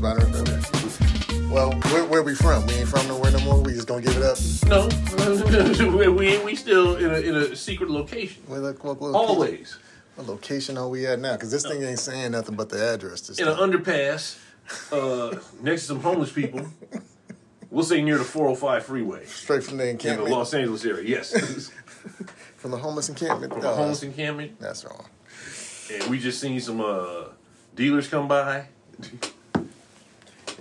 Spanish. Well, where, where we from? We ain't from nowhere no more. We just gonna give it up. No, we we still in a in a secret location. Where the, Always What location are we at now? Because this thing ain't saying nothing but the address. This in an underpass, uh, next to some homeless people. We'll say near the 405 freeway Straight from the in the encampment. Los Angeles area. Yes, From the homeless encampment. from Oh, a homeless encampment, That's wrong. and we just seen some uh, dealers come by,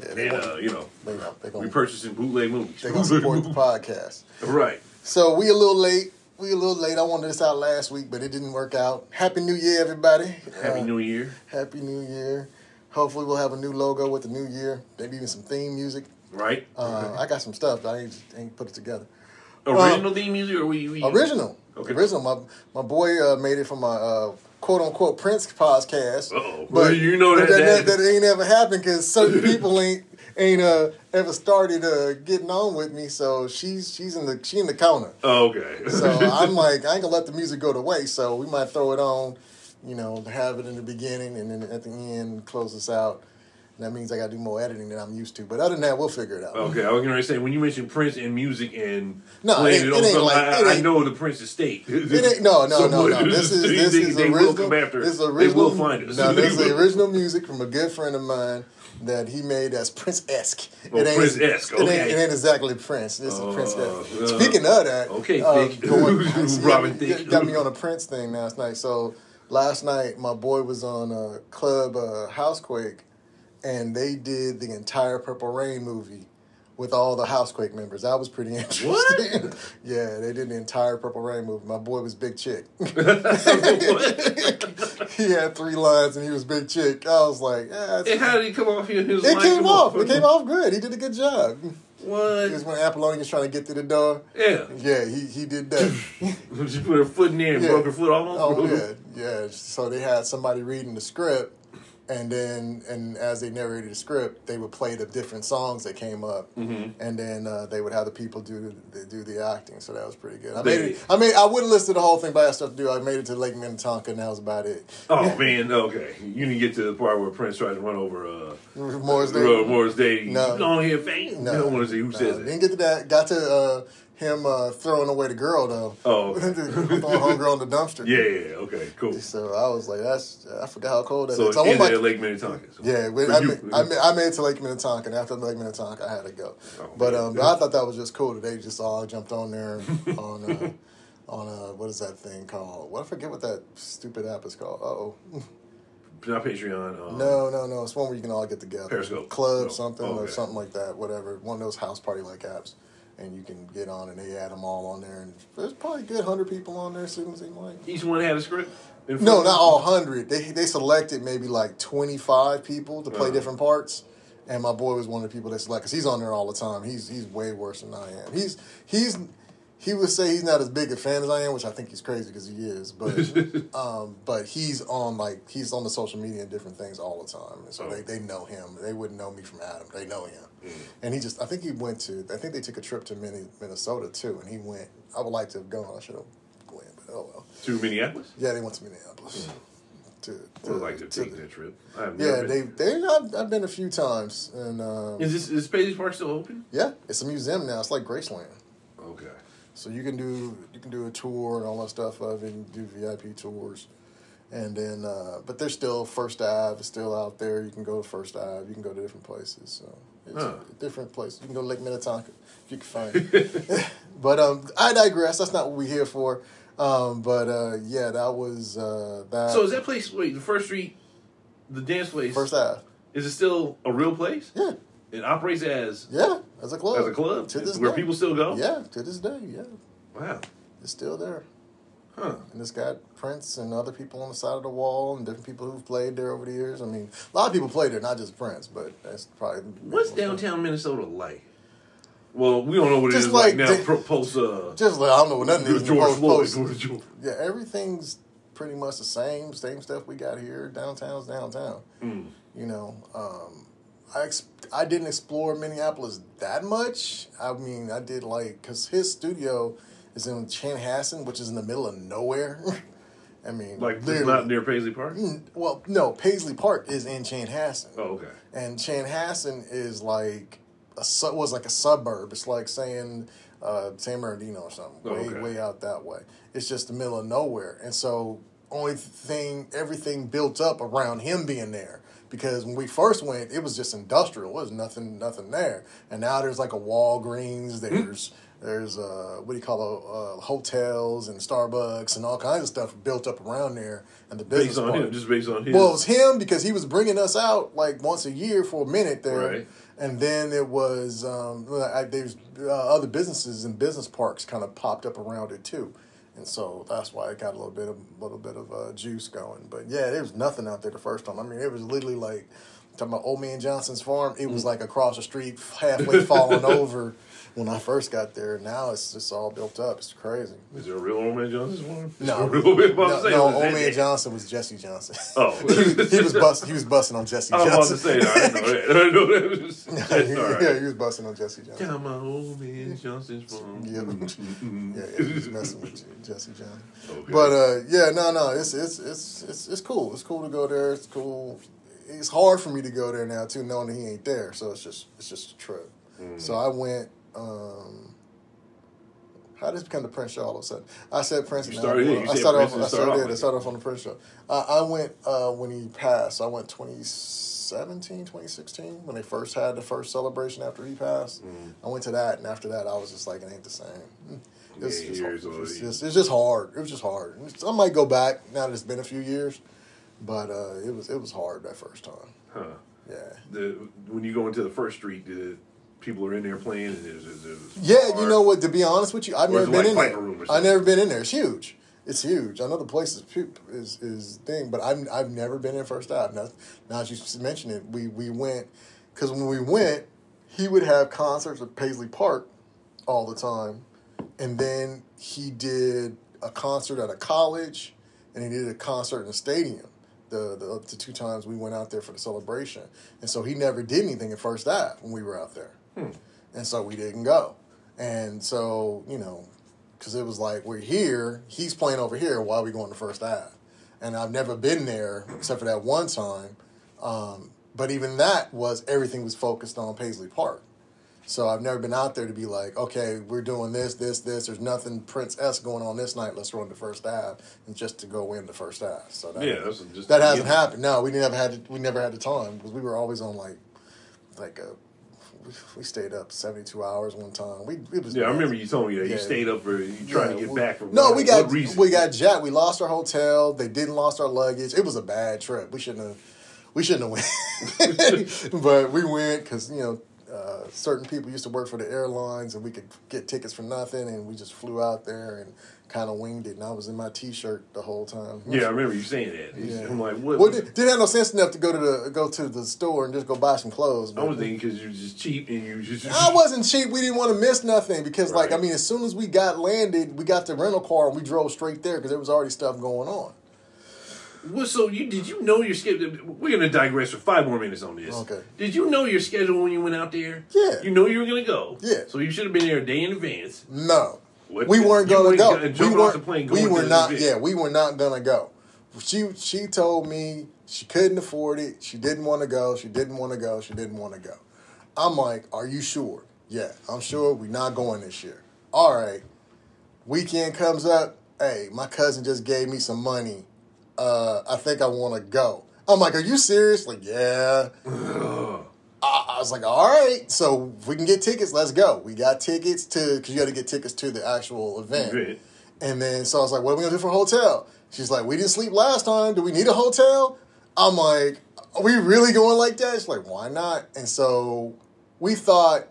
Yeah, they, and uh, you know, they, they gonna, purchasing bootleg movies. They're gonna support the podcast. right. So we a little late. We a little late. I wanted this out last week, but it didn't work out. Happy New Year, everybody. Happy Uh, New Year. Happy New Year. Hopefully we'll have a new logo with the new year. Maybe even some theme music. Right. Uh, I got some stuff, but I ain't, ain't put it together. Original theme music, or we, we Original. Okay. Original. My my boy uh, made it from my uh, quote unquote Prince podcast. Uh-oh. Well, you know but that- that, that- that ain't ever happened because certain people ain't ain't uh, ever started uh, getting on with me. So she's she's in the she in the counter. Oh, okay. So I'm like I ain't gonna let the music go to waste. So we might throw it on, you know, have it in the beginning and then at the end close us out. That means I gotta do more editing than I'm used to. But other than that, we'll figure it out. Okay, I was gonna say when you mentioned Prince and music and No, playing it- it, it ain't like- I, it I ain't- know the Prince estate. It ain't, no, no, no, no. This is this they, is they original. will come after. This is They original. will find us. No, this is the original music from a good friend of mine that he made that's Prince esque. Oh, Prince-esque, It ain't, it ain't exactly Prince. This is Uh, Prince uh, esque. Speaking of that, okay, uh, going- Robin got me- Thicke. got me on a Prince thing last night. So last night, my boy was on a club uh, Housequake, and they did the entire Purple Rain movie. With all the Housequake members, that was pretty interesting. What? yeah, they did the entire Purple Rain movie. My boy was Big Chick. he had three lines and he was big chick. I was like, yeah, And how did he come off here? His it came off. It came off good. He did a good job. What? It was when Apollonia's trying to get through the door. Yeah. Yeah, he, he did that. She put her foot in there and Yeah. broke her foot almost. oh yeah, yeah. So they had somebody reading the script, and then and as they narrated the script, they would play the different songs that came up, Mm-hmm. and then uh, they would have the people do the, do the acting. So that was pretty good. I made it. I mean, I wouldn't listen to the whole thing, but I had stuff to do. I made it to Lake Minnetonka, and that was about it. Oh man, okay. You didn't get to the part where Prince tried to run over uh, Morris Day. uh, Morris Day. No. You don't hear fame. No, you don't want to see who no, says it. Didn't get to that. Got to uh, him uh, throwing away the girl though. Oh. throwing homegirl in the dumpster. Yeah, yeah, yeah. Okay, cool. So I was like, that's I forgot how cold that So is. it I ended my- at Lake Minnetonka. So yeah, we, I, made, I, made, I made it to Lake Minnetonka, and after Lake Minnetonka, I had to go. Oh, but um, but I thought that was just cool that they just all jumped on there on uh, on uh, what is that thing called? What I forget what that stupid app is called. Oh Not Patreon. Um, no, no, no! It's one where you can all get together. Periscope. Club Oh, something or okay. something like that. Whatever, one of those house party like apps. And you can get on, and they add them all on there, and there's probably a good hundred people on there. Seems like Each one had a script. No, not all hundred. They they selected maybe like twenty five people to play Uh-huh. different parts, and my boy was one of the people they select because he's on there all the time. He's he's way worse than I am. He's he's he would say he's not as big a fan as I am, which I think he's crazy because he is. But um, but he's on like he's on the social media and different things all the time, and so Oh. they, they know him. They wouldn't know me from Adam. They know him, Mm. and he just I think he went to I think they took a trip to Minne- Minnesota too, and he went. I would like to have gone. I should have went, but oh well. To Minneapolis. Yeah, they went to Minneapolis. To, I would like to to take the- that trip. Yeah, they they I've, I've been a few times, and um, Is this is Paisley Park still open? yeah, it's a museum now. It's like Graceland. So you can do you can do a tour and all that stuff of it, and do VIP tours, and then uh, but there's still First Ave is still out there. You can go to First Ave. You can go to different places. So it's Huh. different places. You can go to Lake Minnetonka if you can find it. but um, I digress. That's not what we're here for. Um, but uh, yeah, that was uh, that. So is that place? Wait, the First Street, the dance place. First Ave? Is it still a real place? Yeah. It operates as Yeah, as a club. as a club To this where day. people still go. Yeah, to this day, yeah. Wow. It's still there. Huh. And it's got Prince and other people on the side of the wall and different people who've played there over the years. I mean, a lot of people played there, not just Prince, but that's probably. What's downtown Minnesota like? Well, we don't know what it Just is like, like now. post uh, Just like, I don't know what nothing is. George Floyd. George Yeah, everything's pretty much the same, same stuff we got here. Downtown's downtown. Mm. You know, um, I ex- I didn't explore Minneapolis that much. I mean, I did like because his studio is in Chanhassen, which is in the middle of nowhere. I mean, Like, it's not near Paisley Park? Mm, Well, no, Paisley Park is in Chanhassen. Oh, okay. and Chanhassen is like a su- was like a suburb. It's like saying uh, San Bernardino or something, Oh, way okay. way out that way. It's just the middle of nowhere, and so only thing everything built up around him being there. Because when we first went, it was just industrial. It was nothing, nothing there. And now there's like a Walgreens. Hmm. There's there's uh, what do you call it? Uh, hotels and Starbucks and all kinds of stuff built up around there. And the business Based on part. him, just based on him. Well, it was him because he was bringing us out like once a year for a minute there, Right. and then it was um, there's uh, other businesses and business parks kind of popped up around it too, and so that's why it got a little bit of little bit of uh, juice going. But yeah, there was nothing out there the first time. I mean, it was literally like talking about Old Man Johnson's farm. It Mm. was like across the street, halfway falling over when I first got there. Now it's just all built up. It's crazy. is there a real old man Johnson's one? No, Is there a real man no, Johnson's no. Old Man Johnson was Jesse Johnson. Oh. he was bust, He was busting on Jesse I was about Johnson. to say that. I know that. I know that. was- all right. yeah, he was busting on Jesse Johnson. Down my old man Johnson's phone. Yeah, yeah, yeah, he was messing with you, Jesse Johnson. Okay. But uh, yeah, no, no, it's it's it's it's it's cool. It's cool to go there. It's cool. It's hard for me to go there now too, knowing that he ain't there. So it's just it's just a trip. Mm. So I went. Um how did this become the Prince show all of a sudden? I said Prince. You started it. You I started off. I started off. I started off on the Prince show. Uh, I went uh, when he passed. I went 2017, 2016 when they first had the first celebration after he passed. Mm. I went to that, and after that, I was just like, it ain't the same. It's, Yeah, just, it's, just, it's just hard. It was just hard. I might go back now that it's been a few years, but uh, it was it was hard that first time. Huh. Yeah. The, when you go into the first street, the people are in there playing. And there's, there's, there's Yeah, you know what? To be honest with you, I've Or never been like in there. I've never been in there. It's huge. It's huge. I know the place is is is thing, but I've I've never been in First Ave. Now, now that you mentioned it, we we went because when we went, he would have concerts at Paisley Park all the time, and then he did a concert at a college, and he did a concert in a stadium. The, the the two times we went out there for the celebration, and so he never did anything at First Ave when we were out there and so we didn't go. And so you know, because it was like we're here, he's playing over here why are we going to First Ave? and I've never been there except for that one time. Um, but even that was everything was focused on Paisley Park. So I've never been out there to be like, okay, we're doing this, this, this. There's nothing Prince S going on this night. Let's run the First Ave and just to go in the First Ave. So that, Yeah, that's just that hasn't happened. No, we never had we never had the time because we were always on like like a we stayed up seventy two hours one time. We it was Yeah, I remember you told me that you stayed up for you trying to get we- back for no, we got we got jacked. We lost our hotel. They didn't lost our luggage. It was a bad trip. We shouldn't have we shouldn't have went, but we went because you know. Uh, certain people used to work for the airlines, and we could get tickets for nothing, and we just flew out there and kind of winged it. And I was in my T-shirt the whole time. Yeah, I remember you saying that. Yeah. I'm like, what? Well, it didn't have no sense enough to go to the go to the store and just go buy some clothes. I was thinking because you were just cheap and you just. I wasn't cheap. We didn't want to miss nothing because, like, I mean, as soon as we got landed, we got the rental car and we drove straight there because there was already stuff going on. Well, so you did you know your schedule? We're gonna digress for five more minutes on this. Okay. Did you know your schedule when you went out there? Yeah. You know you were gonna go. Yeah. So you should have been there a day in advance. No, What- we weren't going to go. We jumping off the weren't. plane we were not. Yeah, we were not going to go. She she told me she couldn't afford it. She didn't want to go. She didn't want to go. She didn't want to go. I'm like, are you sure? Yeah, I'm sure. We're not going this year. All right. Weekend comes up. Hey, my cousin just gave me some money. Uh, I think I want to go. I'm like, are you serious? Like, yeah. I, was like, all right. So if we can get tickets, let's go. We got tickets to because you got to get tickets to the actual event. And then so I was like, what are we gonna do for a hotel? She's like, we didn't sleep last time. Do we need a hotel? I'm like, are we really going like that? She's like, why not? And so we thought,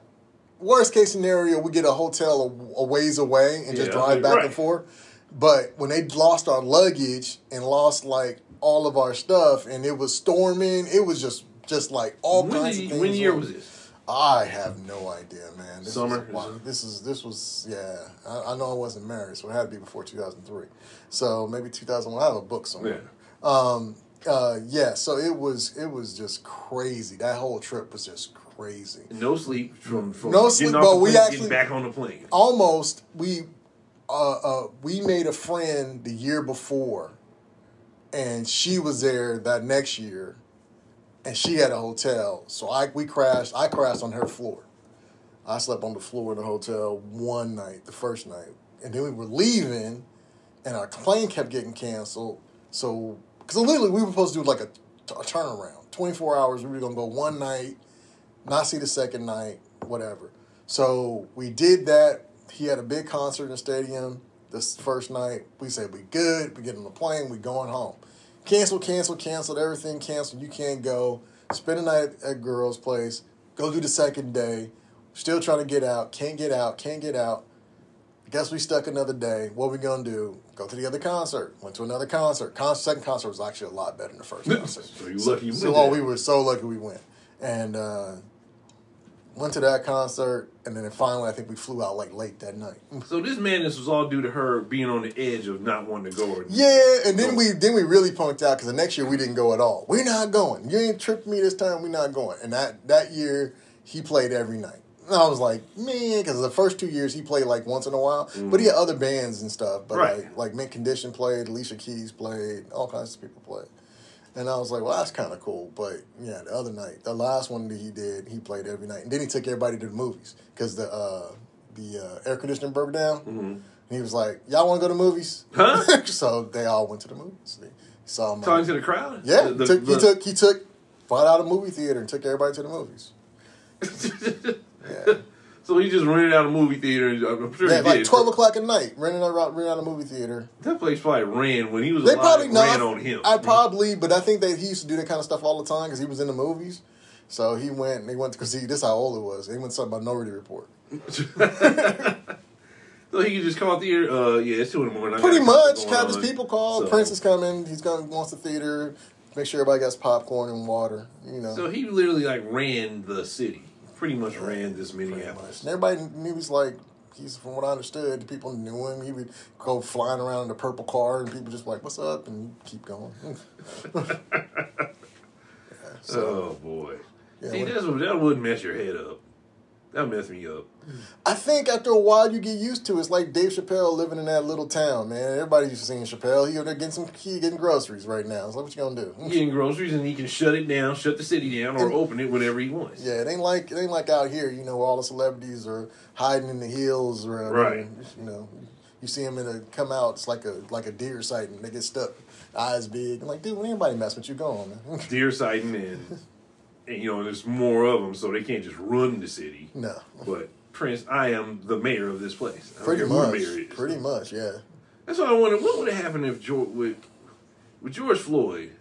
worst case scenario, we get a hotel a, a ways away and just Yeah, drive back right. and forth. But when they lost our luggage and lost like all of our stuff, and it was storming, it was just just like all When, kinds did of things. when year was this? I have no idea, man. This Summer? Was, wow, this is this was yeah. I, I know I wasn't married, so it had to be before two thousand three. So maybe two thousand one. I have a book somewhere. Um. Uh. Yeah. So it was it was just crazy. That whole trip was just crazy. No sleep from from No sleep, but we plane, actually- getting back on the plane. Almost we, uh, uh, we made a friend the year before and she was there that next year, and she had a hotel. So I we crashed. I crashed on her floor. I slept on the floor in the hotel one night, the first night, and then we were leaving, and our plane kept getting canceled. So because literally we were supposed to do like a, a turnaround, twenty four hours. We were gonna go one night, not see the second night, whatever. So we did that. He had a big concert in the stadium this first night. We said we good. We get on the plane. We going home. Cancel, cancel, canceled. Everything canceled. You can't go. Spend the night at girl's place. Go do the second day. Still trying to get out. Can't get out. Can't get out. I guess we stuck another day. What we gonna do? Go to the other concert. Went to another concert. Con- second concert was actually a lot better than the first concert. So you lucky you So went oh, we were so lucky we went, and uh, went to that concert, and then finally I think we flew out like late that night. So this madness was all due to her being on the edge of not wanting to go. Or, Yeah, and then we then we really punked out because the next year we didn't go at all. We're not going. You ain't tripped me this time. We're not going. And that that year he played every night. And I was like, man, because the first two years he played like once in a while, but he mm-hmm. had other bands and stuff. But Right. like like Mint Condition played, Alicia Keys played, all kinds of people played. And I was like, well, that's kind of cool. But yeah, the other night, the last one that he did, he played every night. And then he took everybody to the movies because the uh, the uh, air conditioning broke down. And he was like, y'all want to go to movies? Huh? so they all went to the movies. They saw him. Talking to the crowd. yeah, The- the- took, he took he took bought out a movie theater and took everybody to the movies. Yeah, so he just rented out a movie theater. I'm sure yeah he like did. twelve o'clock at night, renting out renting out a movie theater. That place probably ran when he was They alive. probably ran on him. I probably, but I think that he used to do that kind of stuff all the time because he was in the movies. So he went and he went because see this is how old it was. He went to something about Minority Report. so he could just come out there. Uh, yeah, it's two in the morning. I Pretty much, going have his people call. So- Prince is coming. He's gonna wants the theater. Make sure everybody gets popcorn and water. You know. So he literally like ran the city. Pretty much ran this Minneapolis. And everybody knew he was like, he's from what I understood, people knew him. He would go flying around in a purple car, and people just like, "What's up?" and keep going. yeah, so oh boy. Yeah, See, that's that would mess your head up. That would mess me up. I think after a while you get used to it. It's like Dave Chappelle living in that little town, man. Everybody used to seeing Chappelle. He over there getting some he getting groceries right now. So what you gonna do? Getting groceries and he can shut it down, shut the city down, or And- open it whenever he wants. Yeah, it ain't like it ain't like out here. You know, where all the celebrities are hiding in the hills around. here. Right. You know, you see them in a come out. It's like a like a deer sighting. They get stuck, eyes big. I'm like, dude, when anybody mess with you, go on, man. Deer sighting and, and you know, there's more of them, so they can't just run the city. no, But Prince, I am the mayor of this place. I pretty care who the much, mayor is. pretty much, yeah. That's what I wonder. What would have happened if George with with George Floyd?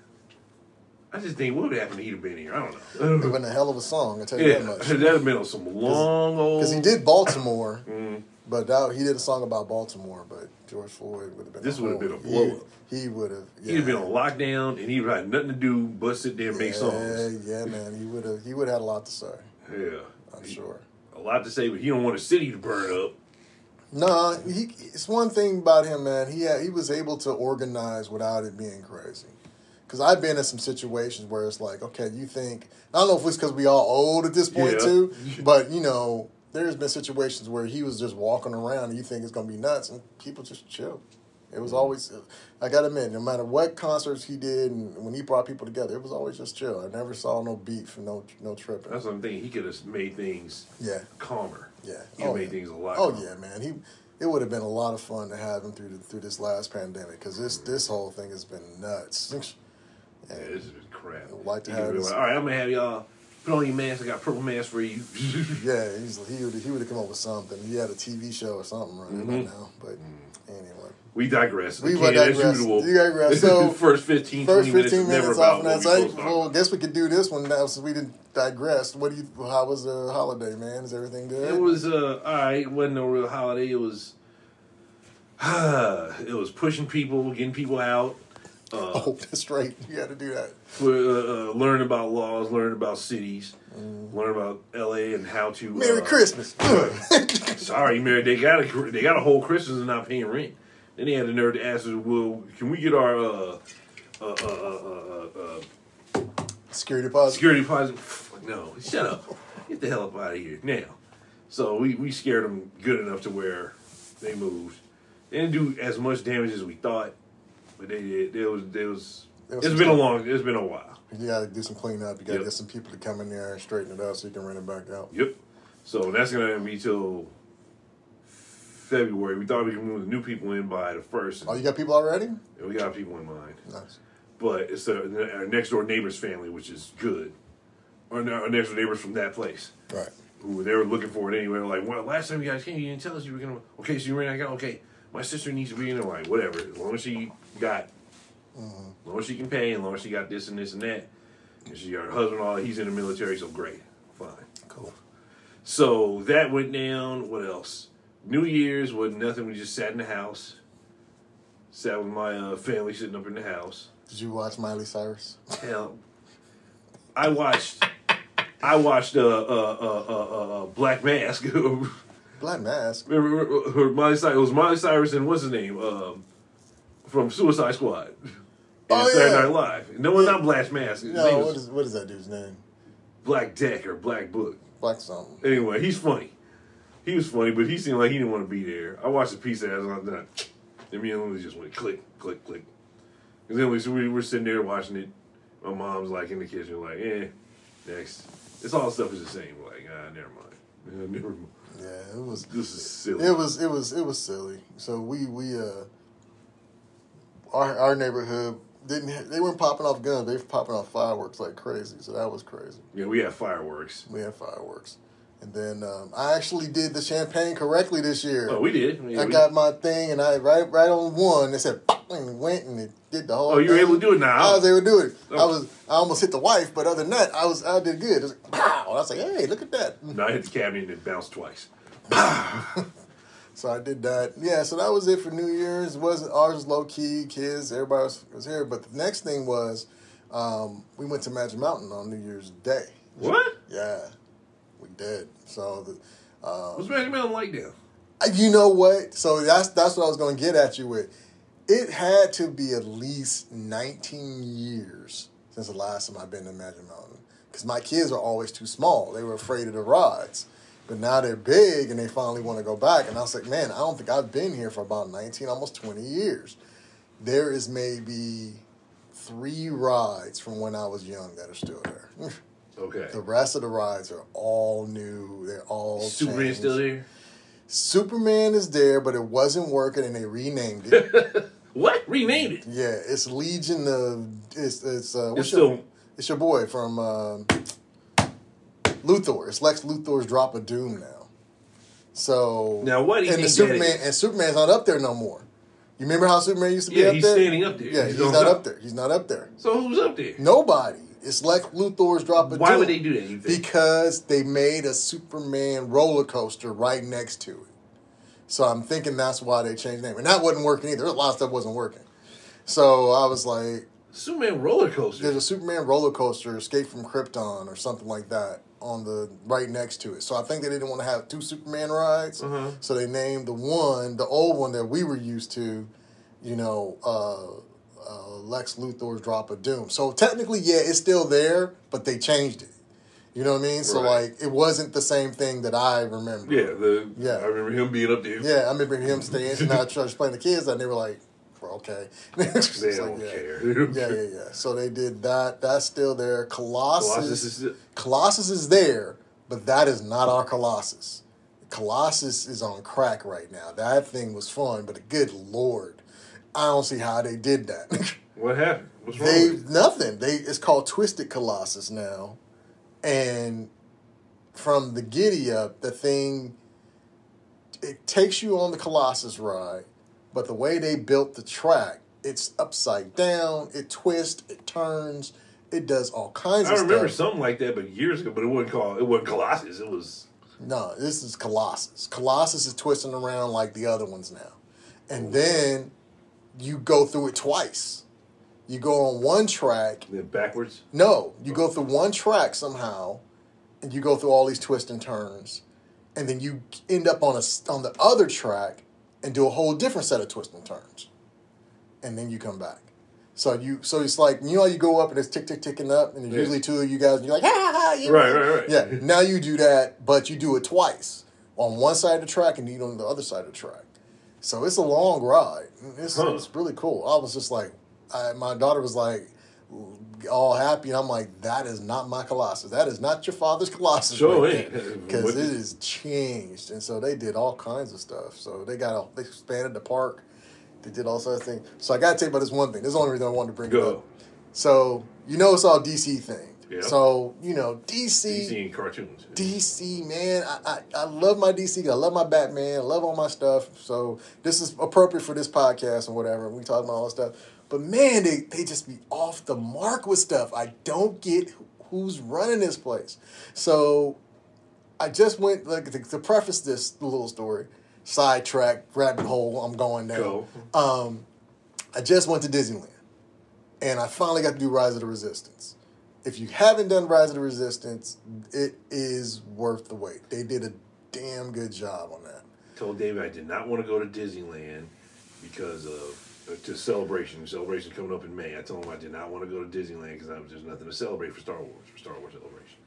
I just think what would happen if he'd have been here. I don't know. It know. been a hell of a song. I tell you Yeah, that much. that'd have been on some long old. Because he did Baltimore, Mm. But that, he did a song about Baltimore. But George Floyd would have been. This a would have been a blow-up. He, he would have. Yeah. He'd have been on lockdown, and he'd have had nothing to do but sit there and make yeah, songs. Yeah, man. He would have. He would have had a lot to say. Yeah, I'm sure. a lot to say, but he don't want a city to burn up. No, he. It's one thing about him, man. He had, he was able to organize without it being crazy. Because I've been in some situations where it's like, okay, you think I don't know if it's because we all old at this point Yeah. too, but you know, there's been situations where he was just walking around and you think it's gonna be nuts, and people just chill. It was always, I gotta admit, no matter what concerts he did and when he brought people together, it was always just chill. I never saw no beef no no tripping. That's what I'm thinking. He could have made things Yeah, calmer. yeah. He Oh, made yeah. things a lot. Oh calmer. yeah, man. He it would have been a lot of fun to have him through the, through this last pandemic because this this whole thing has been nuts. Yeah, this is crap. I'd like to He have be this- like, All right, I'm gonna have y'all put on your mask. I got purple mask for you. Yeah, he's, he would he would have come up with something. He had a TV show or something running right Mhm. now. But anyway, we digress. We Again, as digress. usual. We digress. So, first 15, 20 fifteen minutes, minutes, off that. So, supposed well, guess we could do this one now since we didn't digress. What do you? How was the holiday, man? Is everything good? It was uh, all right. It wasn't no real holiday. It was it was pushing people, getting people out, uh, Oh, that's right. You got to do that. uh, uh, learn about laws, learn about cities, learn about L.A. and how to. Mm. Merry uh, Christmas. Sorry, Mary. They got a they got a whole Christmas and not paying rent. Then they had the nerve to ask us, "Well, can we get our uh, uh, uh, uh, uh, uh, Security deposit. security deposit?" No, shut up. Get the hell up out of here now. So we we scared them good enough to where they moved. They didn't do as much damage as we thought. But they did. There was. There was. It's some been a long. It's been a while. You got to do some cleanup. You got to Yep. get some people to come in there and straighten it out so you can rent it back out. Yep. So that's gonna be till February. We thought we could move the new people in by the first. Oh, you got people already? and we got people in mind. Nice. But it's the, our next door neighbor's family, which is good. No, our next door neighbors from that place. Right. Who they were looking for it anyway. Like, well, last time you guys came, you didn't tell us you were gonna. Okay, so you ran out. Okay, my sister needs to be in there. Like, whatever. As long as she got, as long as she can pay, as long as she got this and this and that, and she her husband. All he's in the military, so great, fine. Cool. So that went down. What else? New Year's was nothing. We just sat in the house. Sat with my uh, family sitting up in the house. Did you watch Miley Cyrus? Hell, I watched. I watched uh, uh, uh, uh, uh, uh, Black Mask. Black Mask. remember Miley Cyrus? It was Miley Cyrus and what's his name um, from Suicide Squad. And Oh, Saturday yeah. Night Live. No, it's not Black Mask. His No, what is what is that dude's name? Black Deck or Black Book. Black something. Anyway, he's funny. He was funny, but he seemed like he didn't want to be there. I watched a piece of that. and I was like, and me and Lily just went click, click, click. Because then we, so we were sitting there watching it. My mom's like in the kitchen, like, eh, next. It's all stuff is the same. We're like, ah, never mind. Yeah, never mind. Yeah, it was. This is silly. It was. It was. It was silly. So we we uh. Our our neighborhood didn't. They weren't popping off guns. They were popping off fireworks like crazy. So that was crazy. yeah, we had fireworks. We had fireworks, and then um, I actually did the champagne correctly this year. Oh, we did. Yeah, I we- got my thing, and I right right on one. It said and went and it did the whole. Oh, you were able to do it now. I was able to do it. I Oh. was. I almost hit the wife, but other than that, I was. I did good. It was like, pow! I was like, hey, look at that. No, I hit the cabinet and it bounced twice. So I did that. Yeah, so that was it for New Year's. It wasn't ours was low key, kids, everybody was, was here. But the next thing was um, we went to Magic Mountain on New Year's Day. What? Yeah, we did. So the, uh, What's Magic Mountain like now? Uh, You know what? So that's that's what I was going to get at you with. It had to be at least 19 years since the last time I've been to Magic Mountain because my kids are always too small. They were afraid of the rides, but now they're big and they finally want to go back. And I was like, man, I don't think I've been here for about 19, almost 20 years. There is maybe three rides from when I was young that are still there. Okay. the rest of the rides are all new. They're all Superman changed. still there? Superman is there, but it wasn't working, and they renamed it. What? Renamed it. yeah, it's Legion of it's it's uh, what's It's your still it's your boy from um Luthor. It's Lex Luthor's Drop of Doom now. So Now, what and the Superman and Superman's not up there no more. You remember how Superman used to be Yeah, up he's there? standing up there. Yeah, He's he's, not up there. He's not up there. So who's up there? Nobody. It's Lex Luthor's Drop Why Doom. would they do that? Because they made a Superman roller coaster right next to it. So I'm thinking that's why they changed the name. And that wasn't working either. A lot of stuff wasn't working. So I was like, Superman roller coaster. there's a Superman roller coaster, Escape from Krypton or something like that, on the right next to it. So I think they didn't want to have two Superman rides. Uh-huh. So they named the one, the old one that we were used to, you know, uh, uh, Lex Luthor's Drop of Doom. So technically, yeah, it's still there, but they changed it. You know what I mean? So Right. like, it wasn't the same thing that I remember. yeah, the Yeah. I remember him being up there. Yeah, I remember him staying and I tried to explain to kids and they were like, okay. They don't yeah. care. Yeah, yeah, yeah. So they did that. That's still there. Colossus. Colossus is Colossus is there, but that is not our Colossus. Colossus is on crack right now. That thing was fun, but good lord, I don't see how they did that. what happened? What's wrong? they nothing. They it's called Twisted Colossus now, and from the giddy up, the thing it takes you on the Colossus ride, but the way they built the track, it's upside down. It twists. It turns. It does all kinds I of remember stuff. something like that, but years ago. But it wasn't called. It wasn't Colossus. It was. No, this is Colossus. Colossus is twisting around like the other ones now. And then you go through it twice. You go on one track. Then backwards. No, you go through one track somehow, and you go through all these twists and turns, and then you end up on a on the other track and do a whole different set of twists and turns, and then you come back. So you so it's like you know how you go up and it's tick tick ticking up, and there's Yeah. usually two of you guys, and you're like, ha ha ha. Right, right, right. Yeah, now you do that, but you do it twice on one side of the track and you on the other side of the track. So it's a long ride. It's, Huh. it's really cool. I was just like, I, my daughter was like, all happy, and I'm like, that is not my Colossus. That is not your father's Colossus. Sure right. Because it is changed, and so they did all kinds of stuff. So they got a, they expanded the park. They did all sorts of things. So I got to tell you about this one thing. This is the only reason I wanted to bring it up. So you know it's all DC themed. Yeah. So you know DC, DC and cartoons. DC, man, I, I, I love my DC. I love my Batman. I love all my stuff. So this is appropriate for this podcast and whatever. We talk about all stuff. But man, they, they just be off the mark with stuff. I don't get who's running this place. So I just went like to, to preface this little story, sidetrack, rabbit hole. I'm going down. Go. Um, I just went to Disneyland, and I finally got to do Rise of the Resistance. If you haven't done Rise of the Resistance, it is worth the wait. They did a damn good job on that. told David I did not want to go to Disneyland because of uh, to celebration. Celebration coming up in May. I told him I did not want to go to Disneyland because there's nothing to celebrate for Star Wars. For Star Wars celebration.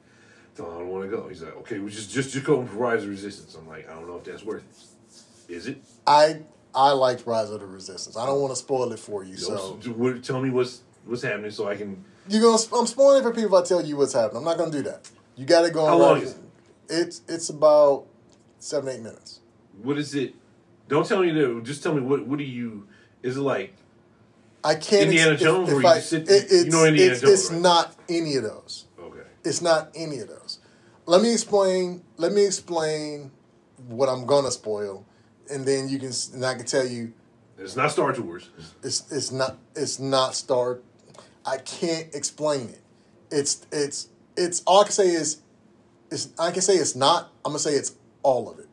I told him I don't want to go. He's like, okay, we just just just go for Rise of the Resistance. I'm like, I don't know if that's worth it. Is it? I I liked Rise of the Resistance. I don't want to spoil it for you, so So, what, tell me what's what's happening so I can. You're gonna. I'm spoiling it for people if I tell you what's happening. I'm not gonna do that. You got to go. How on long is it? It's it's about seven eight minutes. What is it? Don't tell me that. Just tell me what. What do you? Is it like? I can't. Indiana ex- Jones, If, if you I, just sit- it- you it's, know Indiana it's, Jones, it's right? not any of those. Okay. It's not any of those. Let me explain. Let me explain what I'm gonna spoil, and then you can. And I can tell you, It's not Star Tours. it's it's not it's not Star. I can't explain it. It's it's it's all I can say is, it's I can say it's not. I'm gonna say it's all of it,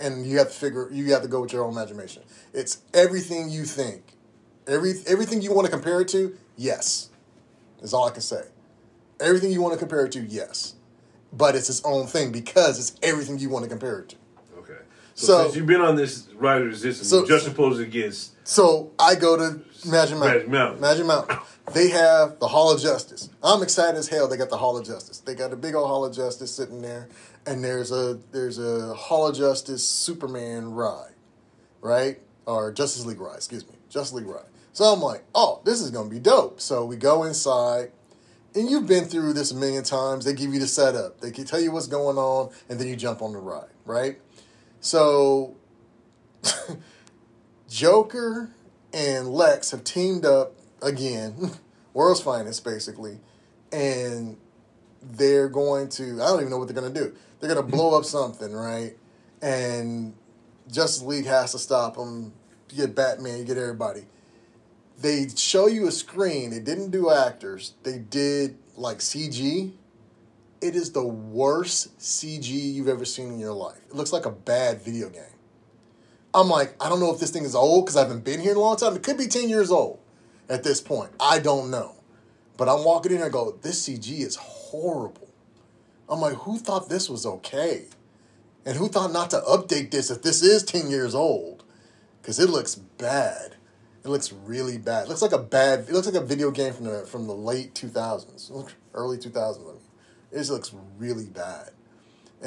and you have to figure. You have to go with your own imagination. It's everything you think, every everything you want to compare it to. Yes, is all I can say. Everything you want to compare it to, yes, but it's its own thing because it's everything you want to compare it to. Okay. So, So- since you've been on this Rise of Resistance, So- it against So I go to Magic Mountain. Magic Mountain. Magic Mountain. They have the Hall of Justice. I'm excited as hell. They got the Hall of Justice. They got a big old Hall of Justice sitting there, and there's a there's a Hall of Justice Superman ride, right? Or Justice League ride. Excuse me, Justice League ride. So I'm like, oh, this is gonna be dope. So we go inside. And you've been through this a million times. They give you the setup. They can tell you what's going on, and then you jump on the ride, right? So Joker and Lex have teamed up again, world's finest basically, and they're going to I don't even know what they're gonna do. They're gonna blow up something, right? And Justice League has to stop them. You get Batman, you get everybody. They show you a screen. They didn't do actors. They did like CG. It is the worst CG you've ever seen in your life. It looks like a bad video game. I'm like, I don't know if this thing is old because I haven't been here in a long time. It could be 10 years old at this point. I don't know. But I'm walking in and I go, this CG is horrible. I'm like, who thought this was okay? And who thought not to update this if this is 10 years old? Because it looks bad. It looks really bad. It looks like a bad, it looks like a video game from the, from the late 2000s, early 2000s. I. It just looks really bad.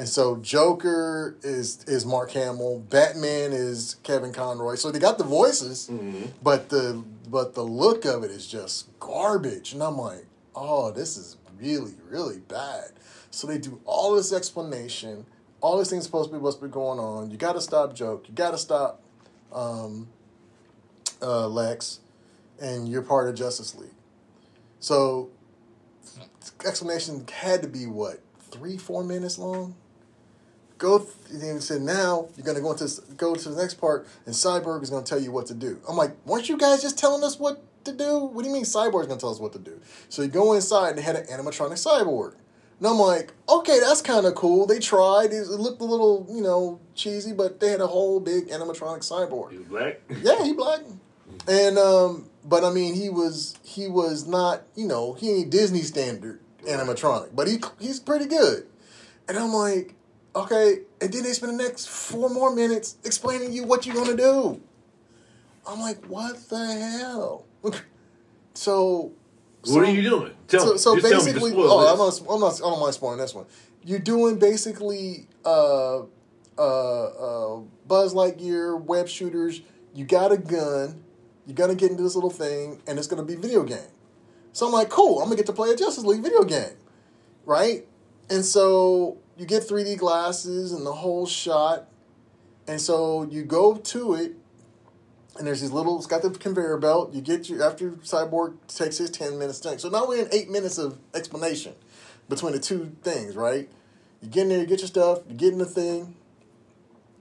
And so Joker is is Mark Hamill, Batman is Kevin Conroy. So they got the voices, but the but the look of it is just garbage. And I'm like, oh, this is really really bad. So they do all this explanation, all these things supposed to be what's been going on. You got to stop Joke. You got to stop um, uh, Lex, and you're part of Justice League. So explanation had to be what three four minutes long go and then said now you're going to go into go to the next part and cyborg is going to tell you what to do. I'm like weren't you guys just telling us what to do? What do you mean cyborg's going to tell us what to do? So you go inside and they had an animatronic cyborg. And i'm like okay that's kind of cool. They tried. It looked a little you know cheesy but they had a whole big animatronic cyborg. You black. yeah, he black. And um, but I mean, he was he was not you know he ain't Disney standard animatronic, but he he's pretty good. And I'm like, okay. And then they spend the next four more minutes explaining to you what you're gonna do. I'm like, what the hell? so. What are you doing? Tell So, me. so Just tell me. basically, oh. I'm not, I'm not, I don't mind spoiling this one. You're doing basically uh, uh, uh, Buzz Lightyear web shooters. You got a gun. You're gonna get into this little thing, and it's gonna be video game. So I'm like, cool. I'm gonna get to play a Justice League video game, right? And so you get 3D glasses and the whole shot, and so you go to it, and there's these little. It's got the conveyor belt. You get your after Cyborg takes his 10 minutes thing. So now we're in eight minutes of explanation between the two things, right? You get in there, you get your stuff, you get in the thing.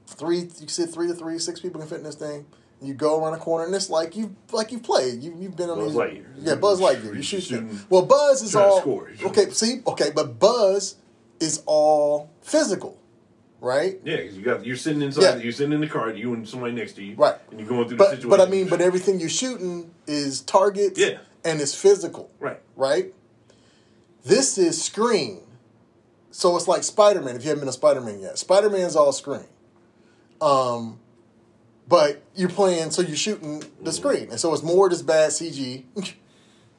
Three, you sit three to three, six people can fit in this thing. You go around a corner, and it's like you like you've played. You you've been on Buzz these, Lightyear. Yeah, Buzz Lightyear. You shoot them. Well, Buzz is all okay. See, okay, but Buzz is all physical, right? Yeah, because you got you're sitting inside. Yeah. You're sitting in the car. You and somebody next to you. Right. And you're going through the situation. but I mean, but everything you're shooting is targets. Yeah. and it's physical. right. right? This is screen. So it's like Spider Man, if you haven't been a Spider Man yet. Spider Man's all screen. Um, but you're playing, so you're shooting the screen. And so it's more this bad CG,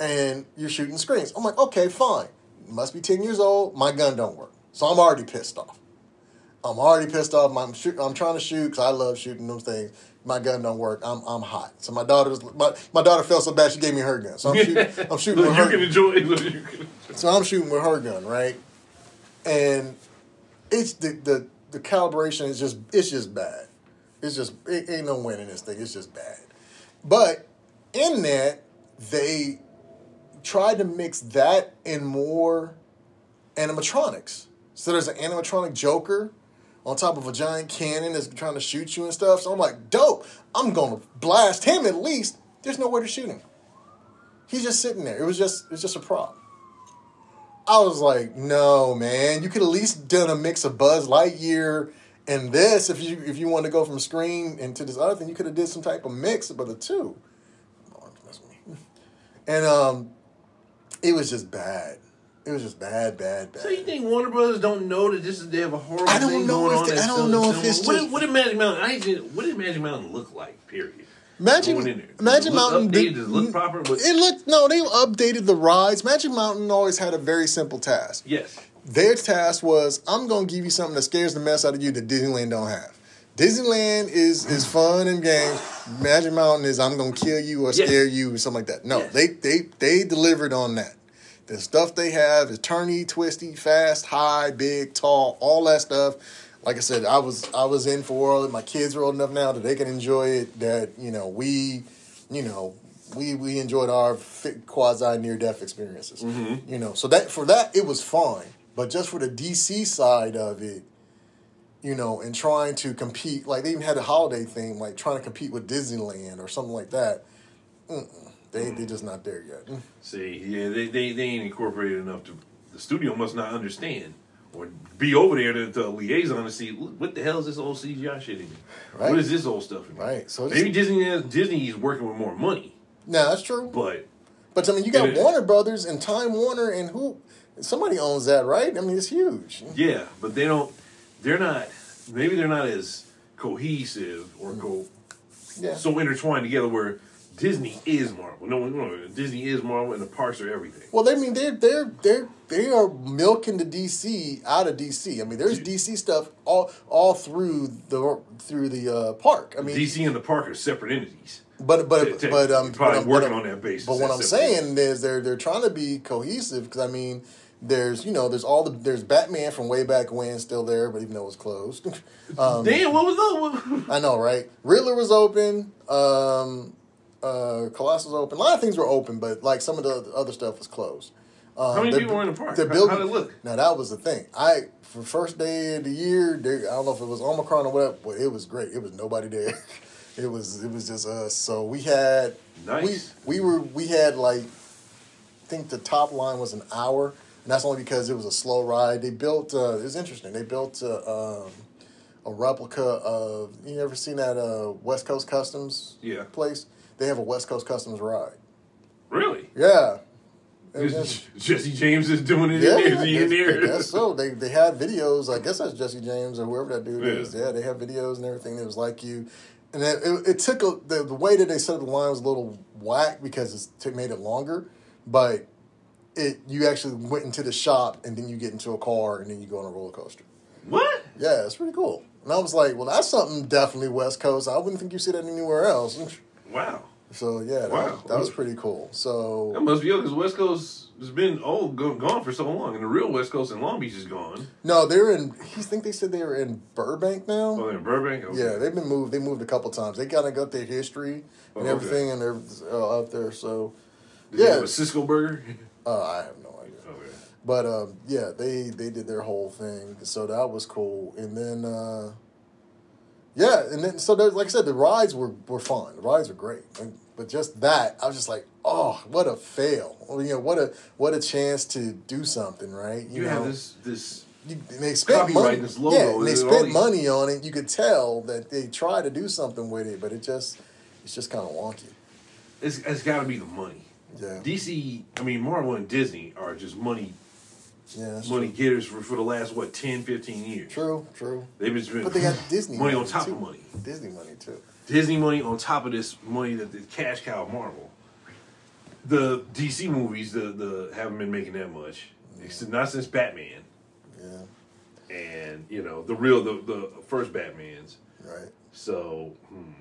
and you're shooting screens. I'm like, okay, fine. Must be 10 years old. My gun don't work. So I'm already pissed off. I'm already pissed off. I'm shoot, I'm trying to shoot because I love shooting those things. My gun don't work. I'm I'm hot. So my daughter's my, my daughter felt so bad she gave me her gun. So I'm shooting. I'm shooting with you her. can enjoy. Look, you can, So I'm shooting with her gun, right? And it's the the, the calibration is just it's just bad. It's just it ain't no winning this thing. It's just bad. But in that they tried to mix that and more animatronics. So there's an animatronic Joker on top of a giant cannon that's trying to shoot you and stuff. So I'm like, dope. I'm gonna blast him at least. There's nowhere to shoot him. He's just sitting there. It was just it was just a prop. I was like, no, man. You could at least done a mix of Buzz Lightyear and this. If you if you want to go from screen into this other thing, you could have did some type of mix of the two. And um, it was just bad. It was just bad, bad, bad. so you think Warner Brothers don't know that this is they have a horrible I don't thing know going if on? they- I don't know if it's what, just- did- what did Magic Mountain? I just, what did Magic Mountain look like? Period. Magic, Going in there. Does Magic Mountain updated? It look proper? But- it looked no. They updated the rides. Magic Mountain always had a very simple task. Yes. Their task was, I'm gonna give you something that scares the mess out of you that Disneyland don't have. Disneyland is is fun and games. Magic Mountain is I'm gonna kill you or Yes. scare you or something like that. No, Yes. they they they delivered on that. The stuff they have is turny, twisty, fast, high, big, tall, all that stuff. Like I said, I was I was in for all it. My kids are old enough now that they can enjoy it. That you know we, you know we we enjoyed our quasi near death experiences. Mm-hmm. You know, so that for that it was fine. But just for the DC side of it, you know, and trying to compete, like they even had a holiday theme, like trying to compete with Disneyland or something like that. Mm-mm. They they just not there yet. Mm. See, yeah, they, they, they ain't incorporated enough to. The studio must not understand or be over there to, to liaison to see what the hell is this old CGI shit in here? Right. What is this old stuff in here? Right, so maybe Disney Disney is working with more money, No, that's true. but But I mean, you got. Warner Brothers and Time Warner, and who? Somebody owns that, right? I mean, it's huge. yeah, but they don't. They're not. Maybe they're not as cohesive or co Yeah. so intertwined together where Disney is Marvel. No, no, Disney is Marvel, and the parks are everything. Well, I mean, they're they're they're they are milking the DC out of DC. I mean, there's DC stuff all all through the through the uh, park. I mean, DC and the park are separate entities. But but but um, probably but working but on that basis. But what I'm saying is they're they're trying to be cohesive because I mean there's you know there's all the there's Batman from way back when still there, but even though it's closed. um, Damn, what was that? I know, right? Riddler was open. Um, uh, Colossus was open. A lot of things were open, but like some of the other stuff was closed. Um, How many people were in the park? they're building- how'd it look? Now that was the thing. I for first day of the year, they, I don't know if it was Omicron or whatever, but it was great. It was nobody there. It was it was just us. So we had Nice. we we were we had like I think the top line was an hour, and that's only because it was a slow ride. They built uh, it was interesting. They built uh, um, a replica of you ever seen that uh, West Coast Customs Yeah. place? They have a West Coast Customs ride. Really? Yeah. It Jesse James is doing it yeah, in there. Is he in I guess so. They they had videos. I guess that's Jesse James or whoever that dude Yeah. is. Yeah, they have videos and everything It was like you. And then it, it took a, the the way that they set up the line was a little whack because it's, it made it longer, but it you actually went into the shop and then you get into a car and then you go on a roller coaster. What? Yeah, it's pretty cool. And I was like, well, that's something definitely West Coast. I wouldn't think you see that anywhere else. Wow. So yeah, that, Wow. that was pretty cool. So that must be because West Coast has been old, go, gone for so long, and the real West Coast in Long Beach is gone. no, they're in. He think they said they were in Burbank now. Oh, they're in Burbank. Okay. Yeah, they've been moved. They moved a couple times. They kind of got their history and Oh, okay. everything, and they're uh, out there. So Did yeah. Cisco burger. uh, I have no idea. okay. But um, yeah, they they did their whole thing, so that was cool. And then uh, yeah, and then so like I said, the rides were were fun. The rides were great, but just that, I was just like, oh, what a fail! Well, you know, what a what a chance to do something, right? You, know, have this this you, and they spent money. this logo yeah, and they spent these- money on it. You could tell that they tried to do something with it, but it just it's just kind of wonky. it's, it's got to be the money. Yeah, DC, I mean Marvel and Disney are just money yeah, money true. getters for, for the last what 10, 15 years. True, true. They've been spending But they got Disney money on top too. of money. Disney money too. Disney money on top of this money that the cash cow Marvel. The DC movies, the the haven't been making that much. It's not since Batman, Yeah, and you know the real the the first Batman's. right. So, hmm.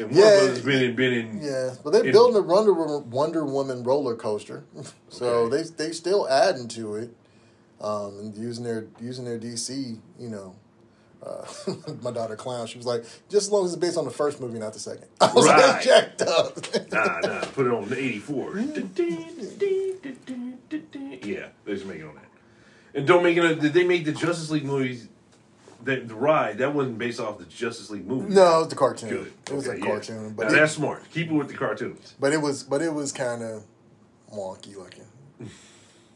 And Yeah, been in been in. Yeah, but they're It- building a Wonder Woman, Wonder Woman roller coaster, so Okay. they they still adding to it, um, and using their using their DC. You know, uh, my daughter clown. She was like, just as long as it's based on the first movie, not the second. I was Right. like, jacked up. Nah, nah, put it on the eighty four. Yeah, they just make it on that. And don't make it. Did they make the Justice League movies? That the ride that wasn't based off the Justice League movie. no, it was the cartoon. Good. It was a yeah. cartoon, but now it, that's smart. Keep it with the cartoons. but it was but it was kind of wonky looking.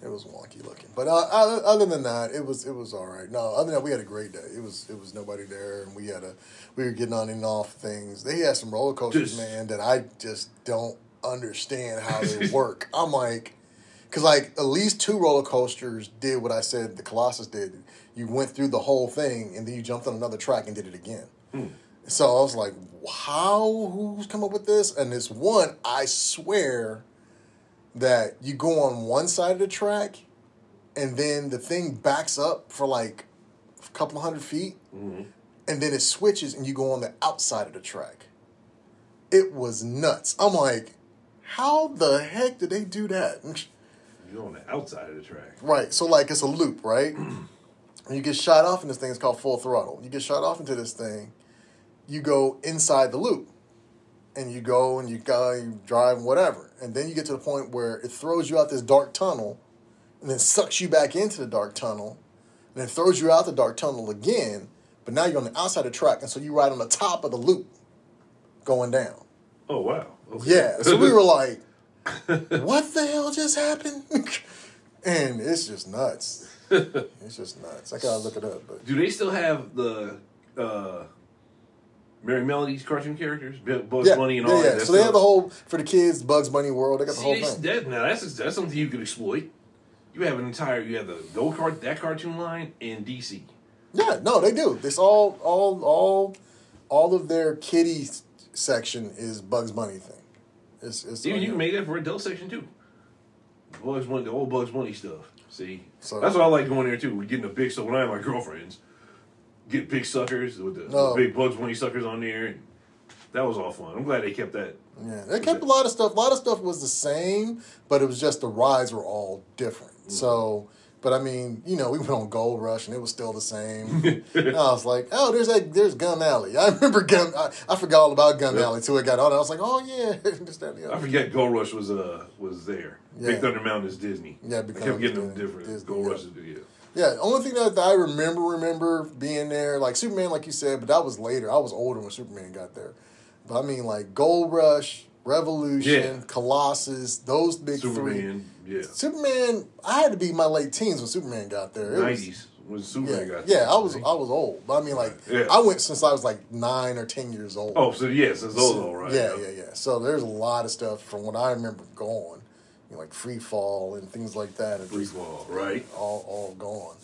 It was wonky looking, but uh, other other than that, it was it was all right. No, other than that, we had a great day. It was it was nobody there, and we had a we were getting on and off things. They had some roller coasters, Just- man, that I just don't understand how they work. I'm like, because like at least two roller coasters did what I said the Colossus did. You went through the whole thing, and then you jumped on another track and did it again. Hmm. So I was like, how? Who's come up with this? And this one, I swear that you go on one side of the track and then the thing backs up for like a couple hundred feet mm-hmm. and then it switches and you go on the outside of the track. It was nuts. I'm like, how the heck did they do that? You're on the outside of the track. Right. So like it's a loop, right? and you get shot off in this thing. It's called full throttle. You get shot off into this thing. You go inside the loop, and you go and you go you drive whatever, and then you get to the point where it throws you out this dark tunnel, and then sucks you back into the dark tunnel, and then throws you out the dark tunnel again. But now you're on the outside of the track, and so you ride on the top of the loop, going down. Oh wow. Okay. Yeah. So we were like, what the hell just happened? and it's just nuts. It's just nuts. I gotta look it up, but Do they still have the uh, Merrie Melodies cartoon characters, Bu- Bugs yeah, Bunny and all yeah. that? So they stuff? have the whole for the kids Bugs Bunny world. They got the See, whole thing. now that's that's something you could exploit. You have an entire you have the go cart that cartoon line in DC. Yeah, no, they do. This all, all, all, all of their kitty section is Bugs Bunny thing. It's, it's Even you can make that for adult section too. Bugs Bunny, the old Bugs Bunny stuff. See, So- that's what I like going there too. We're getting a big so when I have my girlfriends, get big suckers with the, No. the big Bugs Bunny suckers on there. And that was all fun. I'm glad they kept that. Yeah, they kept a lot of stuff. A lot of stuff was the same, but it was just the rides were all different. Mm-hmm. So, but I mean, you know, we went on Gold Rush and it was still the same. I was like, oh, there's that, there's Gun Alley. I remember Gun. I, I forgot all about Gun Yeah. Alley till it got on. I was like, oh yeah, that I forget Gold Rush was uh was there. Yeah. Big Thunder Mountain is Disney. Yeah, because I kept getting them different. Disney, Gold yeah. Rush is yeah. Yeah, the only thing that I remember remember being there, like Superman, like you said, but that was later. I was older when Superman got there. But I mean, like Gold Rush, Revolution, Yeah. Colossus, those big three. Yeah. Superman, I had to be in my late teens when Superman got there. It was- Nineties when Superman yeah, got yeah, I was see? I was old. But I mean, like Yeah. I went since I was like nine or ten years old. Oh, so yes, it's those all right. Yeah, yeah, yeah. So there's a lot of stuff from what I remember going, you know, like free fall and things like that. Free fall, right? all all gone.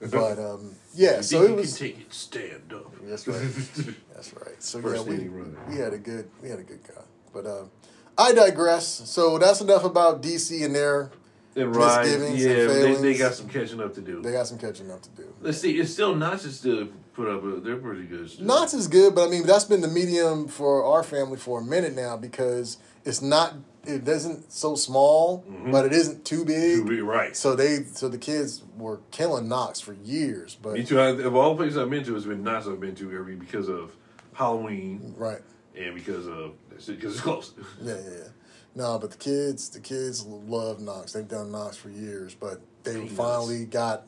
but um, yeah, You so it you was. can take it, stand up. That's right. That's right. So First yeah, we, we had a good we had a good guy. But um, I digress. So that's enough about DC and their And right, misgivings yeah, and they, failings. they got some catching up to do. They got some catching up to do. Let's see, it's still not just to put up. A, they're pretty good. still. Knott's is good, but I mean that's been the medium for our family for a minute now because it's not. It doesn't so small, mm-hmm. but it isn't too big. You'll be right. So they, so the kids were killing Knott's for years, but Me too. I, of all the places I've been to, it's been Knott's I've been to every because of Halloween right, and because of because it's close. yeah, yeah, yeah. No, but the kids, the kids love Knott's. They've done Knott's for years, but they Peanuts. finally got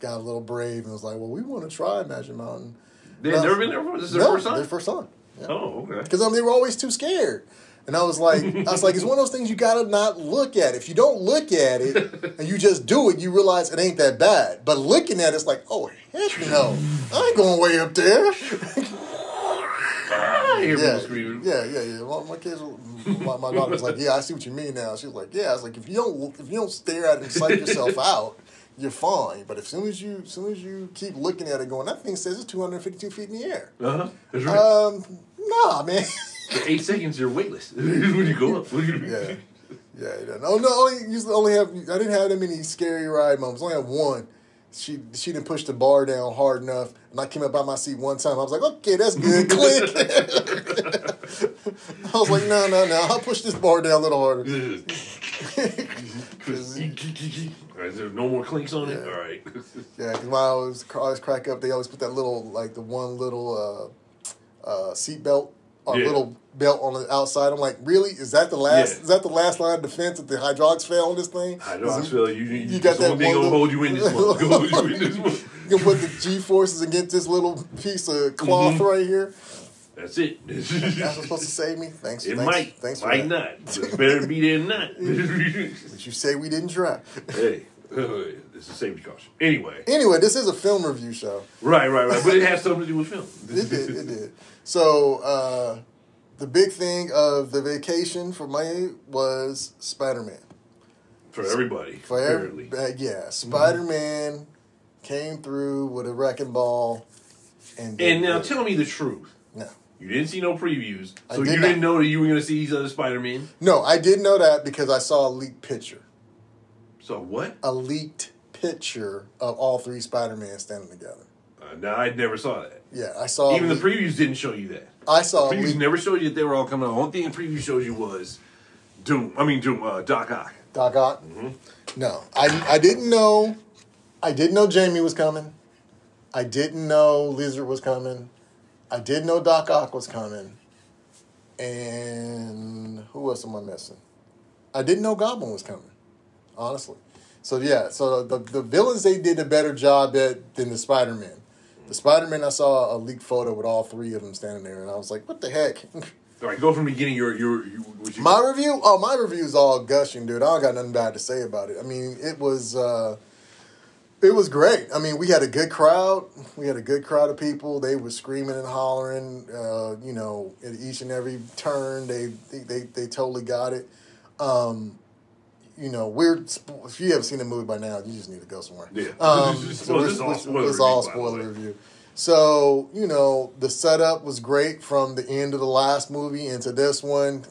got a little brave and was like, "Well, we want to try Magic Mountain." They've never been there before. This is their no, first time. Their first time. Yeah. Oh, okay. Because I mean, they were always too scared. And I was like, I was like, it's one of those things you gotta not look at. If you don't look at it and you just do it, you realize it ain't that bad. But looking at it, it's like, oh heck no, I ain't going way up there. Hear yeah, people screaming. yeah, yeah, yeah. My, my kids, were- my, my daughter was like, yeah, I see what you mean now. She was like, yeah. I was like, if you don't, if you don't stare at it and psych yourself out, you're fine. But as soon as you, as soon as you keep looking at it, going, that thing says it's 252 feet in the air. Uh huh. Right. Um, nah, man. For eight seconds, you're weightless when you go up. Yeah. Yeah. No, no. Only used to only have. I didn't have that many scary ride moments. I only had one. She she didn't push the bar down hard enough, and I came up by my seat one time. I was like, okay, that's good. Click. I was like, no, no, no. I'll push this bar down a little harder. Is there no more clinks on it? Yeah. All right. Yeah, because I always, always crack up, they always put that little, like the one little uh, uh, seat belt or Yeah. little belt on the outside. I'm like, really? Is that the last? Yeah. Is that the last line of defense that the hydraulics fail on this thing? I know. I Is it- you. You, you got that one thing one gonna hold you in this hold you in this month. You can put the G forces against this little piece of cloth Mm-hmm. right here. That's it. That's what's supposed to save me. Thanks. It thanks, might. Thanks for might that. not. It's better be there than not. But you say we didn't try. hey, this is safety caution. Anyway, Anyway, this is a film review show. right, right, right. But it has something to do with film. It did. It did. So uh, the big thing of the vacation for May was Spider Man. for everybody. For every, apparently. uh, yeah, Spider Man came through with a wrecking ball, and And now good. tell me the truth. no, You didn't see no previews, so did you not. didn't know that you were going to see these other Spider Men. no, I did know that because I saw a leaked picture, So what? a leaked picture of all three Spider Man standing together. Uh, now I never saw that. Yeah, I saw. Even the leak- previews didn't show you that. I saw. a Previews leak- never showed you that they were all coming out. The only thing the preview showed you was Doom. I mean Doom. Uh, Doc Ock. Doc Ock. Mm-hmm. No, I I didn't know. I didn't know Jamie was coming. I didn't know Lizard was coming. I did know Doc Ock was coming. And who else am I missing? I didn't know Goblin was coming. Honestly. So yeah, so the the villains they did a better job at than the Spider Man. The Spider Man I saw a leaked photo with all three of them standing there, and I was like, "What the heck?" All right, go from the beginning. Your your, your you, My review? Oh, my review is all gushing, dude. I don't got nothing bad to say about it. I mean, it was uh, it was great. I mean, we had a good crowd. We had a good crowd of people. They were screaming and hollering. Uh, you know, at each and every turn, they they they, they totally got it. Um, you know, we're spo- if you haven't seen the movie by now, you just need to go somewhere. Yeah. Um, This is- so well, this all spoiler it's all review, spoiler review. So you know, the setup was great from the end of the last movie into this one.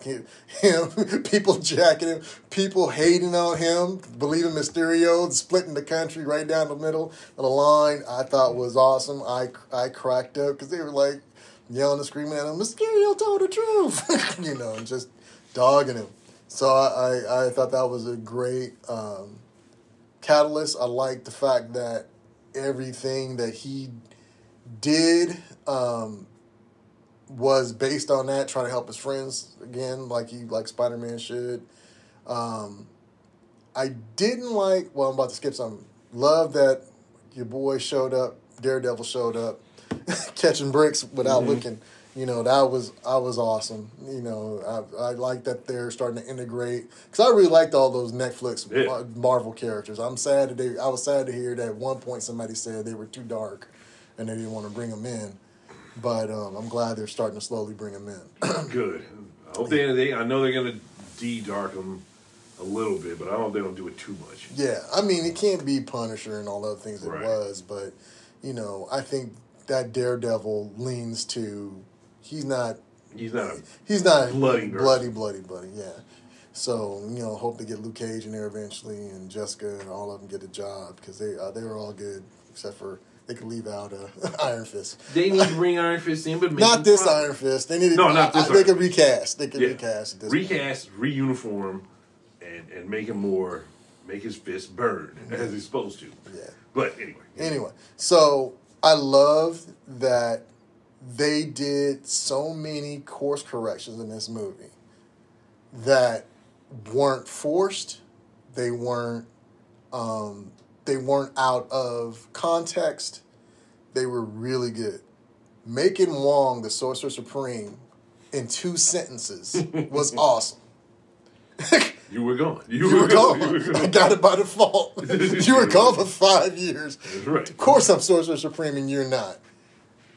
Him, people jacking him, people hating on him, believing Mysterio, splitting the country right down the middle of the line. I thought was awesome. I I cracked up because they were like yelling and screaming at him. Mysterio told the truth, you know, and just dogging him. So I, I, I thought that was a great um, catalyst. I like the fact that everything that he did um, was based on that, trying to help his friends again, like he like Spider Man should. Um, I didn't like. Well, I'm about to skip something. Love that your boy showed up. Daredevil showed up, catching bricks without looking. You know that was I was awesome. You know I I like that they're starting to integrate because I really liked all those Netflix Yeah. Mar- Marvel characters. I'm sad that they. I was sad to hear that at one point somebody said they were too dark, and they didn't want to bring them in. But um, I'm glad they're starting to slowly bring them in. Good. I hope they, they. I know they're gonna de-dark them a little bit, but I hope they don't do it too much. Yeah, I mean, it can't be Punisher and all the other things it was, but you know, I think that Daredevil leans to he's not He's not. A, he's not Bloody nerd. bloody, bloody, bloody. Yeah, So you know, hope to get Luke Cage in there eventually, and Jessica, and all of them get a job because they uh, they were all good except for they could leave out uh, Iron Fist. They need to bring Iron Fist in, but Not this proper. Iron Fist. They need to, No, not this I- They Iron could recast. They could Yeah. recast at this point. reuniform, and and make him more, make his fist burn as he's supposed to. Yeah. But anyway, Anyway, so I love that they did so many course corrections in this movie that weren't forced. They weren't. Um, they weren't out of context. They were really good. Making Wong the Sorcerer Supreme in two sentences was awesome. you were gone. You, You were gone. You were I got it by default. you were gone for five years. That's right. Of course, I'm Sorcerer Supreme and you're not.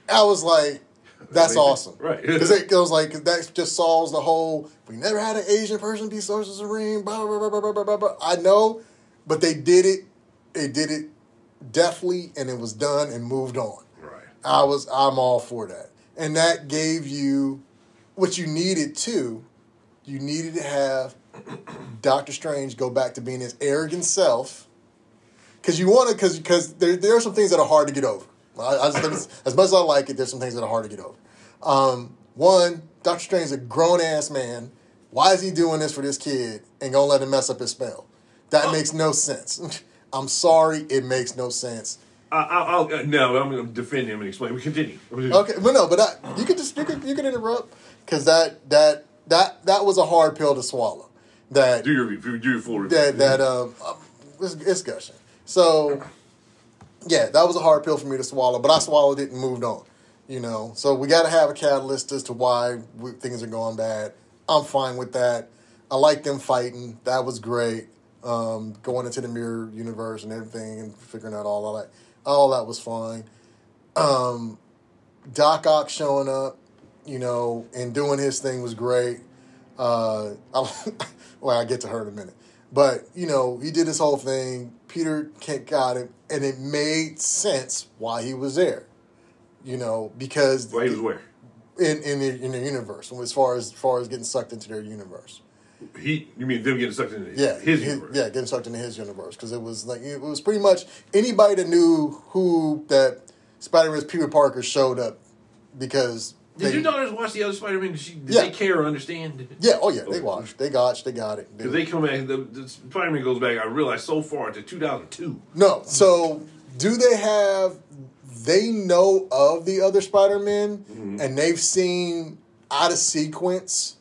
I was like, that's awesome. Right. Because it goes like, that just solves the whole, we never had an Asian person be Sorcerer Supreme, blah, blah, blah, blah, blah, blah, blah, blah. I know, but they did it. They did it deftly and it was done and moved on. Right. I was, I'm all for that. And that gave you what you needed too. You needed to have Doctor Strange go back to being his arrogant self. Because you want to, because because there, there are some things that are hard to get over. I, I just, as much as I like it, there's some things that are hard to get over. Um, one, Doctor Strange is a grown ass man. Why is he doing this for this kid and gonna let him mess up his spell? That makes no sense. I'm sorry, it makes no sense. I, I, I'll uh, no. I'm going to defend him and explain. We continue. Okay, but no, but I, you could just you could you could interrupt because that that that that was a hard pill to swallow. That Do your. Do your full review. that that um uh, it's, it's gushing. So yeah, that was a hard pill for me to swallow, but I swallowed it and moved on. You know, so we got to have a catalyst as to why we, things are going bad. I'm fine with that. I like them fighting. That was great. Um, going into the mirror universe and everything and figuring out all that. All that was fine. Um, Doc Ock showing up, you know, and doing his thing was great. Uh, I, well, I get to her in a minute, but you know, he did his whole thing. Peter Kent got him, and it made sense why he was there. You know, because Well, he was where? in in the in the universe, as far as, as far as getting sucked into their universe. He. You mean them getting sucked into his, Yeah, his his- universe? yeah, getting sucked into his universe because it was like it was pretty much anybody that knew who that Spider Man's Peter Parker showed up because Did they, your daughters watch the other Spider Man? Did, she, did Yeah. they care or understand? yeah, oh yeah, they watched, they watched, they got it. Because they come back, the, the Spider Man goes back. I realized so far to 2002. No, so do they have? They know of the other Spider Man Mm-hmm. and they've seen out of sequence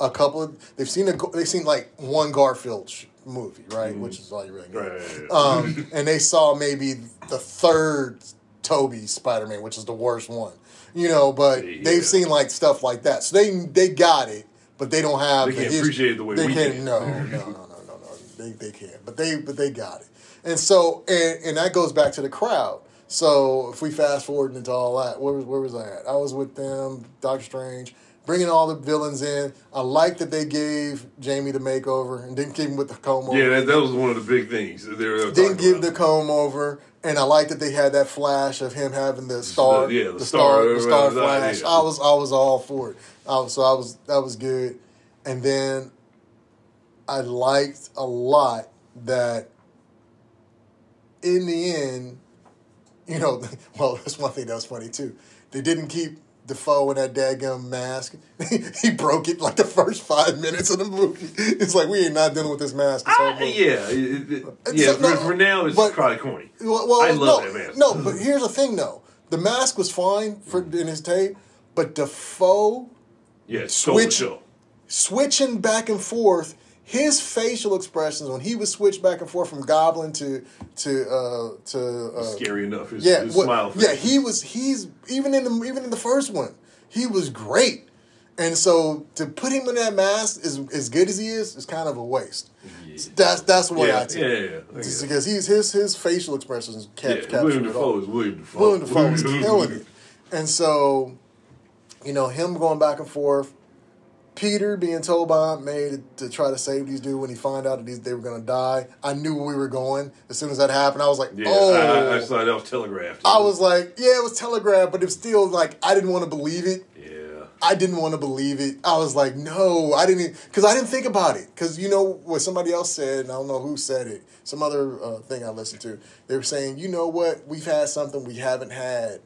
a couple of. They've seen a. They've seen like one Garfield movie, right? Which is all you really need. Mm-hmm. Right, right, right. Um, and they saw maybe the third Tobey Spider Man, which is the worst one. You know, but Yeah. they've seen like stuff like that, so they they got it, but they don't have. They can't his- appreciate the way they we can't. can. No, no, no, no, no, no. They they can, but they but they got it, and so and and that goes back to the crowd. So if we fast forward into all that, where was where was I at? I was with them, Doctor Strange, bringing all the villains in. I like that they gave Jamie the makeover and didn't keep him with the comb over. Yeah, that, that was one of the big things. They didn't give about. the comb over, and I like that they had that flash of him having the star, yeah, the the star, star, the star flash. yeah. I was, I was all for it. I was, so I was, that was good. And then I liked a lot that in the end, you know, well, that's one thing that was funny too. They didn't keep Dafoe in that daggum mask. he broke it like the first five minutes of the movie. It's like we ain't not dealing with this mask. This movie. yeah, it- it- yeah. So, for, no, for now, it's but- probably corny. Well, well I love no, that mask. No, but here's the thing though. The mask was fine for in his tape, but Dafoe Yeah, switch- switching back and forth, his facial expressions when he would switch back and forth from Goblin to to uh, to uh, Scary enough. His, yeah, his what- yeah. He was he's even in the even in the first one, he was great. And so to put him in that mask is as good as he is is kind of a waste. That's that's what yeah, I yeah, take. yeah, yeah. Just because he's his his facial expressions Yeah, kept captured William. Dafoe is William Dafoe. William Dafoe was killing it. And so, you know, him going back and forth, Peter being told by Aunt May to, to try to save these dudes when he found out that these, they were going to die. I knew where we were going. As soon as that happened, I was like, Yeah, oh. I, I, I saw that was telegraphed. I was like, yeah, it was telegraphed, but it was still like, I didn't want to believe it. Yeah. I didn't want to believe it. I was like, no, I didn't, because I didn't think about it. Because you know what somebody else said, and I don't know who said it. Some other uh, thing I listened to. They were saying, you know what? We've had something we haven't had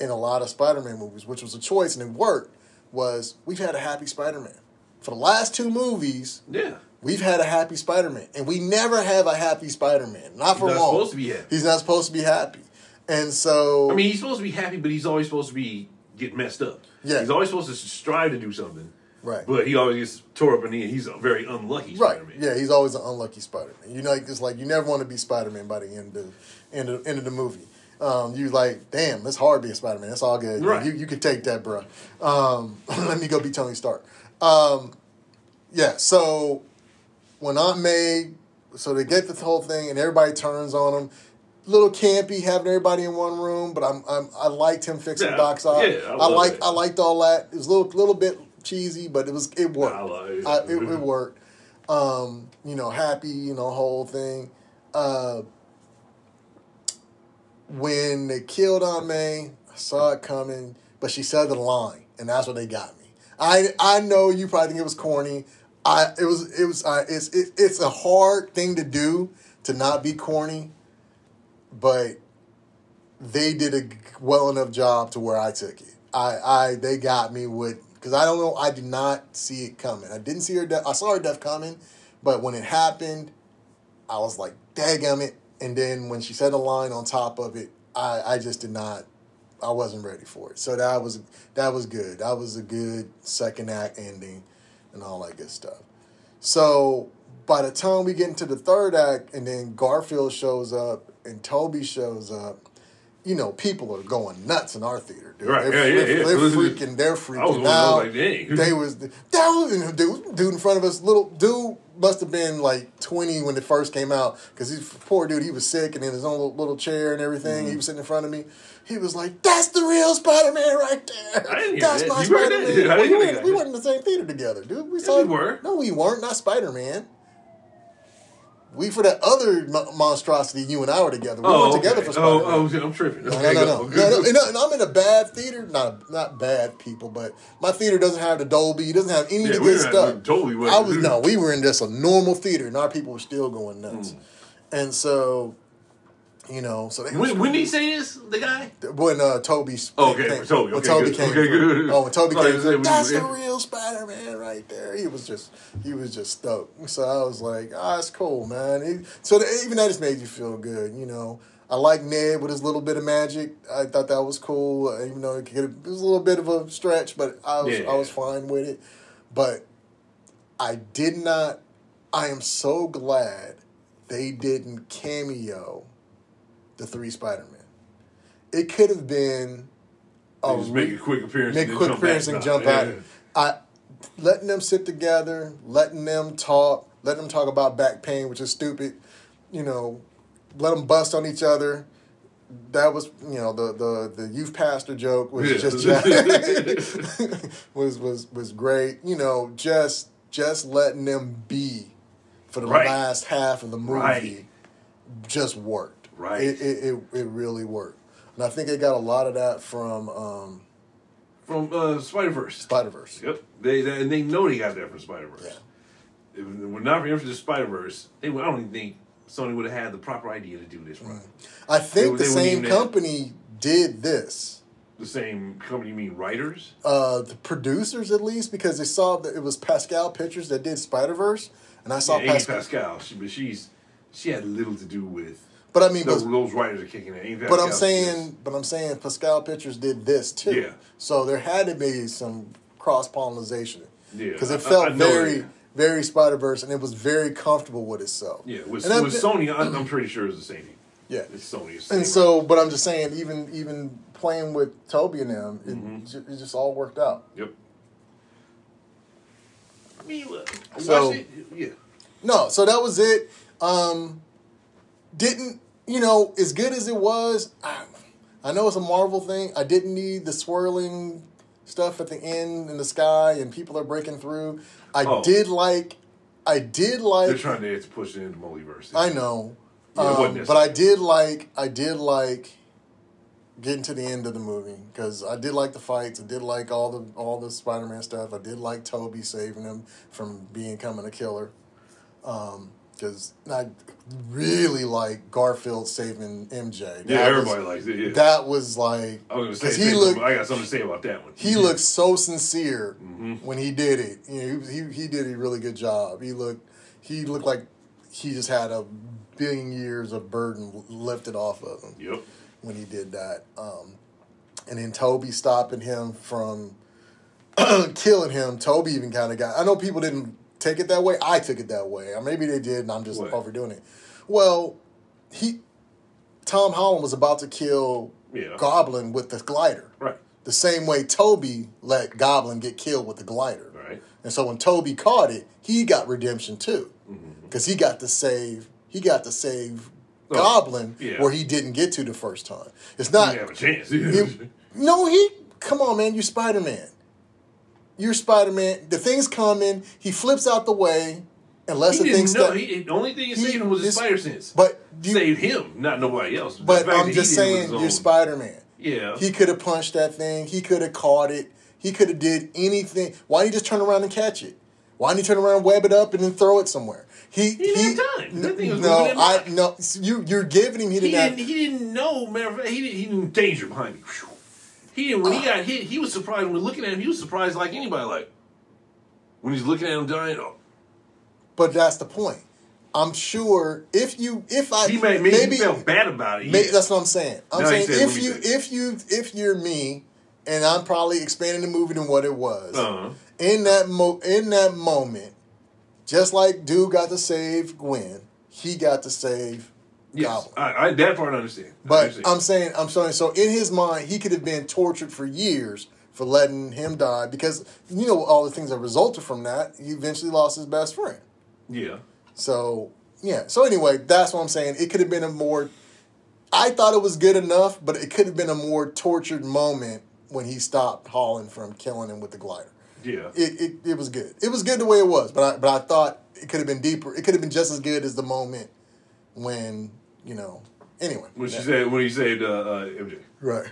in a lot of Spider-Man movies, which was a choice and it worked. Was we've had a happy Spider-Man for the last two movies. Yeah. We've had a happy Spider-Man, and we never have a happy Spider-Man. Not for He's not long. supposed to be happy. He's not supposed to be happy, and so I mean, he's supposed to be happy, but he's always supposed to be get messed up. Yeah. He's always supposed to strive to do something. right, But he always gets tore up in the end. He's a very unlucky right, Spider-Man. yeah, he's always an unlucky Spider-Man. You know, it's like you never want to be Spider-Man by the end of end of, end of the movie. Um, you like, damn, it's hard being Spider-Man. It's all good. Right. You you can take that, bro. Um, let me go be Tony Stark. Um, yeah, so when Aunt May, so they get this whole thing, and everybody turns on him. Little campy having everybody in one room, but I'm, I'm I liked him fixing Yeah, Doc's off. yeah, I I, liked it. I liked all that. It was a little little bit cheesy, but it was it worked. I love it. I, it, it worked. Um, you know, happy, you know, whole thing. Uh, when they killed Aunt May, I saw it coming, but she said the line, and that's what they got me. I I know you probably think it was corny. I it was it was uh, it's it, it's a hard thing to do to not be corny, but they did a well enough job to where I took it. I I they got me with because I don't know I did not see it coming. I didn't see her death. I saw her death coming, but when it happened, I was like, "Daggum it!" And then when she said the line on top of it, I I just did not. I wasn't ready for it. So that was that was good. That was a good second act ending, and all that good stuff. So by the time we get into the third act, and then Garfield shows up and Tobey shows up, you know, people are going nuts in our theater, dude. Right, They're, yeah, yeah, they're, yeah. they're freaking. They're I was freaking out. like, dang. They was that was dude, dude in front of us. Little dude must have been like twenty when it first came out because he's poor dude. He was sick and in his own little, little chair and everything. Mm-hmm. He was sitting in front of me. He was like, "That's the real Spider Man right there. I didn't hear That's that. my You heard Spider that? Man." I Well, we, weren't, we weren't in the same theater together, dude. We saw we were. No, we weren't. Not Spider Man. We for that other monstrosity. You and I were together. We Oh, weren't together okay. for Spider Man. Oh, oh, I'm tripping. No, Okay, no, no, go. no, no, no, uh, and, I'm in a bad theater. Not not bad people, but my theater doesn't have the Dolby. It doesn't have any Yeah, of good stuff. totally. I was no, we were in just a normal theater, and our people were still going nuts. Mm. And so, you know, so they When, when did he say this? The guy? when uh, Tobey Oh, okay, came, Tobey. when Okay, Tobey good. came Okay, good. oh when Tobey came when that's the real Spider Man right there. He was just he was just stoked. So I was like, ah, it's cool, man. He- so the, even that just made you feel good, you know. I like Ned with his little bit of magic. I thought that was cool, uh, even though it, could, it was a little bit of a stretch, but I was Yeah. I was fine with it. But I did not. I am so glad they didn't cameo the three Spider Man. It could have been a just make a quick appearance. make a quick appearance and jump yeah. out. I letting them sit together, letting them talk, letting them talk about back pain, which is stupid. You know, let them bust on each other. That was, you know, the the, the youth pastor joke was Yeah. just was was was great. You know, just just letting them be for the Right. last half of the movie Right. just worked. Right. It, it it it really worked, and I think they got a lot of that from um, From uh, Spider Verse. Spider Verse. Yep. They, they and they know they got that from Spider Verse. Yeah. If it were not for the Spider Verse, they would, I don't even think Sony would have had the proper idea to do this right. I think They- the same even have- company did this. The same company, you mean writers? Uh, the producers, at least, because they saw that it was Pascal Pictures that did Spider Verse, and I saw yeah, Pascal. Pascal. She, but she's she had little to do with But I mean, those, but, those writers are kicking it. Amy but I'm Pascal's saying, but I'm saying Pascal Pictures did this too. Yeah. So there had to be some cross pollination. Yeah, Because it felt I know very, that. very Spider Verse, and it was very comfortable with itself. yeah, with, And I- with Sony, I'm, I'm pretty sure it's the same. Yeah. It's Sony. It's And so, but I'm just saying, even even playing with Tobey and them, it, Mm-hmm. ju- it just all worked out. Yep. I mean, So- it. Yeah. No, so that was it. Um, didn't you know as good as it was? I, I know it's a Marvel thing. I didn't need the swirling stuff at the end in the sky and people are breaking through. I Oh. did like. I did like. They're trying to, push it into multiverse. I know, Yeah, um, but I did like. I did like getting to the end of the movie because I did like the fights. I did like all the all the Spider Man stuff. I did like Tobey saving him from becoming a killer. Because I really like Garfield saving MJ. That Yeah, was- everybody likes it. Yeah. That was like I because he looked I got something to say about that one. he looked so sincere Mm-hmm. when he did it. You know, he, he he did a really good job. He looked he looked like he just had a billion years of burden lifted off of him Yep. when he did that. Um, and then Tobey stopping him from killing him. Tobey even kind of got. I know people didn't take it that way. I took it that way. Or maybe they did, and I'm just What? overdoing it. Well, he Tom Holland was about to kill Yeah. Goblin with the glider. Right. The same way Tobey let Goblin get killed with the glider. Right. And so when Tobey caught it, he got redemption too, Mm-hmm. because he got to save he got to save Oh, Goblin yeah. where he didn't get to the first time. It's not have a chance. you- no, he come on, man. You're Spider Man. You're Spider Man. The thing's coming. He flips out the way, unless he the thing didn't know. stuck. He, the only thing that He- saved him was his spider sense. But you, saved him, not nobody else. But I'm just he did saying, you're Spider Man. Yeah. He could have punched that thing. He could have caught it. He could have did anything. Why didn't he just turn around and catch it? Why didn't he turn around, web it up, and then throw it somewhere? He didn't have time. That thing was no, I no. You you're giving him. He he didn't. have, He didn't know. Matter of fact, he didn't. He didn't danger behind me. He didn't. When he got hit, he was surprised. When looking at him, he was surprised like anybody. Like when he's looking at him dying. Oh, but that's the point. I'm sure if you if I he may, maybe, maybe felt bad about it. Yeah. That's what I'm saying. I'm he saying said, if you if you if you're me, and I'm probably expanding the movie than what it was. Uh-huh. In that mo in that moment, just like dude got to save Gwen, he got to save Yes, Goblin. I, I, that part I understand. I But understand. I'm saying I'm saying so in his mind, he could have been tortured for years for letting him die because you know all the things that resulted from that. He eventually lost his best friend. Yeah. So yeah. So anyway, that's what I'm saying. It could have been a more. I thought it was good enough, but it could have been a more tortured moment when he stopped Holland from killing him with the glider. Yeah. It, it, it was good. It was good the way it was, but I but I thought it could have been deeper. It could have been just as good as the moment when you know. Anyway, when she said when he saved uh, uh, MJ. right.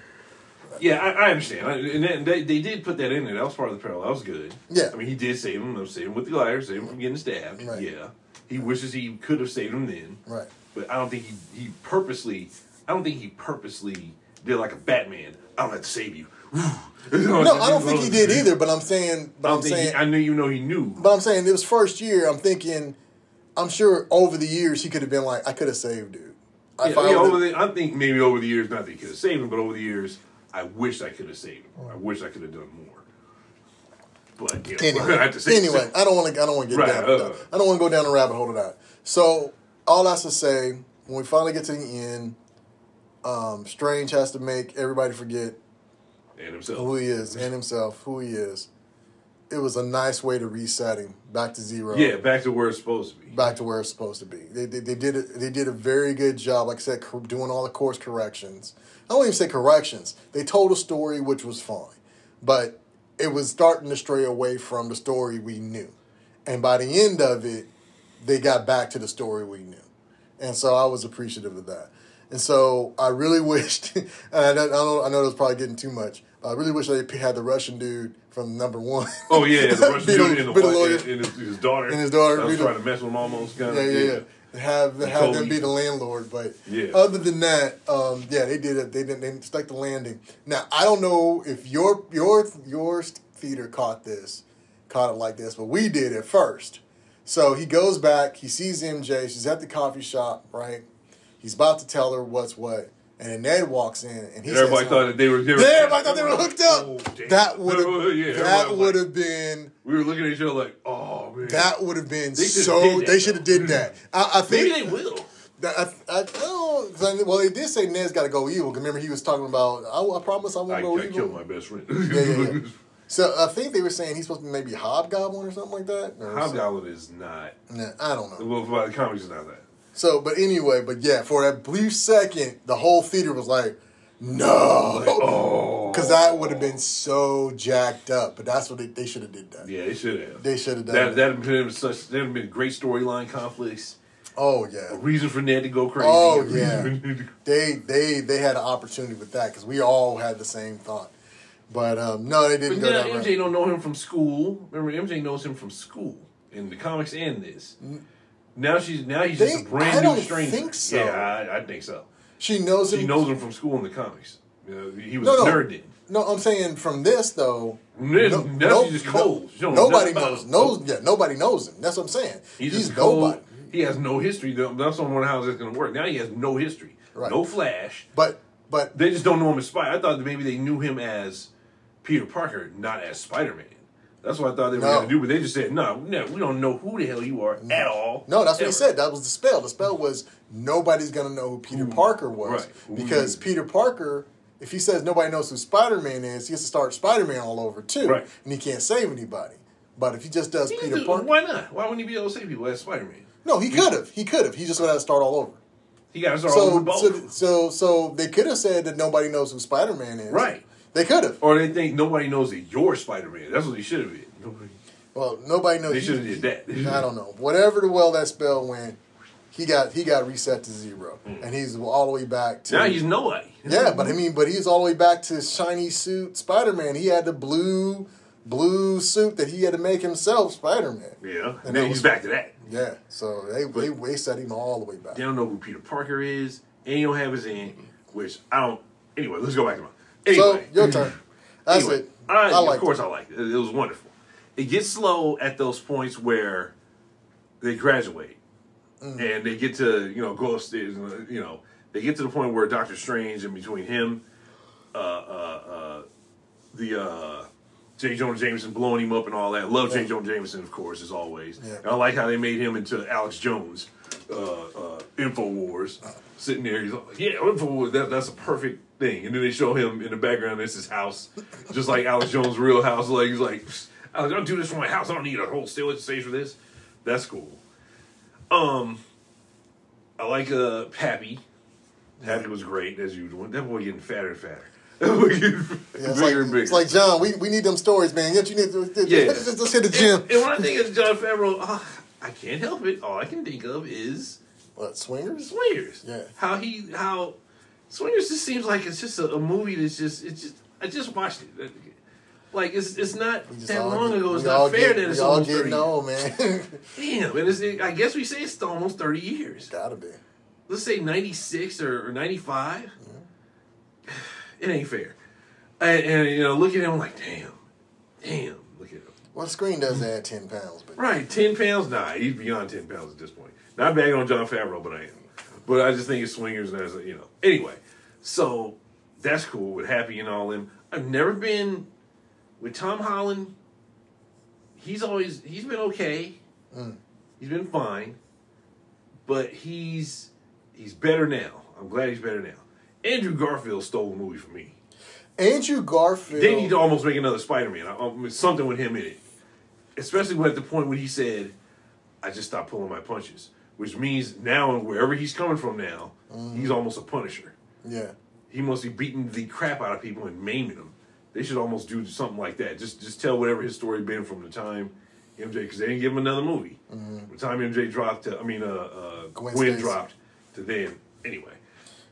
Yeah, I, I understand, I, and then they, they did put that in there. That was part of the parallel. That was good. Yeah. I mean, he did save him. Save him with the glider. Save him from getting stabbed. Right. Yeah, he wishes he could have saved him then. Right. But I don't think he he purposely. I don't think he purposely did like a Batman. I'm going to save you. No, I don't think he did either. But I'm saying, I but I'm saying, he, I knew you know he knew. but I'm saying it was first year. I'm thinking, I'm sure over the years he could have been like, I could have saved dude. I Yeah, I yeah, over the, I think maybe over the years, not that he could have saved him, but over the years, I wish I could have saved him. I wish I could have done more. But you know, Anyway, I have to say anyway, I don't want to. I don't want to get Right, down. uh. I don't want to go down the rabbit hole of that. So all that's to say, when we finally get to the end, um, Strange has to make everybody forget and himself. who he is and himself, who he is. It was a nice way to reset him back to zero. Yeah, back to where it's supposed to be. back to where it's supposed to be. They, they, they did it. They did a very good job. Like I said, cor- doing all the course corrections. I don't even say corrections. They told a story which was fine, but it was starting to stray away from the story we knew. And by the end of it, they got back to the story we knew, and so I was appreciative of that. And so I really wished. And I, don't, I, know that's probably getting too much. I really wish they had the Russian dude from number one. Oh yeah, the Russian dude and, the white- and his, his daughter. And his daughter, I was trying to mess with him almost. Kind Yeah, of, yeah, yeah. Have have them be the landlord, but Yeah. other than that, um, yeah, they did it. They didn't. They stuck the landing. Now I don't know if your your your theater caught this, caught it like this, but we did it first. So he goes back. He sees MJ. She's at the coffee shop, right? He's about to tell her what's what, and then Ned walks in, and he everybody says, thought that they were. They were everybody thought they were hooked up. Oh, that would have Yeah, that would like- have been We were looking at each other like, oh man. that would have been They so. they should have did that. I, I think Maybe they will. That, I, I, I I- well, they did say Ned's got to go evil. remember, he was talking about, I, I promise I won't I, go I evil. killed my best friend. Yeah, yeah, yeah. So I think they were saying he's supposed to be maybe Hobgoblin or something like that. Hobgoblin is not. Nah, I don't know. Well, the comics, is not that. So, but anyway, but yeah, for that brief second, the whole theater was like, no. Oh. Because that would have been so jacked up. But that's what they, they should have did that. Yeah, they should have. They should have done That that. would have been such. There would have been great storyline conflicts. Oh A yeah. reason for Ned to go crazy. Oh, yeah. for Ned to- They they they had an opportunity with that because we all had the same thought. But um, no, they didn't But go now that MJ route. don't know him from school. Remember, MJ knows him from school in the comics and this. Now she's now he's just They- a brand I new don't stranger. think so. Yeah, I, I think so. She knows him. She knows him from school in the comics. You know, he was No, a no. nerd then. No, I'm saying from this though. No, just cold. She nobody knows. Knows. Yeah, nobody knows him. That's what I'm saying. He's, He's, just nobody. He has no history. That's what I wonder how that's going to work. Now he has no history. Right. No Flash. But but They just don't know him as Spider. I thought that maybe they knew him as Peter Parker, not as Spider Man. That's what I thought they were No. going to do, but they just said, no, no, we don't know who the hell you are at all. no, that's what they said. That was the spell. The spell was nobody's gonna know who Peter Parker was Right. Because he- Peter Parker. If he says nobody knows who Spider Man is, he has to start Spider Man all over too, Right. and he can't save anybody. But if he just does He Peter do- Parker, Why not? Why wouldn't he be able to save people as Spider Man? no, he could have. He could have. He just would have to start all over. He got to start all over both. so, so, so they could have said that nobody knows who Spider Man is. Right. They could have. or they think nobody knows that you're Spider Man. That's what he should have been. Nobody. Well, nobody knows. They he- should have did that. I don't know. Whatever the well that spell went, he got he got reset to zero, hmm. and he's all the way back to. Now he's nobody. yeah, but I mean, but he's all the way back to his shiny suit Spider Man. He had the blue blue suit that he had to make himself Spider Man. Yeah, And and then he's was- back to that. Yeah, so they they, they set him all the way back. They don't know who Peter Parker is, and you don't have his aunt, which I don't. Anyway, let's go back to mine. Anyway, So your turn. That's anyway, it. I, I like of course, I liked it. It was wonderful. It gets slow at those points where they graduate Mm. and they get to you know go upstairs. and, You know, they get to the point where Doctor Strange and between him, uh, uh, uh, the uh, J. Jonah Jameson blowing him up and all that. Love J. Jonah Jameson, of course, as always. Yeah. I like how they made him into Alex Jones, uh, uh, Infowars, sitting there. He's like, yeah, Infowars. That, that's a perfect thing. And then they show him in the background. It's his house, just like Alex Jones' real house. Like he's like, I don't do this for my house. I don't need a whole stage for this. That's cool. Um, I like uh Pappy. Happy was great as usual. That boy getting fatter and fatter. That boy getting Yeah, it's, bigger like, and bigger. it's like John. We, we need them stories, man. Yet you need to Yeah. let's, hit the gym. And, and when I think of Jon Favreau, ah, I can't help it. All I can think of is What swingers? Swingers. Yeah. How he how Swingers just seems like it's just a, a movie that's just it's just I just watched it. Like it's it's not that long get- ago. It's not fair get- that it's almost thirty. old, man. Damn, and it's, I guess we say it's almost thirty years. Gotta be. let's say 96 or, or 95 it ain't fair and, and you know look at him like damn damn look at him Well, screen does add ten pounds, but right 10 pounds nah he's beyond 10 pounds at this point not bagging on jon favreau but i am but i just think it's swingers and as a, you know anyway so that's cool with happy and all them i've never been with tom holland he's always he's been okay Mm. he's been fine but he's he's better now. I'm glad he's better now. Andrew Garfield stole the movie from me. Andrew Garfield. They need to almost make another Spider-Man. I- I- Something with him in it, especially when at the point when he said, "I just stopped pulling my punches," which means now wherever he's coming from now, Mm-hmm. he's almost a Punisher. yeah, He must be beating the crap out of people and maiming them. They should almost do something like that. Just just tell whatever his story been from the time MJ, because they didn't give him another movie. From the time MJ dropped, to, I mean, uh, uh, Mm-hmm. Gwen Gwen, dropped to then. Anyway,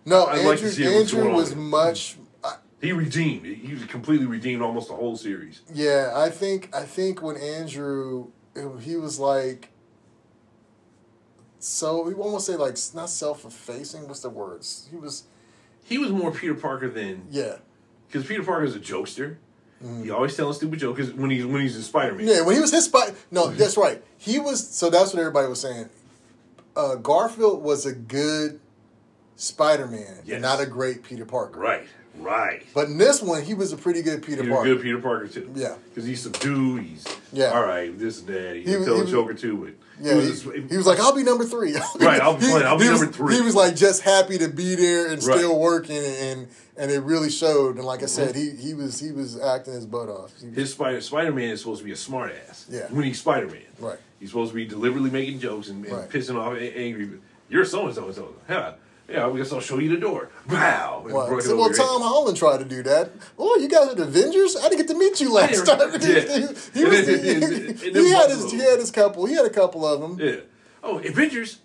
no. I'd Andrew, like to see Andrew going on was much. I, he redeemed. He was completely redeemed almost the whole series. yeah, I think I think when Andrew, he was like. So we almost say like not self-effacing. What's the words? He was He was more Peter Parker than yeah because Peter Parker is a jokester. He always telling stupid jokes when he's when he's in Spider Man. Yeah when he was his Spider. No, that's right. He was so that's what everybody was saying. Uh, Garfield was a good Spider-Man, Yes. and not a great Peter Parker. Right, right. But in this one, he was a pretty good Peter Parker. good Peter Parker too. Yeah. because he's subdued. He's Yeah. All right, this and that. He, He was- tell he the Joker too, but Yeah, he he, was, he was like, "I'll be number three. Right, I'll be he, I'll be he was- number three. He was like just happy to be there and Right. still working, and and it really showed. And like I said, Mm-hmm. he he was he was acting his butt off. He- his Spider Spider Man is supposed to be a smart ass. Yeah. when he's Spider Man. Right. He's supposed to be deliberately making jokes and, and Right. pissing off angry. You're so and so and so. Yeah, yeah. I guess I'll show you the door. Wow. well, so- well. Tom Holland tried to do that. Oh, you guys are the Avengers. I didn't get to meet you last Yeah. time. Yeah. he, he was, And then- and he, he had his he had his couple. He had a couple of them. Yeah. Oh, Avengers.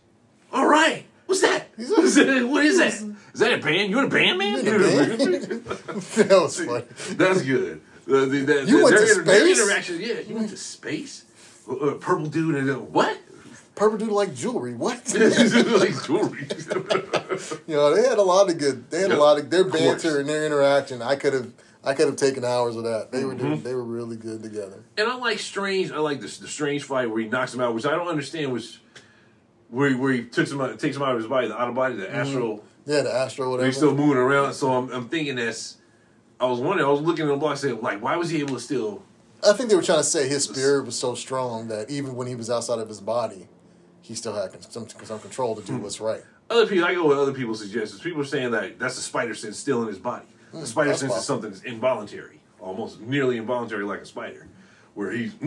All right, what's that? He's what is that? What is that? Is that a band? You in a band, man? In a band? that was funny. That's good. The, the, the, You went their, to their space? interaction, yeah. You went to space. Uh, uh, purple dude and uh, what? Purple dude like jewelry. What? like jewelry. you know, they had a lot of good. They had Yeah, a lot of their course. banter and their interaction. I could have, I could have taken hours of that. They were, Mm-hmm. doing, they were really good together. And I like Strange. I like this the Strange fight where he knocks him out, which I don't understand was where he, where he takes him out, takes him out of his body, the out of body, the astral. Yeah, the astral. whatever. He's still moving around. So I'm, I'm thinking that's. I was wondering. I was looking at the block, saying like, why was he able to still? I think they were trying to say his spirit was so strong that even when he was outside of his body, he still had some, some control to do Hmm. what's right. Other people, I go with other people's suggestions. People are saying that that's the spider sense still in his body. The spider sense is something that's involuntary, almost nearly involuntary, like a spider, where he's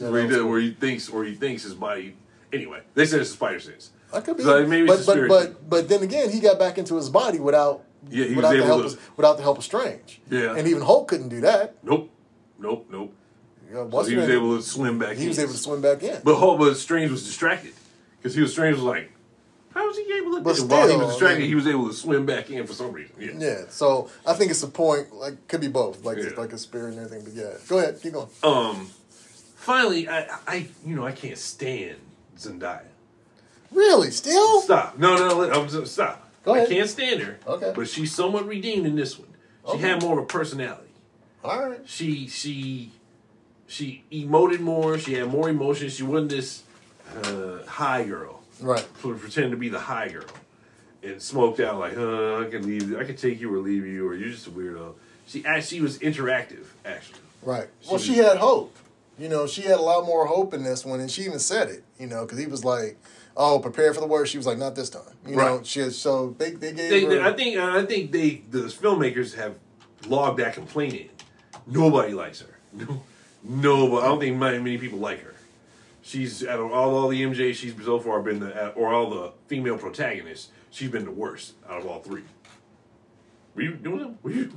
where, he does, where he thinks or he thinks his body. Anyway, they said it's a spider sense. I could be, So maybe but but but but then again, he got back into his body without Yeah, he was without the help to- of, without the help of Strange. Yeah. and even Hulk couldn't do that. Nope, nope, nope. So he was name? able to swim back. He in. was able to swim back in. But Hulk, but Strange was distracted because he was Strange was like, how was he able to? But it? While he was distracted, I mean- he was able to swim back in for some reason. Yeah. yeah, so I think it's a point. Like, could be both. Like, it's Yeah. like a spirit and everything. But yeah, go ahead, keep going. Um, finally, I, I, you know, I can't stand Zendaya. Really, still? Stop. No, no, no. I'm just, stop. Go I ahead. can't stand her. Okay. But she's somewhat redeemed in this one. She Okay. had more of a personality. All right. She, she, she emoted more. She had more emotion. She wasn't this uh, high girl. Right. sort of pretend to be the high girl and smoked out like, uh, I can leave, I can take you or leave you, or you're just a weirdo. She actually was interactive, actually. Right. Well, She- she had hope. You know, she had a lot more hope in this one, and she even said it. You know, because he was like, "Oh, prepare for the worst." She was like, "Not this time." You know, she had, so they they gave They, her. I think, I think they, the filmmakers have logged that complaint in. Nobody likes her. No, but I don't think many, people like her. She's out of all, all the MJ she's so far been the, or all the female protagonists, she's been the worst out of all three. Were you doing them? Were you?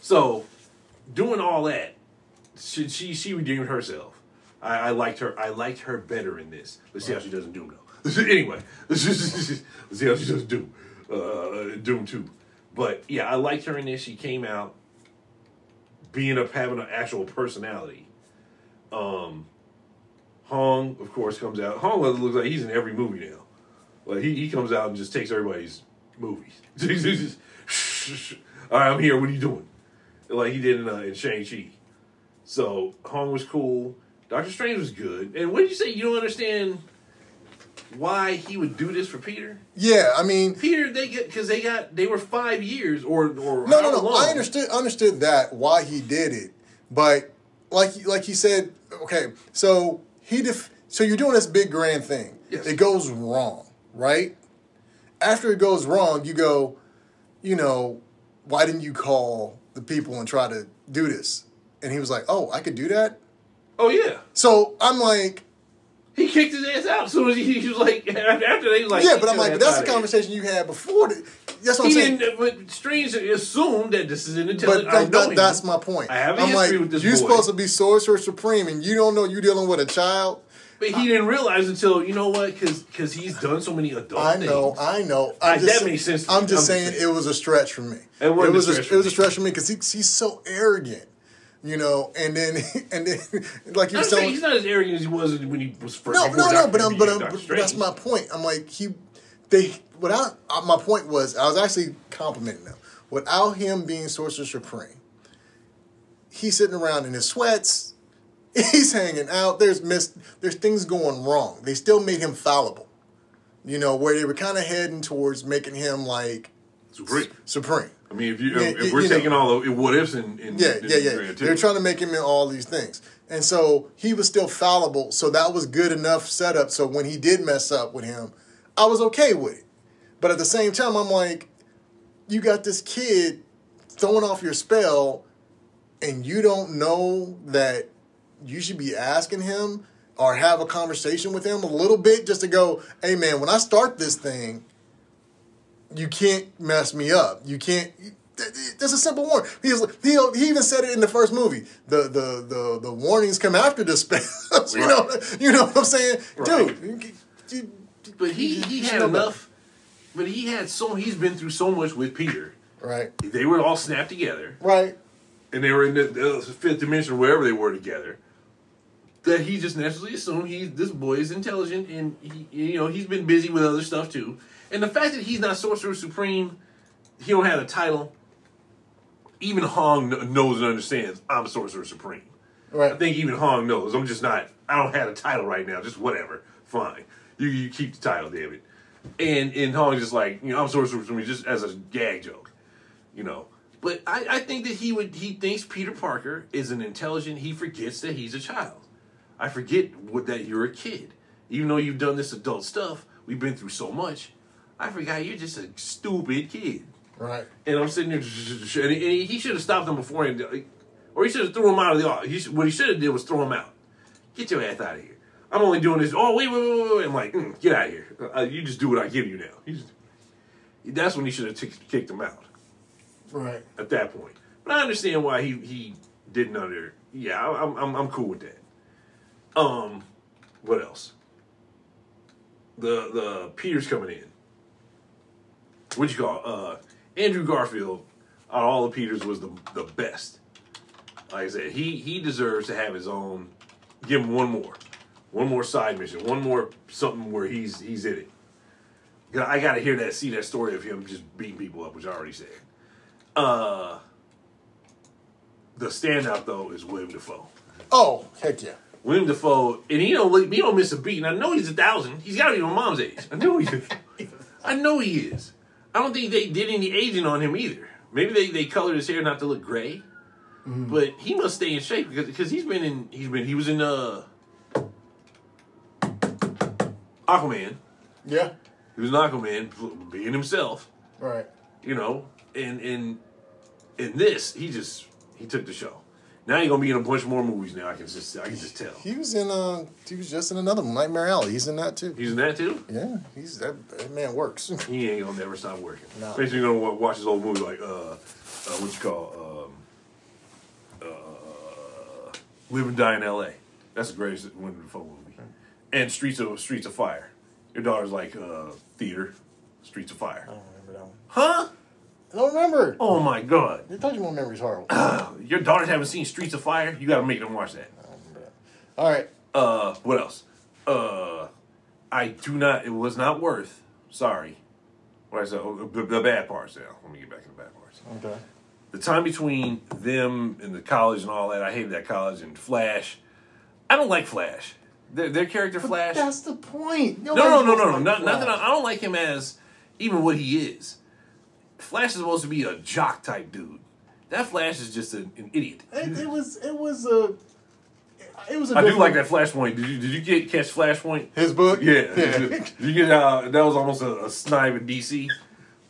So, doing all that, she she, she redeemed herself. I, I liked her. I liked her better in this. Let's see how she does in Doom, though. anyway, let's, let's see how she does Doom, uh, Doom Two. But yeah, I liked her in this. She came out being up, having an actual personality. Um, Wong, of course, comes out. Wong looks like he's in every movie now. Like he, he comes out and just takes everybody's movies. Just, All right, I'm here. What are you doing? Like he did in, uh, in Shang Chi. So Wong was cool. Doctor Strange was good. And what did you say? You don't understand why he would do this for Peter? yeah, I mean, Peter, they get because they got they were five years or or no, no, no. long. I understood understood that why he did it, but like like he said, okay, so he def- so you're doing this big grand thing. Yes. It goes wrong, right? After it goes wrong, you go, you know, why didn't you call the people and try to do this? And he was like, oh, I could do that. Oh yeah, So I'm like, he kicked his ass out. as soon as he, he was like after they was like yeah, but I'm like, but that's the conversation you had before. The, that's what I'm He saying. didn't. But Strange assumed that this is an But intelligent. I that, know that's my point. I have a I'm history like, with this you're boy. supposed to be sorcerer supreme, and you don't know you're dealing with a child. But he didn't realize until you know what, because because he's done so many adult I things. know, I know. Uh, I'm that makes sense to I'm just I'm saying just it was a stretch for me. It a stretch a, for it was a stretch for me because he, he's so arrogant, you know. And then and then like you I'm was saying he's not as arrogant as he was when he was first. no, no, no. But I'm, but, I'm, but that's my point. I'm like he, they without uh, my point was I was actually complimenting them without him being sorcerer supreme. He's sitting around in his sweats. He's hanging out. There's mis- There's things going wrong. They still made him fallible. You know where they were kind of heading towards making him like Supreme. supreme. I mean, if you Yeah, if you- we're you know. taking all the what ifs in, in Yeah, in yeah, yeah. Grand They were too. trying to make him in all these things. And so he was still fallible. So that was good enough setup. So when he did mess up with him, I was okay with it. But at the same time, I'm like, you got this kid throwing off your spell, and you don't know that you should be asking him or have a conversation with him a little bit just to go, hey man, when I start this thing, you can't mess me up. You can't. There's a simple warning. He's, he he even said it in the first movie. The the the, the warnings come after the spells. you know you know what I'm saying, Right. dude. you- But he he had should know enough. But he had so he's been through so much with Peter. Right. They were all snapped together, Right. and they were in the, the fifth dimension, or wherever they were together. That he just naturally assumed he this boy is intelligent, and he you know he's been busy with other stuff too. And the fact that he's not Sorcerer Supreme, he don't have a title. Even Wong knows and understands I'm Sorcerer Supreme. Right. I think even Wong knows. I'm just not. I don't have a title right now. Just whatever. Fine. You you keep the title, damn it. And and Wong's just like you know I'm sorcerer Supreme just as a gag joke, you know. But I, I think that he would he thinks Peter Parker is an intelligent. He forgets that he's a child. I forget what that you're a kid. Even though you've done this adult stuff, we've been through so much. I forgot you're just a stupid kid. Right. And I'm sitting there, and he, he should have stopped him before, and, or he should have threw him out of the office. He what he should have did was throw him out. Get your ass out of here. I'm only doing this. Oh wait, wait, wait, wait! I'm like, mm, get out of here. Uh, you just do what I give you now. Just, that's when he should have t- kicked him out Right. at that point. But I understand why he he didn't under. Yeah, I- I'm I'm I'm cool with that. Um, what else? The the Peters coming in. What you call uh Andrew Garfield? Out of all the Peters was the the best. Like I said, he he deserves to have his own. Give him one more, one more side mission, one more something where he's he's in it. I got to hear that, see that story of him just beating people up, which I already said. Uh, the standout though is William Dafoe. Oh, heck yeah. William Dafoe, and he don't he don't miss a beat. And I know he's a thousand. He's got to be my mom's age. I know he is. I know he is. I don't think they did any aging on him either. Maybe they, they colored his hair not to look gray, but he must stay in shape because because he's been in he's been he was in uh Aquaman. Yeah. He was in Aquaman, being himself. Right. you know, and in in this, he just he took the show. Now he's gonna be in a bunch more movies. Now I can just I can just tell. He was in uh he was just in another one, Nightmare Alley. He's in that too. He's in that too. Yeah, he's that, that man works. He ain't gonna never stop working. No. Especially you're gonna watch his old movie like uh, uh what you call um uh Live and Die in L.A. That's the greatest Willem Dafoe movie. And Streets of Streets of Fire. Your daughter's like uh theater. Streets of Fire. I don't remember that one. Huh? I don't remember. Oh my god. You told you my memory's horrible. Your daughters haven't seen Streets of Fire? You gotta make them watch that. I don't remember that. All right. Uh, what else? Uh, I do not. It was not worth. Sorry. What I said. Oh, the, the bad parts. Now, let me get back to the bad parts. Okay. The time between them and the college and all that. I hated that college and Flash. I don't like Flash. Their, their character Flash. That's the point. No, no, no, no, no. Not, not that I, I don't like him as even what he is. Flash is supposed to be a jock type dude. That Flash is just an, an idiot. It, it was. It was a. It was a. I do like that Flashpoint. Did you did you get catch Flashpoint? His book. Yeah. Yeah. Did you get uh, that was almost a, a snipe in DC.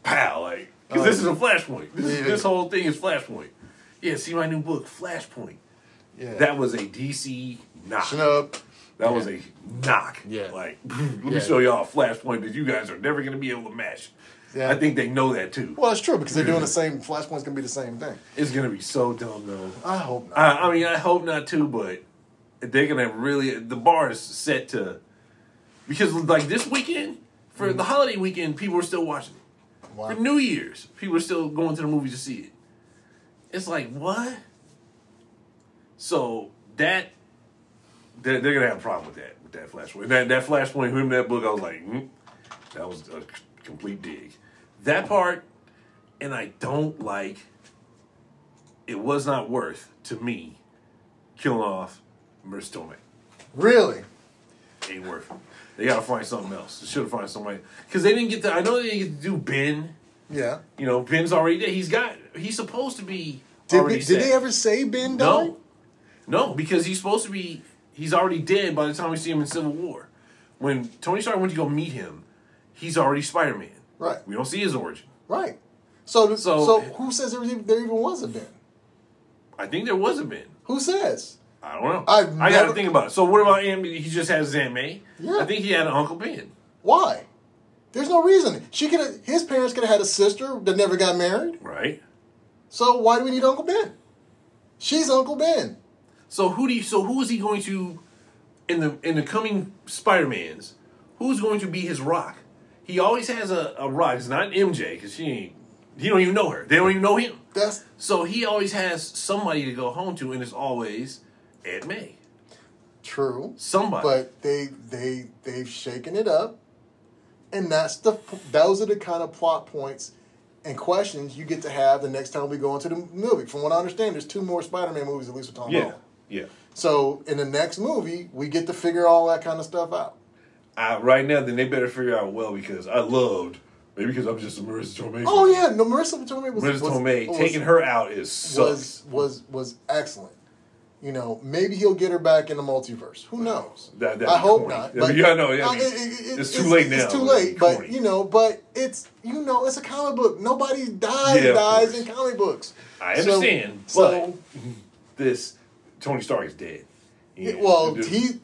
Pow, like because this is a Flashpoint. This, Yeah. this whole thing is Flashpoint. Yeah, see my new book, Flashpoint. yeah. That was a DC knock. Snub. That was a knock. Yeah. Like, let me show y'all a Flashpoint that you guys are never going to be able to match. Yeah. I think they know that too. Well, it's true because they're doing the same. Flashpoint's gonna be the same thing. It's going to be so dumb though. I hope not. I, I mean, I hope not too, but they're gonna really the bar is set to because like this weekend for the holiday weekend, people are still watching it. Wow. For New Year's, people are still going to the movies to see it. It's like what? So that they're, they're gonna have a problem with that with that flashpoint. That that flashpoint, him that book, I was like, hmm, that was a complete dig. That part, and I don't like. It was not worth to me killing off Marisa Really? Ain't worth it. They gotta find something else. They should have found somebody because they didn't get to. I know they didn't get to do Ben. Yeah. You know, Ben's already there. He's got. He's supposed to be. Did, already we, did they ever say Ben died? No, no, because he's supposed to be. He's already dead by the time we see him in Civil War. When Tony Stark went to go meet him, he's already Spider Man. Right. We don't see his origin. Right. So, so, So- who says there, even- there even was a Ben? I think there was a Ben. Who says? I don't know. I've I got to think about it. So what about? May? He just has his Aunt May. Yeah. I think he had an Uncle Ben. Why? There's no reason. She could. His parents could have had a sister that never got married. Right. So why do we need Uncle Ben? She's Uncle Ben. So who do you? So who is he going to? In the in the coming Spider Mans, who's going to be his rock? He always has a, a rock. It's not MJ because she ain't. He don't even know her. They don't even know him. That's So he always has somebody to go home to, and it's always Ed May. true. Somebody. But they they they've shaken it up, and that's the those are the kind of plot points and questions you get to have the next time we go into the movie. From what I understand, there's two more Spider-Man movies at least with Tom yeah, Holland. yeah. So in the next movie, we get to figure all that kind of stuff out. Uh, right now, then they better figure out well because I loved maybe because I'm just a Marisa Tomei. Oh fan. yeah, no, Marisa Tomei was Marisa was, Tomei was, taking her out is was sucks. was was excellent. You know, maybe he'll get her back in the multiverse. Who knows? That- I hope corny. not. Yeah, I know, yeah, I mean, it- it- it's too late now, It's too late, but you know, but it's you know, it's a comic book. Nobody dies Yeah, dies in comic books. I So- understand, So, this Tony Stark is dead. Yeah. well, he.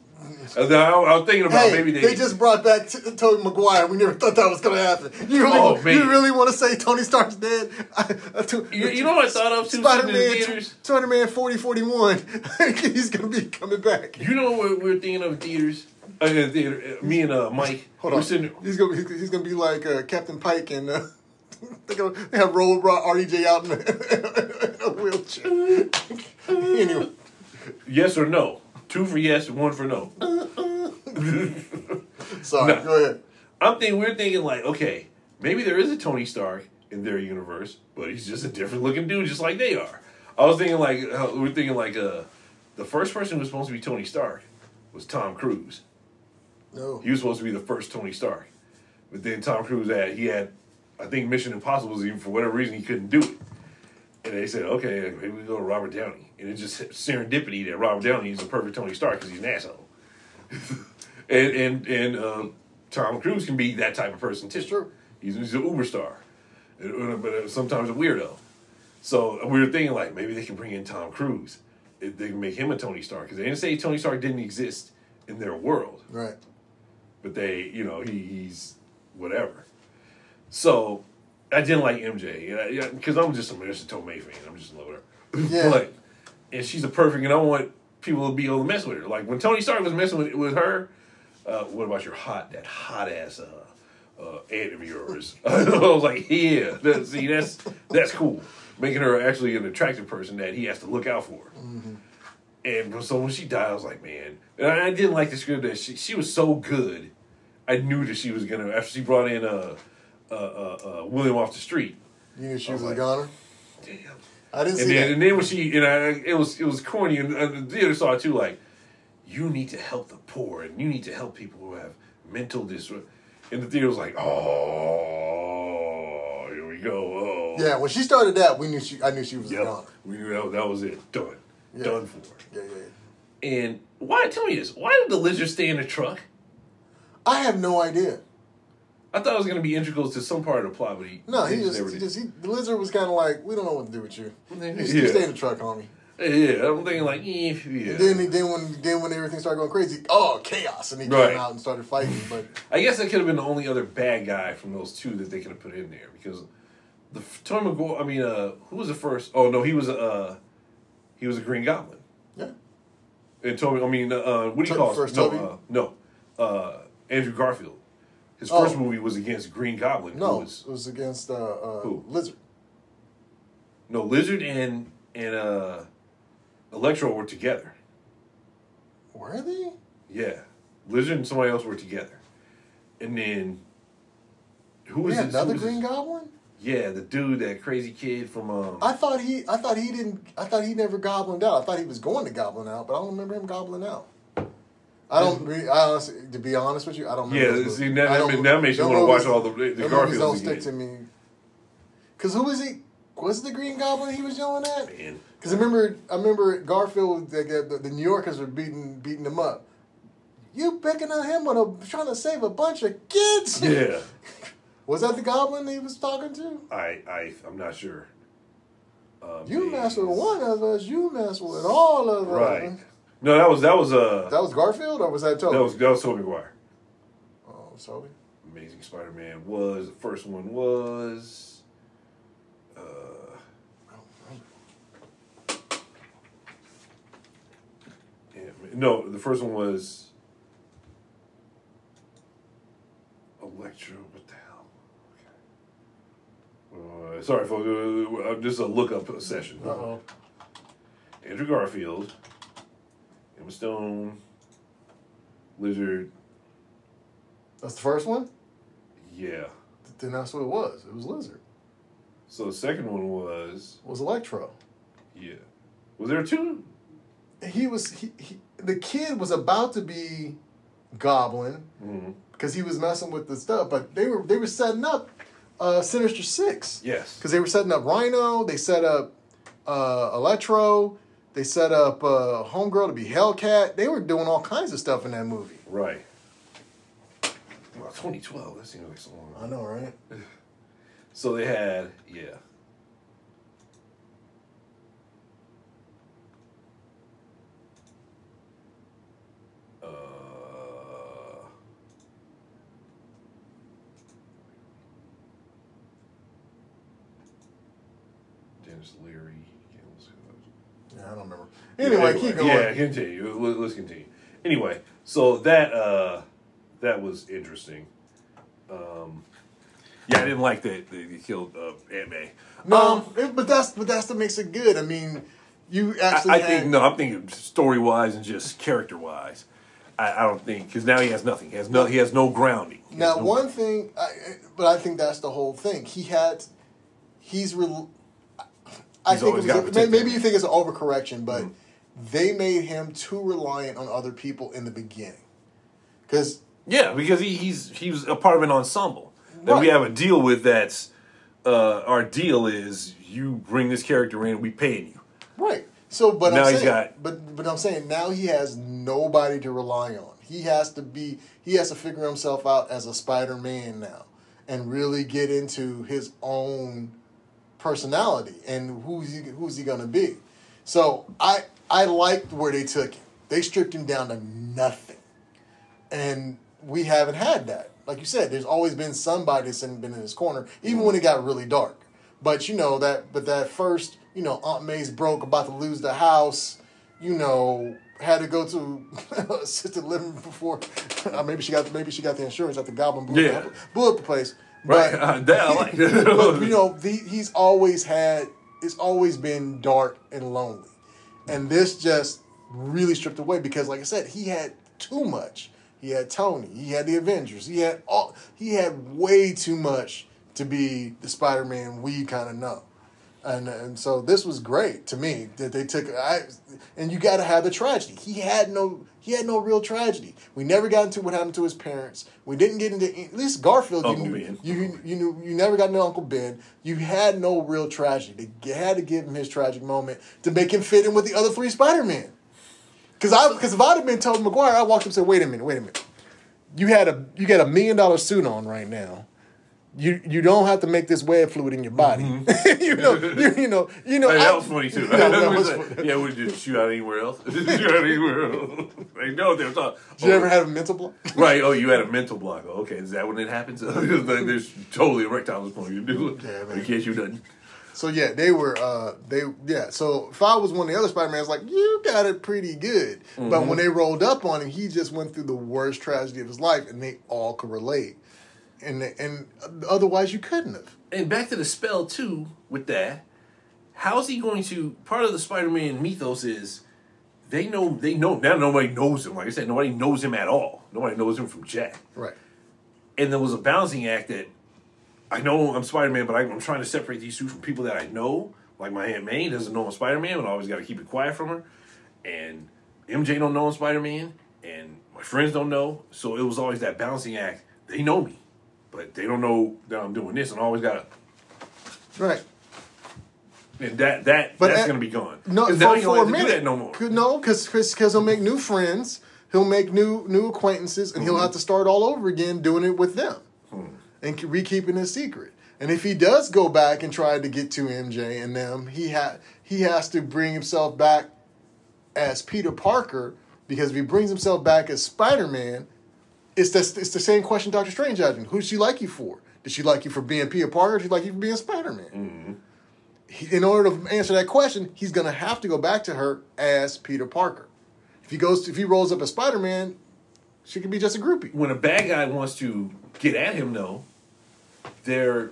I, I was thinking about Hey, maybe they, they, just brought back T- Tobey Maguire. We never thought that was going to happen. You really, Oh, you really want to say Tony Stark's dead? I, I, to- You- you know what I thought of, Spider sitting in the Man, theaters? Spider Man forty forty one. He's going to be coming back. You know what we're thinking of theaters? Uh, theater, uh, me and uh, Mike. Hold on. Sitting, He's gonna be, he's gonna be like uh, Captain Pike and uh, they gonna they have roll RDJ out in a, in a wheelchair. anyway, yes or no? Two for yes, one for no. sorry. No. Go ahead. I'm thinking we're thinking like, okay, maybe there is a Tony Stark in their universe, but he's just a different looking dude, just like they are. I was thinking like uh, we're thinking like uh, the first person who was supposed to be Tony Stark was Tom Cruise. No. He was supposed to be the first Tony Stark, but then Tom Cruise had he had, I think Mission Impossible was even for whatever reason he couldn't do it, and they said okay maybe we go to Robert Downey, and it's just serendipity that Robert Downey is the perfect Tony Stark because he's an asshole, and and and uh, Tom Cruise can be that type of person too. It's true. He's, he's an uber star, but uh, sometimes a weirdo. So we were thinking like maybe they can bring in Tom Cruise. If they can make him a Tony Stark because they didn't say Tony Stark didn't exist in their world Right. but they, you know, he, he's whatever. So I didn't like MJ because I'm just a Marisa Tomei fan. I'm just in love with her. Yeah. but and she's a perfect, and I want people to be able to mess with her. Like when Tony Stark was messing with with her. Uh, what about your hot that hot ass uh, uh, aunt of yours? I was like, yeah, that, see, that's that's cool. Making her actually an attractive person that he has to look out for. And so when she died, I was like, man. And I I didn't like the script that she she was so good. I knew that she was gonna after she brought in uh uh uh, uh William off the street. You knew she I was was a like, goner. Damn. I didn't And see then that. and then when she and I it was it was corny and, and the theater saw it too like you need to help the poor and you need to help people who have mental disorder. And the theater was like, oh, here we go. Oh. yeah, when she started that, we knew she. I knew she was a Yep. goner. We knew that, that was it. Done. Yeah. Done for. Yeah, yeah. yeah. And why? Tell me this. Why did the lizard stay in the truck? I have no idea. I thought it was going to be integral to some part of the plot, but he No, he just, never he just he, the lizard was kind of like, we don't know what to do with you. You, Yeah. you stay in the truck, homie. Yeah, I'm thinking like, eh, yeah. And then, then when then when everything started going crazy, oh chaos, and he Right. came out and started fighting. But I guess that could have been the only other bad guy from those two that they could have put in there because the Tobey Maguire. I mean, uh, who was the first? Oh no, he was uh, he was a Green Goblin. yeah, And Tobey, I mean, uh, what do you To- call it? first no, uh, no, uh, Andrew Garfield. His Oh. first movie was against Green Goblin. no, was it was against uh, uh, Who? lizard. no Lizard and and uh, Electro were together. Were they? Yeah, Lizard and somebody else were together, and then who was this- another who was Green this- Goblin. Yeah, the dude, that crazy kid from um. I thought he, I thought he didn't, I thought he never goblined out. I thought he was going to goblin out, but I don't remember him gobbling out. I don't. re- I honestly, to be honest with you, I don't. Remember Yeah, see, that- I don't- that makes you wanna watch all the- the those movies don't stick to me. Cause who was he? Was it the Green Goblin he was yelling at? Because I remember, I remember Garfield. The, the, the New Yorkers were beating beating him up. You picking on him when I'm trying to save a bunch of kids? Yeah, Was that the Goblin he was talking to? I, I, I'm not sure. Um, You mess with one of us, you mess with all of us. Right. No, that was that was uh that was Garfield or was that Tobey? That was that was Tobey Maguire. Oh, uh, Tobey. Amazing Spider-Man was the first one was. Uh, no, the first one was Electro. What the hell? Okay. Uh, sorry, folks. Uh, uh just a lookup session. Uh-oh. Andrew Garfield. Emma Stone, Lizard. That's the first one. Yeah. Then that's what it was. It was Lizard. So the second one was was Electro. yeah. Was there two? He was he, he the kid was about to be Goblin Mm-hmm. because he was messing with the stuff, but they were they were setting up uh, Sinister Six. Yes. because they were setting up Rhino, they set up uh, Electro, they set up uh, Homegirl to be Hellcat. They were doing all kinds of stuff in that movie. Right. Well, 2012. That seems like so long. I know, right? So they had yeah. Uh, Denis Leary. yeah, let's see what- Yeah, I don't remember. Anyway, keep going. Yeah, continue. Let- Let's continue. Anyway, so that uh, that was interesting. Um, yeah, I didn't like that they killed uh, Aunt May. No, Um, it- but that's but that's what makes it good. I mean, you actually I had- think no. I'm thinking story wise and just character wise. I, I don't think because now he has nothing. He has no. He has no grounding. He Now, no- one thing, I, but I think that's the whole thing. He had, he's, rel I think always was gotta a- maybe you think it's an overcorrection, but Mm-hmm. they made him too reliant on other people in the beginning. Because Yeah, because he, he's he was a part of an ensemble that we have a deal with. That's uh, our deal is you bring this character in, we paying you. Right. So, but Now I'm he's saying, got- but but I'm saying now he has nobody to rely on. He has to be. He has to figure himself out as a Spider-Man now, and really get into his own personality and who's he who's he gonna be. So I I liked where they took him. They stripped him down to nothing, and we haven't had that. Like you said, there's always been somebody that's been in his corner, even when it got really dark. But you know that, but that first, you know, Aunt May's broke, about to lose the house. You know, had to go to assisted living before. uh, maybe she got maybe she got the insurance at the Goblin blew, Yeah. up, blew up the place. Right, But, uh, like. but you know, the, he's always had. It's always been dark and lonely, and this just really stripped away because, like I said, he had too much. He had Tony. He had the Avengers. He had all. He had way too much to be the Spider-Man we kind of know, and and so this was great to me that they took. I and you got to have the tragedy. He had no. He had no real tragedy. We never got into what happened to his parents. We didn't get into at least Garfield. Uncle you knew, Ben. you you knew you never got into Uncle Ben. You had no real tragedy. They had to give him his tragic moment to make him fit in with the other three Spider Men. Because I because if I'd have been Tobey Maguire, I walked up and said, "Wait a minute, wait a minute. You had a you got a million dollar suit on right now. You you don't have to make this web fluid in your body. you know you, you know you know. Hey, I- that was funny too. Yeah, that was funny. yeah, we just shoot out anywhere else. shoot out anywhere else. They know they're talking. Did you ever have a mental block? Right. Oh, you had a mental block. Okay, is that when it happens? There's totally erectile dysfunction. You do it. Yeah, do man. You can't shoot nothing. So yeah, they were uh they yeah. So if I was one of the other Spider Man's like, you got it pretty good. But when they rolled up on him, he just went through the worst tragedy of his life and they all could relate. And and otherwise you couldn't have. And back to the spell too. With that, how's he going to? Part of the Spider-Man mythos is they know they know now. Nobody knows him. Like I said, nobody knows him at all. Nobody knows him from Jack. Right. and there was a balancing act that I know I'm Spider Man, but I, I'm trying to separate these two from people that I know. Like my Aunt May doesn't know I'm Spider Man, but I always got to keep it quiet from her. And MJ don't know I'm Spider Man, and my friends don't know. So it was always that balancing act. They know me, but they don't know that I'm doing this, and I always got to. Right. And that that But that's at- gonna be gone. No, for, for don't a have to do minute. that no more. No, because because he'll make new friends. He'll make new new acquaintances, and Mm-hmm. he'll have to start all over again doing it with them, Hmm. and ke- re-keeping his secret. And if he does go back and try to get to MJ and them, he ha- he has to bring himself back as Peter Parker because if he brings himself back as Spider Man, it's the, it's the same question Doctor Strange asked him. Who did she like you for? Did she like you for being Peter Parker? Did she like you for being Spider Man? Mm-hmm. in order to answer that question, he's going to have to go back to her as Peter Parker. If he goes, if he rolls up as Spider Man, she could be just a groupie. when a bad guy wants to get at him, though, they're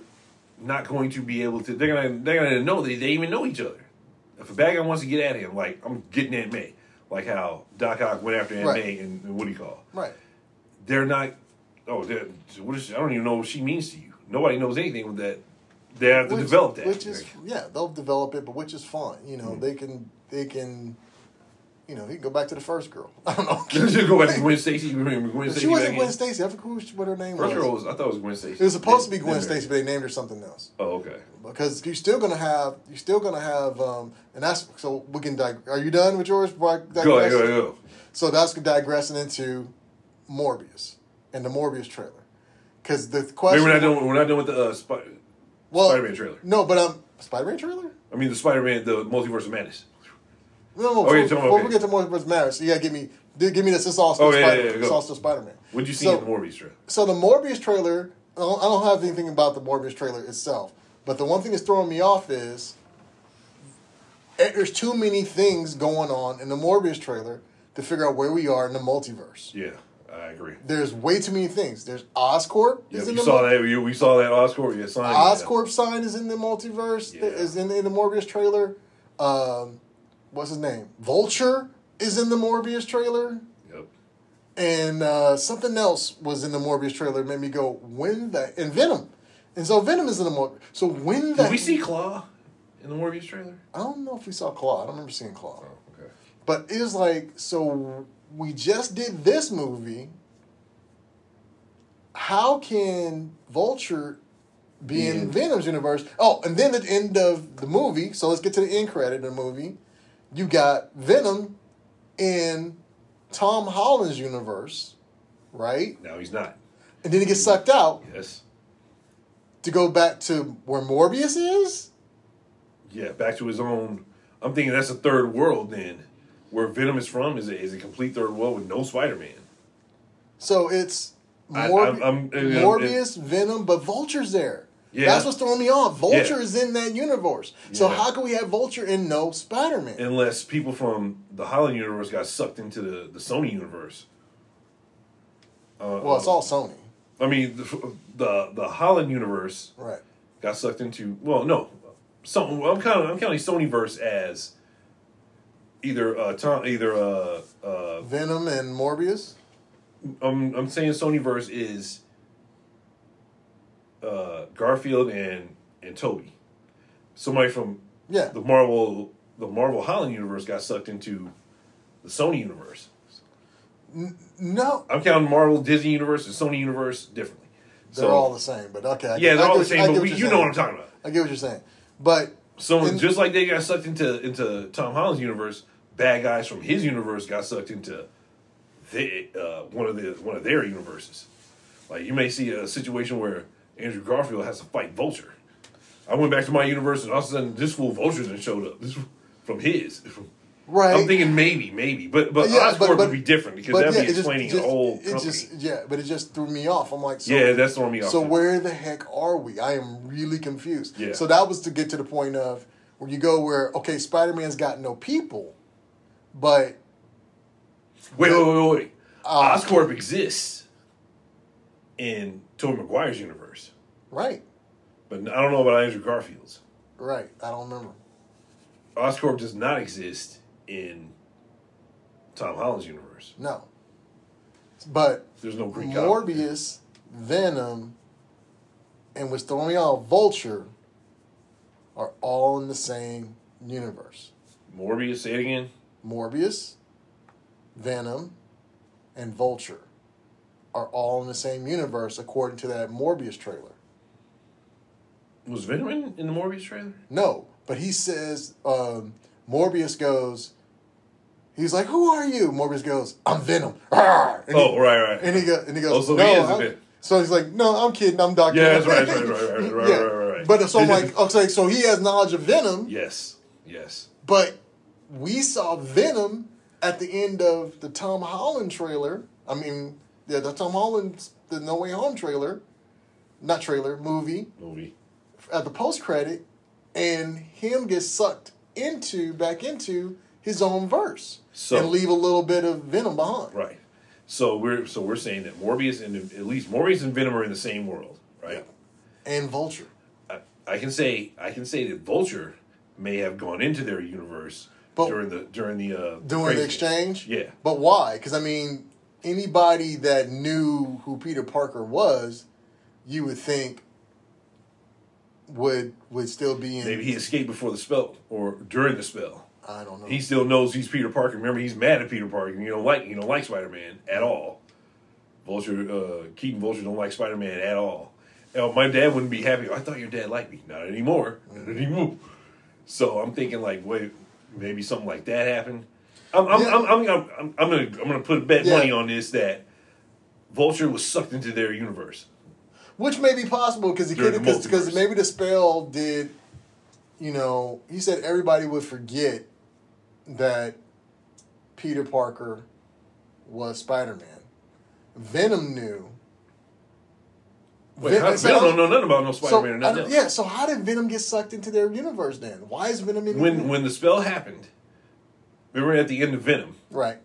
not going to be able to. They're gonna they're gonna know that they even know each other. If a bad guy wants to get at him, like I'm getting at May, like how Doc Ock went after Aunt Right. May and, and what do you call? Right. They're not. Oh, they're, what is? I don't even know what she means to you. Nobody knows anything with that. They have to Which- develop that. Which is yeah, they'll develop it, but which is fine. You know, they can they can. You know, he can go back to the first girl. I don't know. Just go back to Gwen Stacy. Remember Gwen Stacy? she wasn't Gwen? Stacy. I forget what her name First was. girl was. I thought it was Gwen Stacy. It was supposed to be Gwen Stacy, but they named her something else. Oh, okay. Because you're still gonna have, you're still gonna have, um, and that's so we can. Dig- are you done with yours? before I Go ahead, go ahead, go. So that's digressing into Morbius and the Morbius trailer. Because the Wait, question, we're not done. We're not done with the uh, Spi- well, Spider-Man trailer. No, but um, Spider-Man trailer. I mean, the Spider-Man, the Multiverse of Madness. No, no. Okay, before, so- before okay. we get to Morbius Matters, you gotta give me, give me this. Is all still Oh, yeah, Spider, yeah, yeah, it's go. all still Spider-Man. What'd you see So- in the Morbius trailer? So the Morbius trailer, I don't, I don't have anything about the Morbius trailer itself, but the one thing that's throwing me off is eh, there's too many things going on in the Morbius trailer to figure out where we are in the multiverse. Yeah, I agree. There's way too many things. There's Oscorp Yeah, is in the saw mul- that. You, we saw that Oscorp. Yeah, sign. Oscorp sign is in the multiverse. Yeah. Is in, in the Morbius trailer. Um, what's his name? Vulture is in the Morbius trailer. Yep. and uh, something else was in the Morbius trailer made me go, when the and Venom, and so Venom is in the Morbius. So when the Did we see Claw in the Morbius trailer? I don't know if we saw Claw. I don't remember seeing Claw, Oh, okay. but it was like so we just did this movie. How can Vulture be in- Venom's universe? Oh, and then at the end of the movie, so let's get to the end credit of the movie. You got Venom in Tom Holland's universe, right? No, he's not. And then he gets sucked out Yes. to go back to where Morbius is. Yeah, back to his own. I'm thinking that's a third world then. Where Venom is from is a, is a complete third world with no Spider-Man. So it's I- I'm- I'm- Morbius, Venom, but Vulture's there. Yeah. That's what's throwing me off. Vulture Yeah. is in that universe. So Yeah. how can we have Vulture and no Spider Man? Unless people from the Holland universe got sucked into the, the Sony universe. Uh, Well, it's all Sony, I mean, the, the the Holland universe right? got sucked into. Well, no, some I'm counting I'm counting Sonyverse as either uh Tom, either uh uh Venom and Morbius. I'm I'm saying Sonyverse is uh Garfield and and Tobey. Somebody from Yeah, the Marvel the Marvel Holland universe got sucked into the Sony universe. no, I'm counting Marvel Disney universe and Sony universe differently. they're all the same. But okay, I yeah, get- they're I all get the I same, but we, you know what I'm talking about. I get what you're saying, but So And- just like they got sucked into into Tom Holland's universe, bad guys from his universe got sucked into the, uh, one of the one of their universes. Like you may see a situation where Andrew Garfield has to fight Vulture. I went back to my universe and all of a sudden this fool Vulture then showed up. This from his. right. I'm thinking maybe, maybe, but but Yeah, Oscorp would be different because that'd yeah, be it just- explaining just- a whole It company. just yeah, but it just threw me off. I'm like, so, yeah, that's throwing me off. So where the heck are we? I am really confused. Yeah. So that was to get to the point of where you go where okay, Spider Man's got no people, but Wait, wait, wait, wait. Uh, Oscorp exists in Tobey Maguire's universe, right, but I don't know about Andrew Garfield's. right. I don't remember. Oscorp does not exist in Tom Holland's universe. No. But There's no Greek god. Morbius, Venom, and what's throwing me off, Vulture, are all in the same universe. Morbius, say it again. Morbius, Venom, and Vulture are all in the same universe according to that Morbius trailer. Was Venom in, in the Morbius trailer? No, but he says um, Morbius goes. He's like, "Who are you?" Morbius goes, "I'm Venom." And Oh, he, right, right. And he go, and he goes, Oh, so "No." he is a I'm-" So he's like, "No, I'm kidding. I'm Doctor." Yeah, that's right, right, right, right, right, yeah. right, right, right. But so I'm like, okay, so he has knowledge of Venom, Yes, yes. but we saw Venom at the end of the Tom Holland trailer. I mean, yeah, the Tom Holland, the No Way Home trailer, not trailer, movie Movie. at the post credit, and him gets sucked into back into his own verse So- and leave a little bit of Venom behind. Right. So we're so we're saying that Morbius and at least Morbius and Venom are in the same world, right? And Vulture. I, I can say I can say that Vulture may have gone into their universe But- during the during the uh, During the exchange? Yeah. But why? Because, I mean, anybody that knew who Peter Parker was, you would think would would still be in. Maybe he escaped before the spell or during the spell. I don't know. He still knows he's Peter Parker. Remember, he's mad at Peter Parker. You don't like you don't like Spider Man at all. Vulture, uh, Keaton Vulture don't like Spider Man at all. Now, my dad wouldn't be happy. I thought your dad liked me. Not anymore. Not anymore. So I'm thinking like, wait, maybe something like that happened. I'm I'm, Yeah. I'm, I'm, I'm, I'm, I'm gonna I'm gonna put bet Yeah. money on this that Vulture was sucked into their universe. Which may be possible because he could because maybe the spell did. You know, he said everybody would forget that Peter Parker was Spider Man. Venom knew. Wait, Ven- how, so- don't know nothing about no so, Spider Man or nothing yeah, so how did Venom get sucked into their universe then? Why is Venom in When when the spell happened, remember at the end of Venom, right?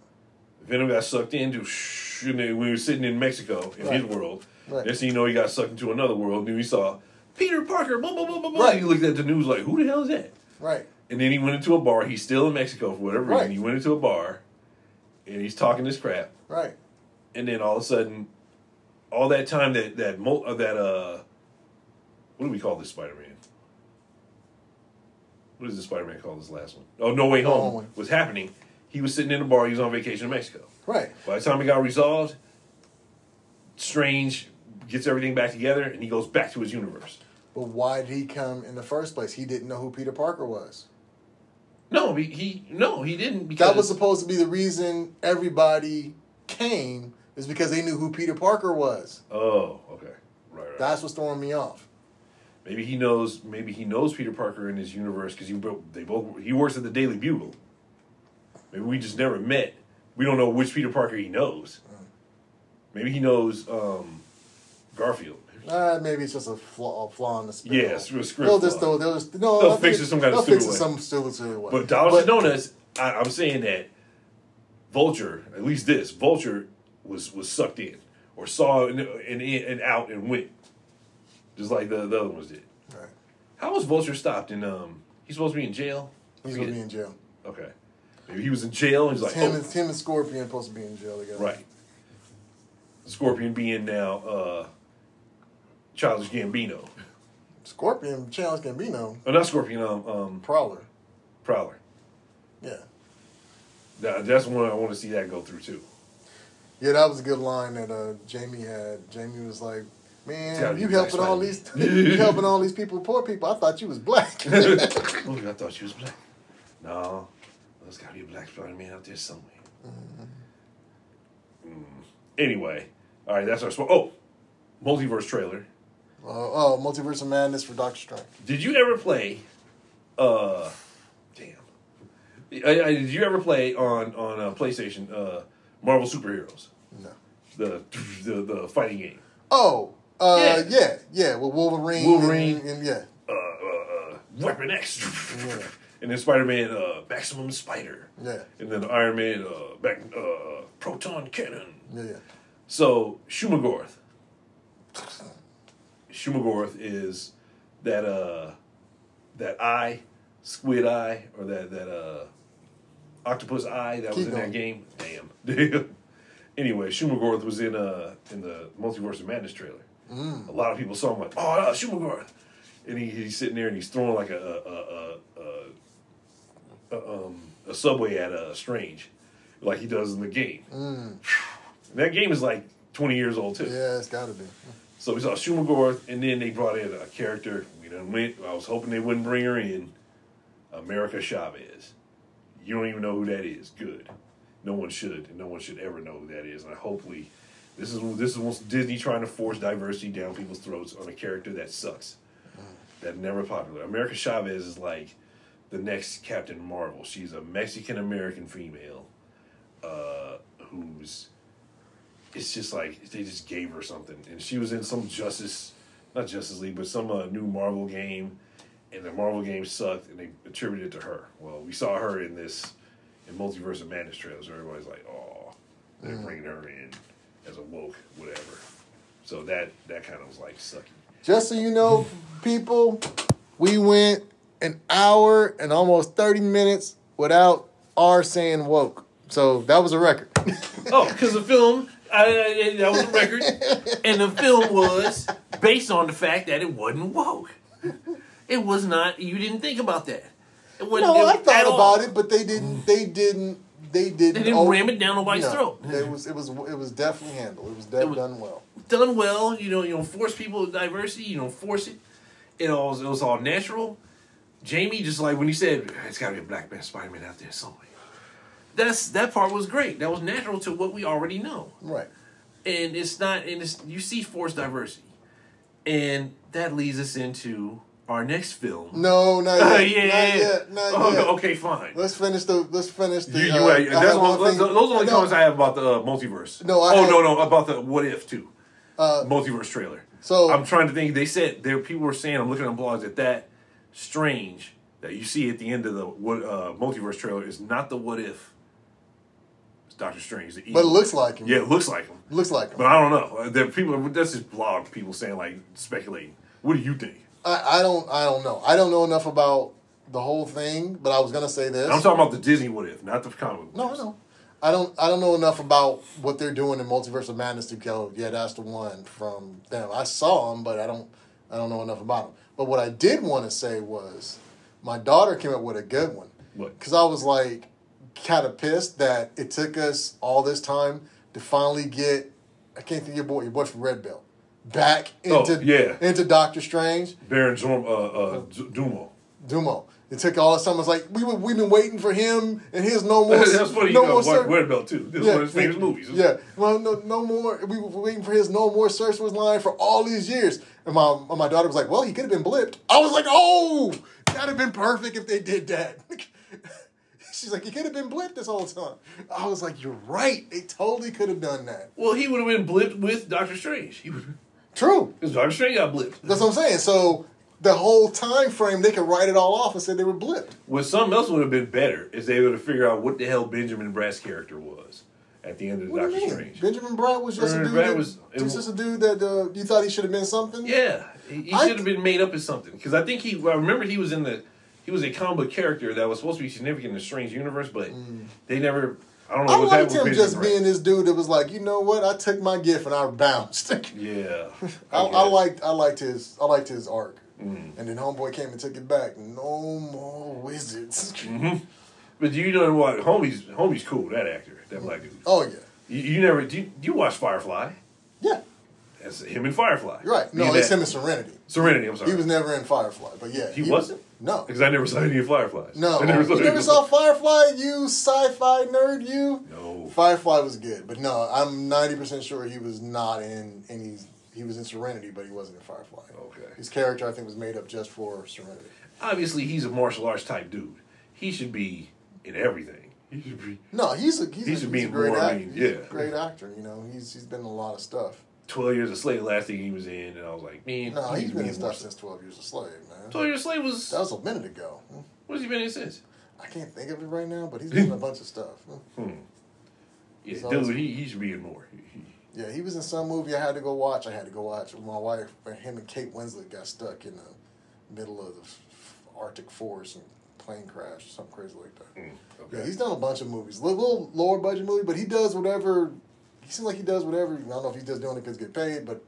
Venom got sucked into sh- and then we were sitting in Mexico in his world. Right. Next thing you know, he got sucked into another world. And he saw Peter Parker. Blah, blah, blah, blah, blah. Right. He looked at the news like, "Who the hell is that?" Right. And then he went into a bar. He's still in Mexico for whatever reason. Right. He went into a bar, and he's talking this crap. Right. And then all of a sudden, all that time that that mo- uh, that uh, what do we call this Spider Man? What does the Spider Man call this last one? Oh, No Way Home Way. was happening. He was sitting in a bar. He was on vacation in Mexico. Right. By the time it got resolved, Strange gets everything back together and he goes back to his universe. But why did he come in the first place? He didn't know who Peter Parker was. No, he, he no, he didn't because That was supposed to be the reason everybody came is because they knew who Peter Parker was. Oh, okay. Right, right. That's what's throwing me off. maybe he knows maybe he knows Peter Parker in his universe because he they both he works at the Daily Bugle. Maybe we just never met. We don't know which Peter Parker he knows. Maybe he knows um, Garfield. Uh, maybe it's just a flaw, a flaw in the spell. Yeah, it's a script They'll just they'll, they'll just no. They'll I fix it some kind of They'll stupid way. some stupid way. But Dollars and Donuts, I, I'm saying that Vulture, at least this Vulture, was was sucked in or saw and and, in, and out and went, just like the, the other ones did. Right. How was Vulture stopped? In um, he's supposed to be in jail. He's gonna be in jail. Okay, maybe he was in jail and he's like, him, oh, and, him and Scorpion supposed to be in jail together. right. Scorpion being now uh, Childish Gambino, Scorpion Childish Gambino, oh not Scorpion, um, um Prowler. Prowler. Yeah. That, that's one I want to see that go through too. Yeah, that was a good line that uh, Jamie had. Jamie was like, "Man, you black helping all these, you helping all these people, poor people. I thought you was black." Look, I thought you was black. No, there's got to be a black Spider Man out there somewhere. Mm. Anyway, all right, that's our spot. Oh, multiverse trailer. Uh, oh, Multiverse of Madness for Doctor Strange. Did you ever play? Uh, damn. I, I, did you ever play on on uh, PlayStation? Uh, Marvel superheroes, No. the the the fighting game. Oh, uh, Yeah. yeah, yeah, with Wolverine. Wolverine. and, and yeah, Uh, uh, uh, Weapon X, Yeah. and then Spider Man, uh, Maximum Spider, yeah, and then Iron Man, uh, back, uh, Proton Cannon. yeah, yeah. So Shuma-Gorath. Shuma-Gorath is that uh that eye, squid eye, or that that uh octopus eye that was in going. that game. Damn. anyway, Shuma-Gorath was in uh in the Multiverse of Madness trailer. Mm. A lot of people saw him like, oh, uh, Shuma-Gorath, and he, he's sitting there and he's throwing like a a, a, a, a um a subway at a Strange, like he does in the game. Mm. That game is like 20 years old too. Yeah, it's got to be. So we saw Shuma-Gorath, and then they brought in a character. We done went. I was hoping they wouldn't bring her in. America Chavez. You don't even know who that is. Good. No one should, and no one should ever know who that is. And hopefully, this is this is Disney trying to force diversity down people's throats on a character that sucks, that never popular. America Chavez is like the next Captain Marvel. She's a Mexican American female, uh, who's it's just like they just gave her something, and she was in some Justice, not Justice League, but some uh, new Marvel game, and the Marvel game sucked, and they attributed it to her. Well, we saw her in this in Multiverse of Madness trailers, so everybody's like, "Oh, they're bringing her in as a woke, whatever." So that that kind of was like sucky. Just so you know, people, we went an hour and almost 30 minutes without R saying woke. So that was a record. Oh, because the film, I, I, that was a record, and the film was based on the fact that it wasn't woke. It was not. You didn't think about that. It wasn't. no, I at thought all. about it, but they didn't. They didn't. They didn't. They didn't over- ram it down nobody's No, throat. It was. It was. It was definitely handled. It was de- was- done well. done well. You know, you don't force people with diversity. You don't force it. It all it was all natural. Jamie just like when he said it's got to be a black man Spider Man out there somewhere. That's that part was great. That was natural to what we already know, Right. and it's not. And it's you see forced diversity, and that leads us into our next film. No, not Uh, yet. yeah, not yet. Not Oh, yet. okay, fine. Let's finish the. Let's finish the. You, you uh, right. That's have one, one those, are the only no, comments I have about the uh, multiverse. No, I oh no, no, about the what if too. Uh, multiverse trailer. So- I'm trying to think. They said there people were saying I'm looking at blogs that that strange that you see at the end of the what uh, multiverse trailer is not the what if. It's Doctor Strange. The But it looks like him. yeah, it looks like him. looks like him. But I don't know. Uh, There people. That's just blog people saying like speculating. What do you think? I, I don't. I don't know. I don't know enough about the whole thing. But I was gonna say this. I'm talking about the Disney what if, not the comic. No, I what ifs. know. I don't. I don't know enough about what they're doing in Multiverse of Madness to go. Yeah, that's the one from them. I saw them, but I don't. I don't know enough about them. But what I did want to say was, my daughter came up with a good one. What? Because I was like, kind of pissed that it took us all this time to finally get. I can't think of your boy, your boy from Red Belt, back Oh, into yeah. into Doctor Strange. Baron Zorm, uh, uh, Dumo. Dumo. It took all this time. I was like, we were, we've been waiting for him and his no more. That's funny. no you know, more sur- Red Belt too. This is one of his famous movies. Yeah, well, no, no more. We were waiting for his no more search was line for all these years, and my my daughter was like, "Well, he could have been blipped." I was like, "Oh, that'd have been perfect if they did that." She's like, "He could have been blipped this whole time." I was like, "You're right. They totally could have done that." Well, he would have been blipped with Doctor Strange. He would True. because Doctor Strange got blipped. That's what I'm saying. So the whole time frame, they could write it all off and say they were blipped. What something else would have been better is they would have figured out what the hell Benjamin Bratt's character was at the end of What Doctor you? Strange. Benjamin Bratt was just a dude. That, was- was just a dude that uh, you thought he should have been something. Yeah, he, he should have been made up as something because I think he. I remember he was in the. He was a comic book character that was supposed to be significant in the Strange universe, but they never. I don't know. I liked him just Benjamin being this dude that was like, you know what? I took my gift and I bounced. I, Bratt. Yeah, I, liked I liked his I liked his arc. Mm. And then Homeboy came and took it back. No more wizards. Mm-hmm. But you know what? Homie's Homie's cool. That actor, that black dude. Oh yeah, You, you never. Do you, you watch Firefly? yeah, That's him in Firefly. right. No, Yeah, it's that- him in Serenity. Serenity. I'm sorry. He was never in Firefly, but yeah, He wasn't? No, Because I never saw any Fireflies. no. I never you never saw Firefly? You sci-fi nerd, you. No. Firefly was good, but no, I'm ninety percent sure he was not in any. He was in Serenity, but he wasn't in Firefly. Okay. His character, I think, was made up just for Serenity. Obviously, he's a martial arts type dude. He should be in everything. He should be No, he's a he's, He a, should be a great actor. mean, yeah. great actor. You know, he's he's been in a lot of stuff. 12 Years a Slave, last thing he was in, and I was like, man, No, he's been be in stuff since Twelve Years a Slave, man. 12 Years a Slave was. That was a minute ago. What has he been in since? I can't think of it right now, but he's been in a bunch of stuff. Yeah, He's dude, always- he, he should be in more. He- he- Yeah, he was in some movie I had to go watch. I had to go watch with my wife. Him and Kate Winslet got stuck in the middle of the Arctic forest and plane crash or something crazy like that. Mm, Yeah, okay. he's done a bunch of movies, little, little lower budget movie, but he does whatever. He seems like he does whatever. I don't know if he's just doing it because get paid, but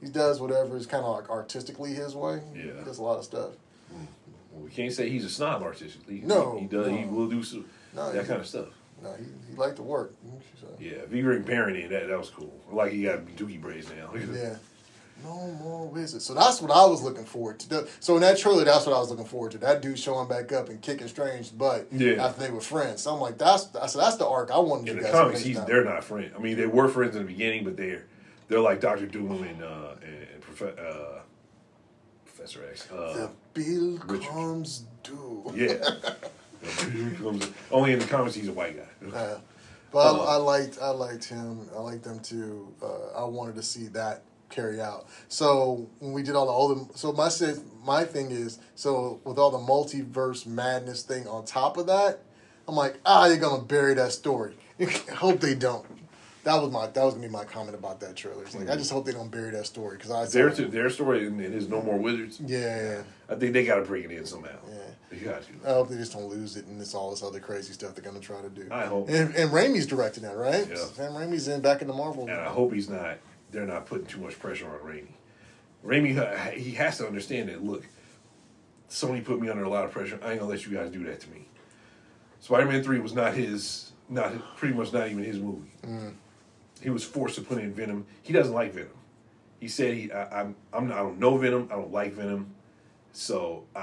he does whatever is kind of like artistically his way. Yeah. he does a lot of stuff. Well, we can't say he's a snob artistically. No, He, he does. He will do some, No, that kind of stuff. No, he, he liked to work. So. Yeah, Perrin in that, that was cool. Like he got dookie braids now. Yeah. No more wizards. So that's what I was looking forward to. So in that trailer, that's what I was looking forward to. That dude showing back up and kicking Strange's butt Yeah. after they were friends. So I'm like, that's I said, that's the arc I wanted In the guys comics, he's, they're not friends. I mean, they were friends in the beginning, but they're they're like Doctor Doom and uh, and, Profe- uh, Professor X. The Uh, bill Richard. comes due. yeah. Only in the comics, he's a white guy. Uh, but I, Oh. I liked I liked him. I liked them too. Uh, I wanted to see that carry out. So when we did all the older, so my my thing is so with all the multiverse madness thing on top of that, I'm like, ah, you're gonna bury that story. Hope they don't. That was my that was gonna be my comment about that trailer. It's like I just hope they don't bury that story because I Their their story and his No More Wizards. yeah. I think they got to bring it in somehow. Yeah. You got to. I hope they just don't lose it and it's all this other crazy stuff they're gonna try to do. I hope. And, and Raimi's directing that, right? Yeah. Sam Raimi's in back in the Marvel. And I hope he's not. They're not putting too much pressure on Raimi. Raimi, he has to understand that. Look, Sony put me under a lot of pressure. I ain't gonna let you guys do that to me. Spider-Man Three was not his, not his, pretty much not even his movie. Mm. He was forced to put in Venom. He doesn't like Venom. He said he, I, I'm, I'm, not, I don't know Venom. I don't like Venom. So I,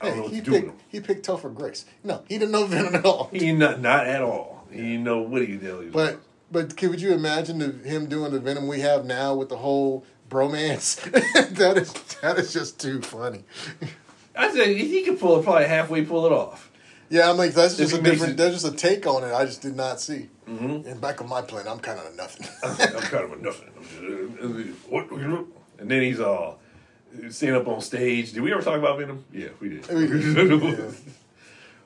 I don't know Hey, what he to do picked he picked Topher Grace. No, he didn't know Venom at all. He not, not at all. He didn't know what he did. But but could you imagine the, him doing the Venom we have now with the whole bromance? that is that is just too funny. I said he could pull it, probably halfway pull it off. Yeah, I'm like that's just a different. it- That's just a take on it. I just did not see. Mm-hmm. And back on my plane, I'm kind of a nothing. I'm kind of a nothing. What? And then he's uh standing up on stage. Did we ever talk about Venom? Yeah, we did. We did, yeah.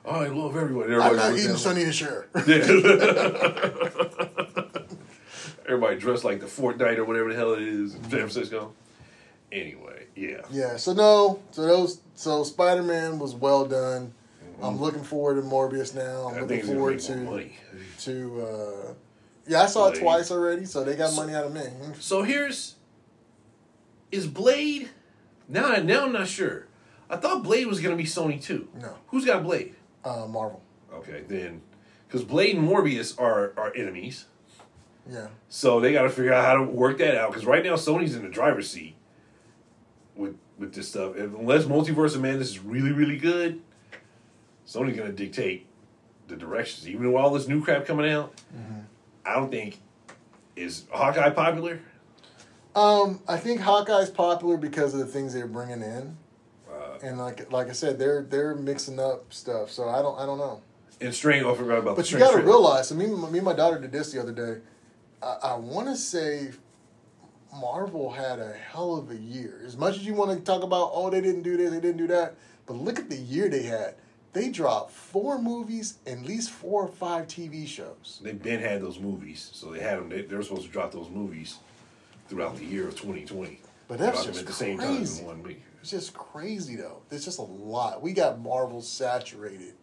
I love everyone. I'm Everybody, not goes eating. Sonny and Cher. Everybody dressed like the Fortnite or whatever the hell it is in San Francisco. Anyway, yeah. yeah. So no. So those. So Spider Man was well done. I'm looking forward to Morbius now. I'm I looking gonna forward make to money. to. Uh, yeah, I saw it twice already, so they got money out of me. So here's is Blade. Now, now I'm not sure. I thought Blade was gonna be Sony too. No. Who's got Blade? Uh, Marvel. Okay, then, because Blade and Morbius are are enemies. Yeah. So they got to figure out how to work that out because right now Sony's in the driver's seat with with this stuff. And unless Multiverse of Madness is really really good, Sony's gonna dictate the directions. Even with all this new crap coming out, I don't think is Hawkeye popular. Um, I think Hawkeye's popular because of the things they're bringing in, Uh, and like like I said, they're they're mixing up stuff. So I don't I don't know. and string, I forgot about. But you got to realize. I mean, me and my daughter did this the other day. I, I want to say Marvel had a hell of a year. As much as you want to talk about, oh, they didn't do this, they didn't do that, but look at the year they had. They dropped four movies and at least four or five TV shows. They've been had those movies, so they had them. They, they were supposed to drop those movies throughout the year of 2020. But that's just at the same time crazy. in one week. It's just crazy though. There's just a lot. We got Marvel saturated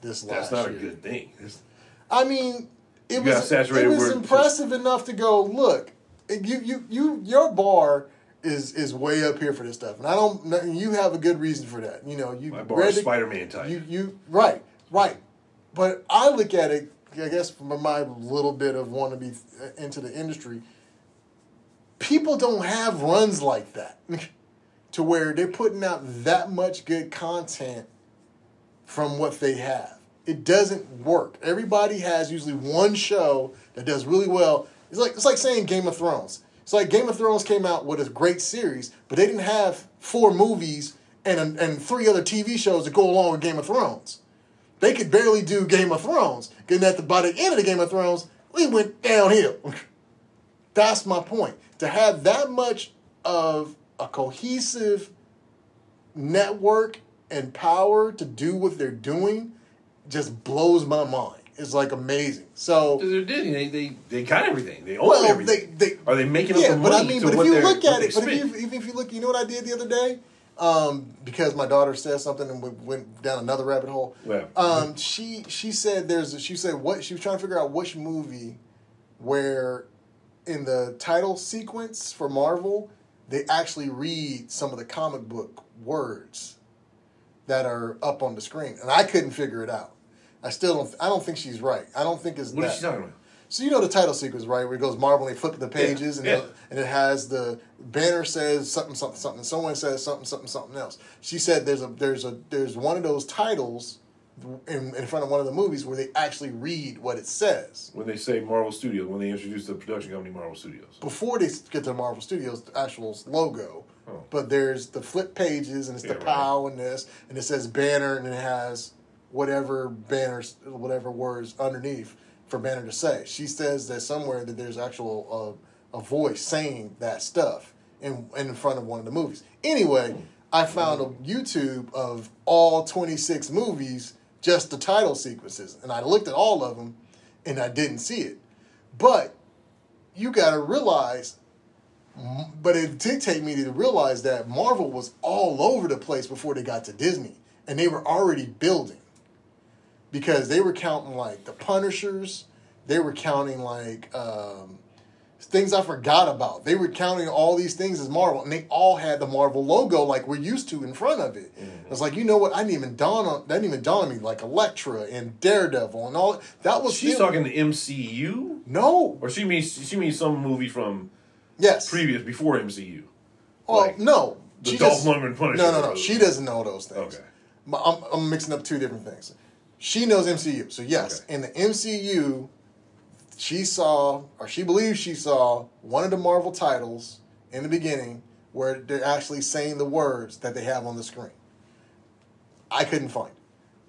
this That's last That's not a good thing. It's- I mean, it was it was impressive enough to go look. You you you your bar is is way up here for this stuff, and I don't. You have a good reason for that. You know, you My bar read is Spider-Man type. You you right right, but I look at it. I guess from my little bit of want to be uh, into the industry, people don't have runs like that to where they're putting out that much good content from what they have. It doesn't work. Everybody has usually one show that does really well. It's like it's like saying Game of Thrones. It's like Game of Thrones came out with a great series, but they didn't have four movies and and three other TV shows to go along with Game of Thrones. They could barely do Game of Thrones. Getting at the by the end of the Game of Thrones, we went downhill. That's my point. To have that much of a cohesive network and power to do what they're doing just blows my mind. It's like amazing. So they're Disney, they, they they got everything. They own well, everything. they Are they making up yeah, the but money I mean, but if you look at it, but if you, even if you look, you know what I did the other day, um, because my daughter said something and we went down another rabbit hole. Yeah. Um, she she said there's a, she said what she was trying to figure out which movie where in the title sequence for Marvel they actually read some of the comic book words that are up on the screen, and I couldn't figure it out. I still don't. I don't think she's right. I don't think it's what that. is she talking about? So you know the title sequence, right? Where it goes Marvel and they flip the pages and, yeah. it, and it has the banner says something something something. Someone says something something something else. She said there's a there's a there's one of those titles in, in front of one of the movies where they actually read what it says When they say Marvel Studios, when they introduce the production company Marvel Studios. before they get to Marvel Studios, the actual logo. Oh. But there's the flip pages and it's Yeah, the right. POW and this and it says banner and it has whatever banners whatever words underneath for banner to say. She says that somewhere that there's actual uh, a voice saying that stuff in in front of one of the movies. Anyway, I found a YouTube of all 26 movies, just the title sequences, and I looked at all of them, and I didn't see it. But you got to realize, but it did take me to realize that Marvel was all over the place before they got to Disney, and they were already building because they were counting like the Punishers, they were counting like um, things I forgot about. They were counting all these things as Marvel, and they all had the Marvel logo like we're used to in front of it. Mm-hmm. It's like you know what? I didn't even dawn on that didn't even dawn on me like Elektra and Daredevil and all that was. She's still- talking the MCU, no. or she means she means some movie from Yes. previous before MCU. Well, like no. the She Dolph Lundgren Punisher. No, no, no. She doesn't know those things. Okay. I'm, I'm mixing up two different things. She knows MCU. So, yes, Okay. in the MCU, she saw, or she believes she saw, one of the Marvel titles in the beginning where they're actually saying the words that they have on the screen. I couldn't find it.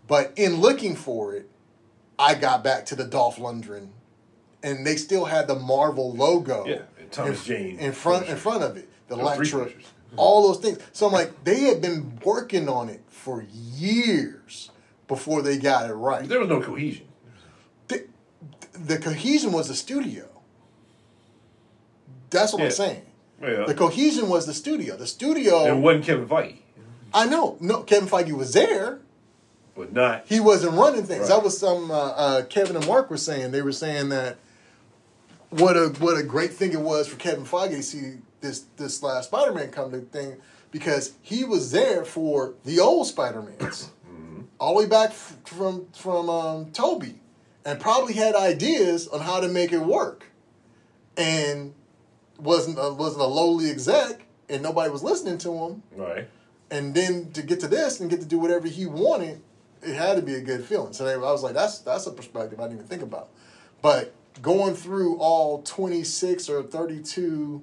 But in looking for it, I got back to the Dolph Lundgren, and they still had the Marvel logo. Yeah, Thomas in, Jane in front in front of it. The Elektra, all those things. So I'm like, they had been working on it for years before they got it right. There was no cohesion. The, the cohesion was the studio. That's what Yeah. I'm saying. Yeah. The cohesion was the studio. The studio. it wasn't Kevin Feige, I know. No, Kevin Feige was there. but not. He wasn't running things. Right. That was some uh, uh, Kevin and Mark were saying. They were saying that what a what a great thing it was for Kevin Feige to see this this last Spider Man come to thing because he was there for the old Spider Mans all the way back from from um, Tobey, and probably had ideas on how to make it work, and wasn't a, wasn't a lowly exec, and nobody was listening to him Right. and then to get to this and get to do whatever he wanted, it had to be a good feeling. So I was like, that's that's a perspective I didn't even think about. But going through all twenty six or thirty two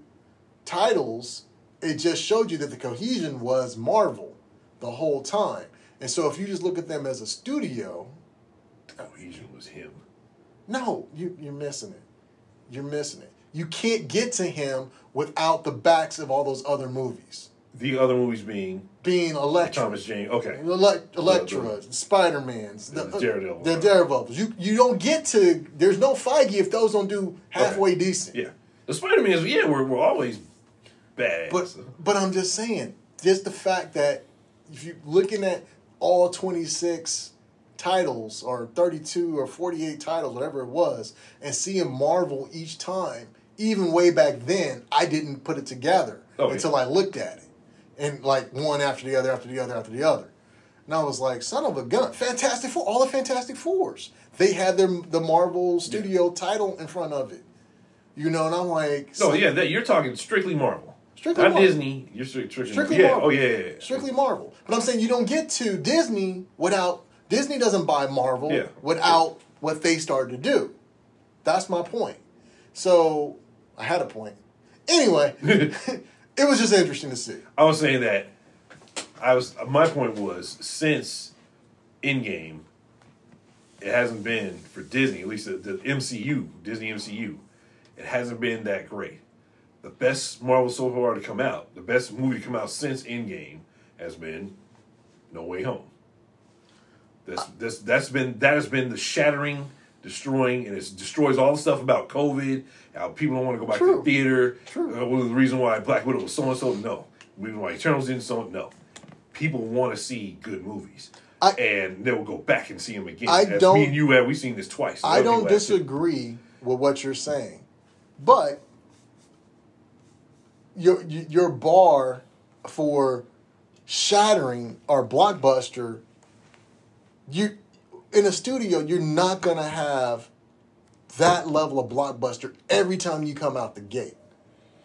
titles, it just showed you that the cohesion was Marvel the whole time. And so if you just look at them as a studio, The cohesion was him. no, you you're missing it. You're missing it. You can't get to him without the backs of all those other movies. The other movies being Being Elektra, Thomas Jane. Okay. Elect- Elektra, Spider Man's, the, the Daredevil. the Daredevils. You you don't get to. There's no Feige if those don't do halfway decent. Yeah. The Spider Mans, yeah, we're we're always bad. But but I'm just saying, just the fact that if you're looking at all 26 titles or 32 or 48 titles, whatever it was, and seeing Marvel each time, even way back then, I didn't put it together Oh, yeah. until I looked at it, and like one after the other, after the other, after the other. And I was like, son of a gun. Fantastic Four, all the Fantastic Fours. They had their the Marvel Studio title in front of it. You know, and I'm like, no, so- yeah, that, you're talking strictly Marvel. Strictly Not Marvel. Disney. You're stri- strictly, Strictly yeah. Marvel. Oh, yeah, yeah, yeah. strictly Marvel. But I'm saying you don't get to Disney without Disney doesn't buy Marvel Yeah. without what they started to do. That's my point. So I had a point. Anyway, it was just interesting to see. I was saying that I was my point was since Endgame, it hasn't been for Disney, at least the, the MCU, Disney MCU, it hasn't been that great. The best Marvel so far to come out, the best movie to come out since Endgame has been No Way Home. That's that's that's been that has been the shattering, destroying, and it destroys all the stuff about COVID. How people don't want to go back to the theater. True. Uh, well, the reason why Black Widow was so and so. No, the reason why Eternals didn't so. No, people want to see good movies, I- and they will go back and see them again. I As don't- Me and you have we seen this twice. I don't people have too. disagree with what you're saying, but your your bar for shattering or blockbuster, you in a studio you're not gonna have that level of blockbuster every time you come out the gate.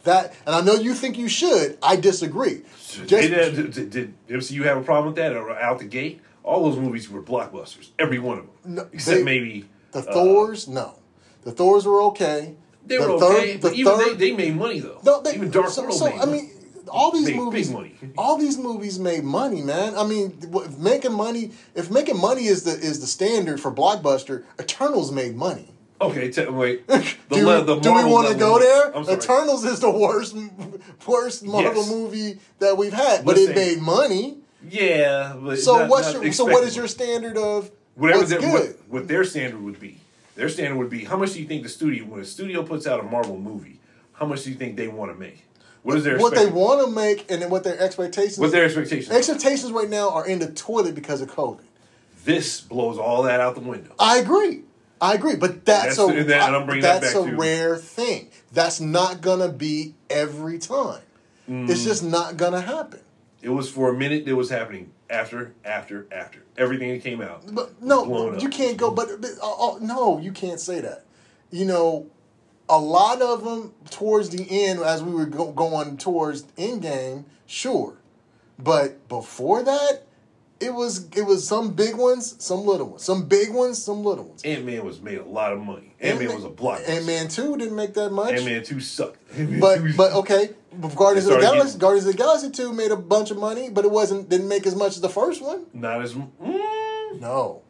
That and I know you think you should. I disagree. Did, Just- did, did, did MCU have a problem with that or out the gate? All those movies were blockbusters, every one of them, No, except they- maybe the uh, Thors, no. The Thors were okay. They The were third- okay, the but even third- they, they made money though. No, they, even Dark so, World so, made I mean, all these Big- big movies, money. all these movies made money, man. I mean, w- making money. If making money is the is the standard for blockbuster, Eternals made money. Okay, t- wait. do, le- the do we want to go there? Eternals is the worst, worst Marvel Yes. movie that we've had, but Let's it say- made money. Yeah, but So not- what's not your, so what is your standard of whatever what's their, good? what, what their standard would be? Their standard would be how much do you think the studio when a studio puts out a Marvel movie, how much do you think they want to make? What is their what they want to make and then what their expectations. What their expectations? expectations right now are in the toilet because of COVID. This blows all that out the window. I agree. I agree, but that's, That's- a that- and I'm bringing that that's back a rare thing. That's not gonna be every time. Mm. It's just not gonna happen. It was for a minute. It was happening after, after, after everything that came out. But no, you can't go. But, but uh, uh, no, you can't say that. You know, a lot of them towards the end, as we were go, going towards end game, sure, but before that, it was it was some big ones, some little ones, some big ones, some little ones. Ant Man was made a lot of money. Ant Man was a blockbuster. Ant Man two didn't make that much. Ant Man two sucked. Ant-Man But 2 but okay, Guardians of the Galaxy, getting- Guardians of the Galaxy two made a bunch of money, but it wasn't didn't make as much as the first one. not as. Mm, No,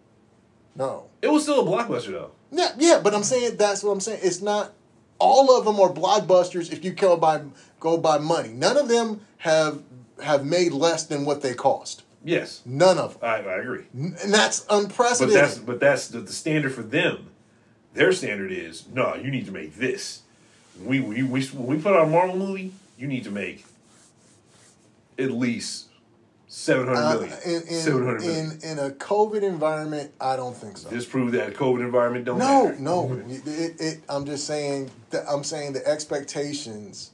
no. it was still a blockbuster though. Yeah, yeah, but I'm saying that's what I'm saying. It's not all of them are blockbusters if you go by go by money. None of them have have made less than what they cost. Yes, None of them, I, I agree. and that's unprecedented. But that's but that's the, the standard for them. Their standard is no. You need to make this. We we we when we put out a Marvel movie, you need to make at least Seven hundred million. Uh, in, in, hundred million. in in a COVID environment, I don't think so. This proved that COVID environment don't No, matter. no. It, it, I'm just saying. That I'm saying the expectations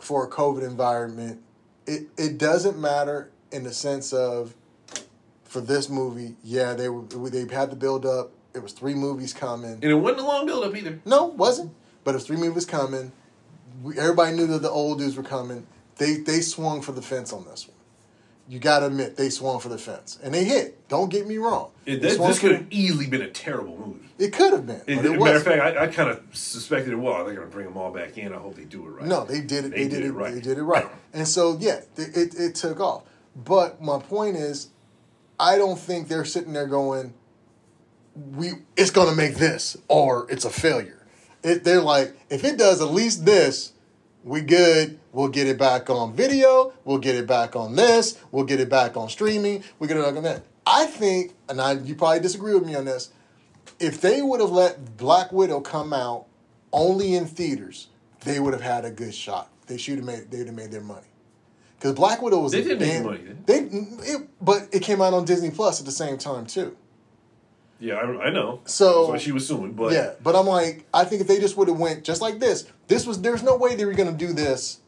for a COVID environment. It it doesn't matter in the sense of for this movie. Yeah, they were they had the build up. It was three movies coming. And it wasn't a long build up either. No, it wasn't. But it was three movies coming. We, everybody knew that the old dudes were coming. They they swung for the fence on this one. You got to admit they swung for the fence, and they hit. Don't get me wrong. It, They this could have easily been a terrible movie. It could have been, It, it matter of fact, I, I kind of suspected it. Well, they're going to bring them all back in. I hope they do it right. No, they did it. They, did, it. right. They did it right. And so yeah, it it took off. But my point is, I don't think they're sitting there going, "We it's to make this or it's a failure." It, they're like, if it does at least this, we good. We'll get it back on video. We'll get it back on this. We'll get it back on streaming. We get it back on that. I think, and I you probably disagree with me on this. If they would have let Black Widow come out only in theaters, they would have had a good shot. They should have made. They would have made their money. Because Black Widow was They a did make money, They, it, but it came out on Disney Plus at the same time too. Yeah, I, I know. So- That's she was suing. But yeah, but I'm like, I think if they just would have went just like this, this was there's no way they were gonna do this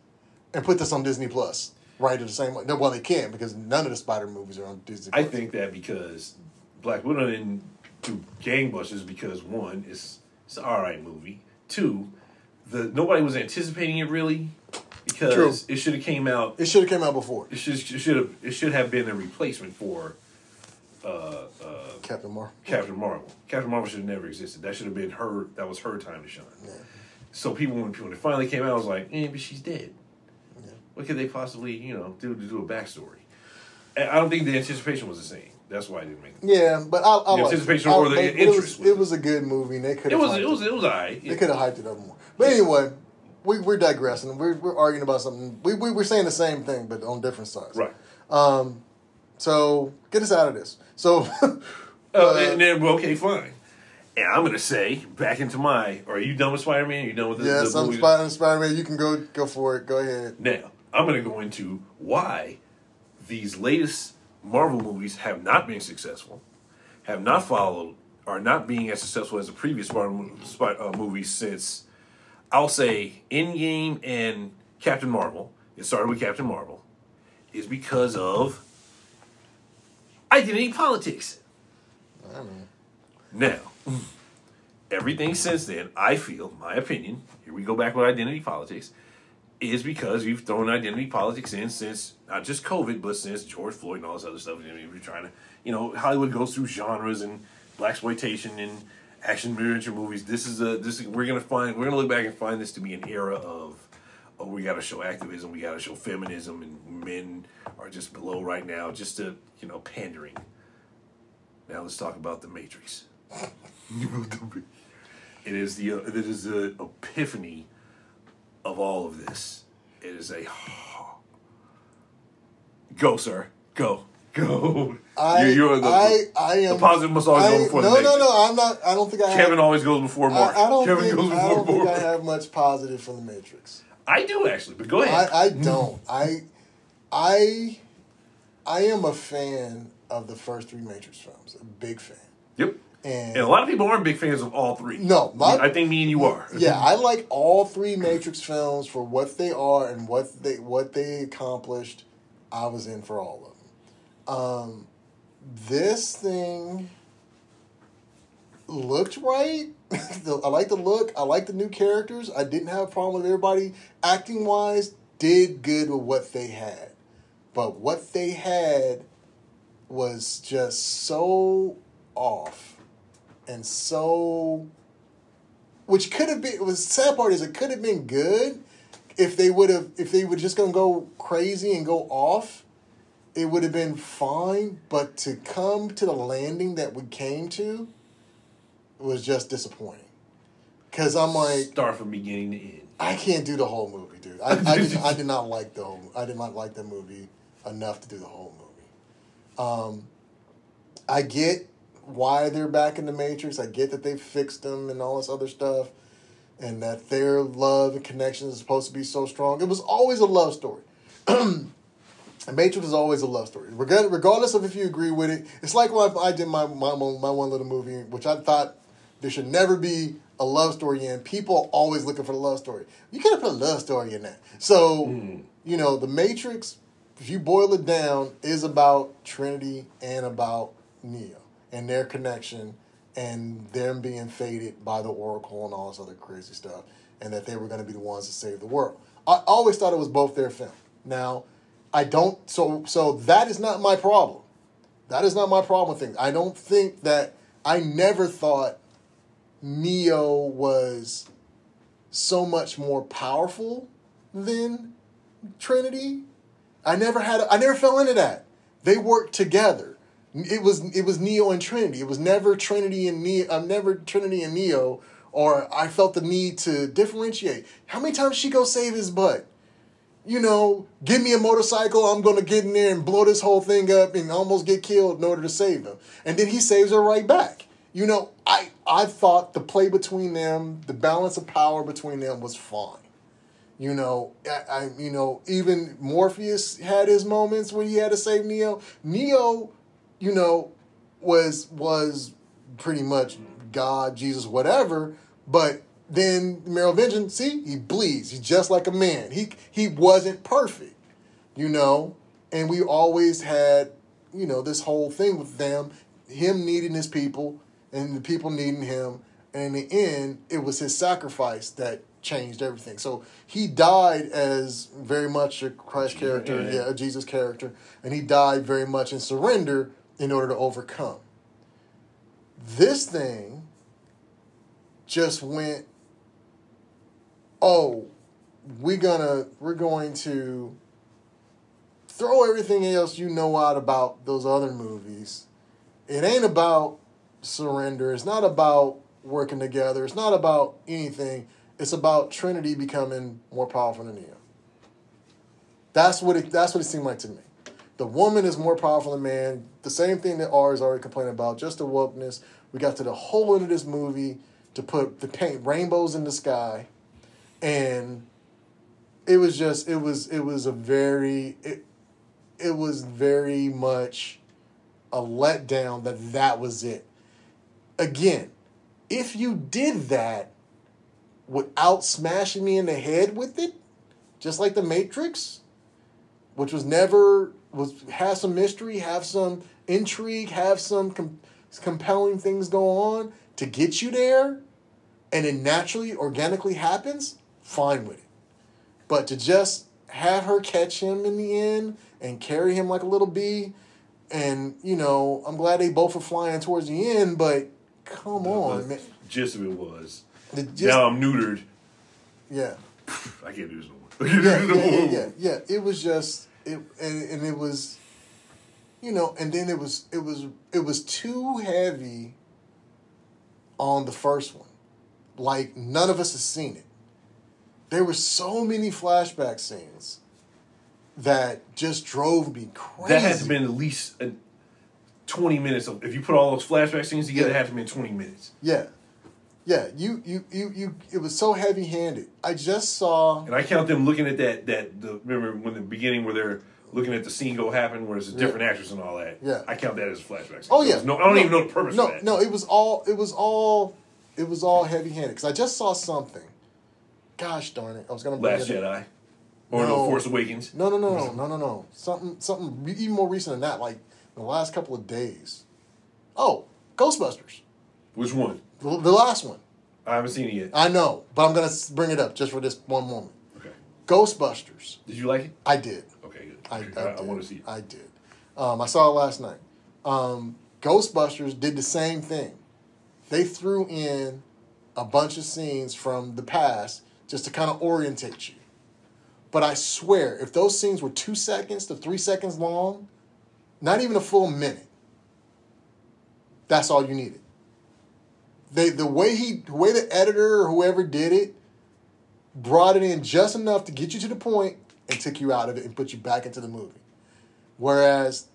and put this on Disney Plus right at the same way. No, well, they can't because none of the Spider movies are on Disney. I think that because Black Widow didn't do gangbusters because one, it's it's an alright movie. Two, the nobody was anticipating it really because True. it should have came out. it should have came out before It should should have it should have been a replacement for uh, uh, Captain Marvel. Captain Marvel. Captain Marvel should have never existed. That should have been her. That was her time to shine. So people, when when it finally came out, I was like, "Eh, but she's dead. What could they possibly, you know, do to do a backstory?" And I don't think the anticipation was the same. That's why I didn't make it. Yeah, but I, I The anticipation. I- or the it interest was, was- it was a good movie. They could It was it was it was alright. They could have hyped it up more. But anyway, we, we're digressing. We're, we're arguing about something. We, we, we're saying the same thing, but on different sides. right. Um, So get us out of this. So, Uh, and then well, okay, fine. And I'm gonna say back into my. Are you done with Spider Man? You done with the, yes, the I'm? Spider Spider Man. You can go go for it. Go ahead. Now, I'm going to go into why these latest Marvel movies have not been successful, have not followed, are not being as successful as the previous Marvel uh, movies since, I'll say, Endgame and Captain Marvel. It started with Captain Marvel, is because of identity politics. I don't know. Now, everything since then, I feel, my opinion, here we go back with identity politics, is because we've thrown identity politics in since not just COVID, but since George Floyd and all this other stuff. I mean, we're trying to, you know, Hollywood goes through genres and black exploitation and action adventure movies. This is a this is, we're gonna find we're gonna look back and find this to be an era of. Oh, we got to show activism. We got to show feminism, and men are just below right now, just to you know pandering. Now let's talk about the Matrix. it is the uh, it is the epiphany of all of this. It is a go, sir, go. Go. I, you're, you're the, I, I am. the positive must always I, go before no, the no, negative. no. I'm not. I don't think I. Kevin have, always goes before Mark. I, I don't Kevin think. goes I don't think I have much positive from the Matrix. I do actually, but go ahead. I, I don't. I, I, I am a fan of the first three Matrix films. A big fan. yep. And, And a lot of people aren't big fans of all three. No, my- I think me and you are. yeah, I like all three Matrix films for what they are and what they what they accomplished. I was in for all of them. Um, this thing looked right. I like the look. I like the new characters. I didn't have a problem with everybody acting wise. Did good with what they had, but what they had was just so off and so which could have been was sad part is it could have been good if they would have if they were just gonna go crazy and go off it would have been fine but to come to the landing that we came to was just disappointing because i'm like Start from beginning to end. i can't do the whole movie dude i, I, did, I did not like the whole i did not like the movie enough to do the whole movie um, i get why they're back in the Matrix. I get that they fixed them and all this other stuff, and that their love and connection is supposed to be so strong. It was always a love story. the Matrix is always a love story, Regard- regardless of if you agree with it. It's like when I did my my my one little movie, which I thought there should never be a love story in. People are always looking for the love story. You can't put a love story in that. So hmm. you know, the Matrix, if you boil it down, is about Trinity and about Neo and their connection and them being faded by the Oracle and all this other crazy stuff, and that they were going to be the ones to save the world. I always thought it was both their film. Now, I don't. So so that is not my problem. That is not my problem with things. I don't think that I never thought Neo was so much more powerful than Trinity. I never had. I never fell into that. They worked together. It was it was Neo and Trinity. It was never Trinity and Neo. I'm uh, never Trinity and Neo. Or I felt the need to differentiate. How many times she go save his butt? You know, give me a motorcycle. I'm gonna get in there and blow this whole thing up and almost get killed in order to save him. And then he saves her right back. You know, I I thought the play between them, the balance of power between them was fine. You know, I, I you know even Morpheus had his moments when he had to save Neo. Neo, you know, was was pretty much God, Jesus, whatever. But then Meryl Merovingian, see, he bleeds. He's just like a man. He he wasn't perfect, you know. And we always had, you know, this whole thing with them, him needing his people and the people needing him. And in the end, it was his sacrifice that changed everything. So he died as very much a Christ character, Yeah. yeah, a Jesus character, and he died very much in surrender in order to overcome. This thing just went, oh, we're gonna we're going to throw everything else you know out about those other movies. It ain't about surrender. It's not about working together. It's not about anything. It's about Trinity becoming more powerful than Neo. That's what it. That's what it seemed like to me. The woman is more powerful than man. The same thing that R is already complaining about. Just the wokeness. We got to the whole end of this movie to put the paint rainbows in the sky, and it was just it was it was a very it it was very much a letdown that that was it. Again, if you did that without smashing me in the head with it, just like the Matrix, which was never was have some mystery, have some intrigue, have some com- compelling things go on to get you there, and it naturally, organically happens. Fine with it, but to just have her catch him in the end and carry him like a little bee, and you know, I'm glad they both were flying towards the end, but come on, man. gist of it was just- now I'm neutered. yeah. I can't do this no more. Yeah, no yeah, yeah, yeah, yeah. It was just it, and, and it was, you know, and then it was it was it was too heavy. On the first one, like none of us has seen it. There were so many flashback scenes, that just drove me crazy. That has been at least a, twenty minutes. Of, if you put all those flashback scenes together, Yeah. it has to be twenty minutes. Yeah. Yeah, you, you, you, you, it was so heavy handed. I just saw, And I count them looking at that that the remember when the beginning where they're looking at the scene go happen where it's a different actress and all that. Yeah. I count that as a flashback. Scene. oh yeah. No, I don't even know the purpose No, of that. no, it was all, it was all, it was all heavy handed. Because I just saw something. Gosh darn it. I was going to bring Last it Jedi, or no. No. Force Awakens. No, no, no, no, no, no, no. Something, something even more recent than that, like in the last couple of days. Oh, Ghostbusters. Which one? The, the last one. I haven't seen it yet. I know, but I'm going to bring it up just for this one moment. Okay. Ghostbusters. Did you like it? I did. Okay, good. I, I, I, I, want to see it. I did. Um, I saw it last night. Um, Ghostbusters did the same thing. They threw in a bunch of scenes from the past just to kind of orientate you. But I swear, if those scenes were two seconds to three seconds long, not even a full minute, that's all you needed. They, the way he, the way the editor or whoever did it, brought it in just enough to get you to the point and took you out of it and put you back into the movie. Whereas